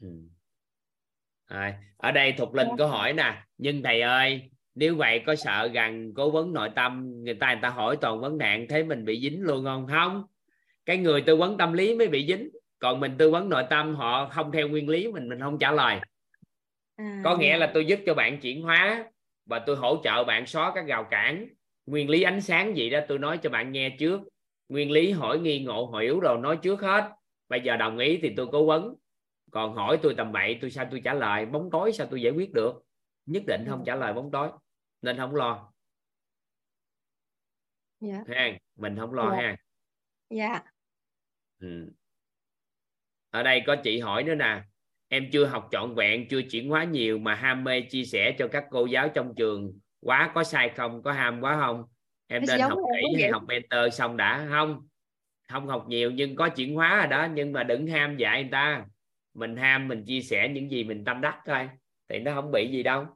Ừ. Ở đây Thục Linh có hỏi nè nhưng thầy ơi nếu vậy có sợ rằng cố vấn nội tâm người ta người ta hỏi toàn vấn nạn thế mình bị dính luôn không? Không cái người tư vấn tâm lý mới bị dính. Còn mình tư vấn nội tâm họ không theo nguyên lý mình mình không trả lời.
À,
có nghĩa là tôi giúp cho bạn chuyển hóa và tôi hỗ trợ bạn xóa các rào cản. Nguyên lý ánh sáng gì đó tôi nói cho bạn nghe trước. Nguyên lý hỏi nghi ngộ hiểu rồi nói trước hết. Bây giờ đồng ý thì tôi cố vấn. Còn hỏi tôi tầm bậy tôi sao tôi trả lời? Bóng tối sao tôi giải quyết được? Nhất định không trả lời bóng tối nên không lo.
Dạ.
Ha mình không lo
Dạ.
ha
dạ
ừ. ở đây có chị hỏi nữa nè. Em chưa học trọn vẹn chưa chuyển hóa nhiều mà ham mê chia sẻ cho các cô giáo trong trường. Quá có sai không có ham quá không? Em nên học kỹ hay học mentor xong đã không? Không học nhiều nhưng có chuyển hóa rồi đó nhưng mà đừng ham dạy người ta. Mình ham mình chia sẻ những gì mình tâm đắc thôi thì nó không bị gì đâu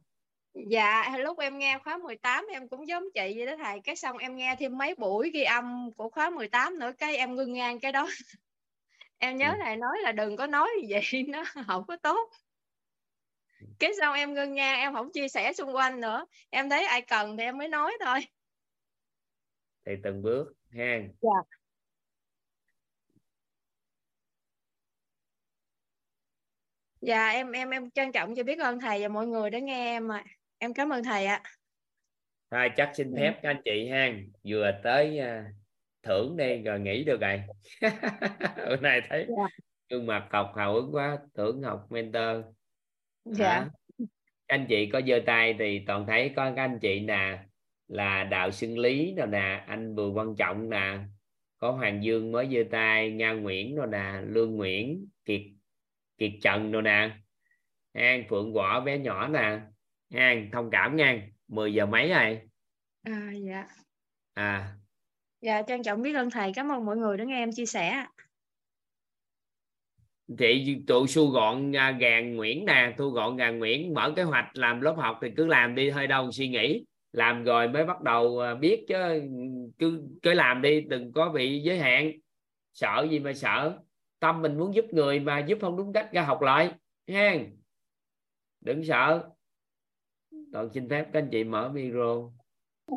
Dạ, lúc em nghe khóa 18 em cũng giống chị vậy đó thầy. Cái xong em nghe thêm mấy buổi ghi âm của khóa 18 nữa cái em ngưng ngang cái đó. (laughs) Em nhớ
Ừ.
thầy nói là đừng có nói vậy (laughs) nó không có tốt. Cái xong em ngưng ngang em không chia sẻ xung quanh nữa. Em thấy ai cần thì em mới nói thôi.
thì từng bước ha
Dạ. Dạ em em em trân trọng cho biết ơn thầy và mọi người đã nghe em ạ. Em cảm ơn thầy ạ.
thôi chắc xin
Ừ.
phép các anh chị ha vừa tới à, thưởng đi rồi nghỉ được rồi (laughs) bữa nay thấy
Dạ.
gương mặt học hào hứng quá thưởng học mentor
Dạ.
Hả? anh chị có giơ tay thì toàn thấy có các anh chị nè là đạo xưng lý rồi nè anh bùi văn trọng nè có hoàng dương mới giơ tay nga nguyễn rồi nè lương nguyễn kiệt kiệt trần rồi nè an phượng võ bé nhỏ nè an thông cảm nha 10 giờ mấy rồi?
À, dạ.
à.
Dạ trân trọng biết ơn thầy. Cảm ơn mọi người đã nghe em chia sẻ.
chị tụi su gọn à, gàng Nguyễn nè. Thu gọn gàng Nguyễn. Mở kế hoạch làm lớp học thì cứ làm đi. Hơi đâu suy nghĩ. Làm rồi mới bắt đầu à, biết chứ. Cứ cứ làm đi. Đừng có bị giới hạn. Sợ gì mà sợ. Tâm mình muốn giúp người mà giúp không đúng cách ra học lại. Ha đừng sợ toàn xin phép các anh chị mở micro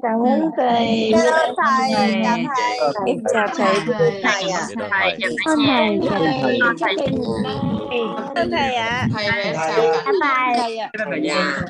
cảm ơn thầy
Cảm ơn thầy, cảm ơn thầy.
em chào thầy
Thầy ạ.
thầy nhà thầy
Cảm ơn thầy ạ.
thầy
Bye bye.
thầy ạ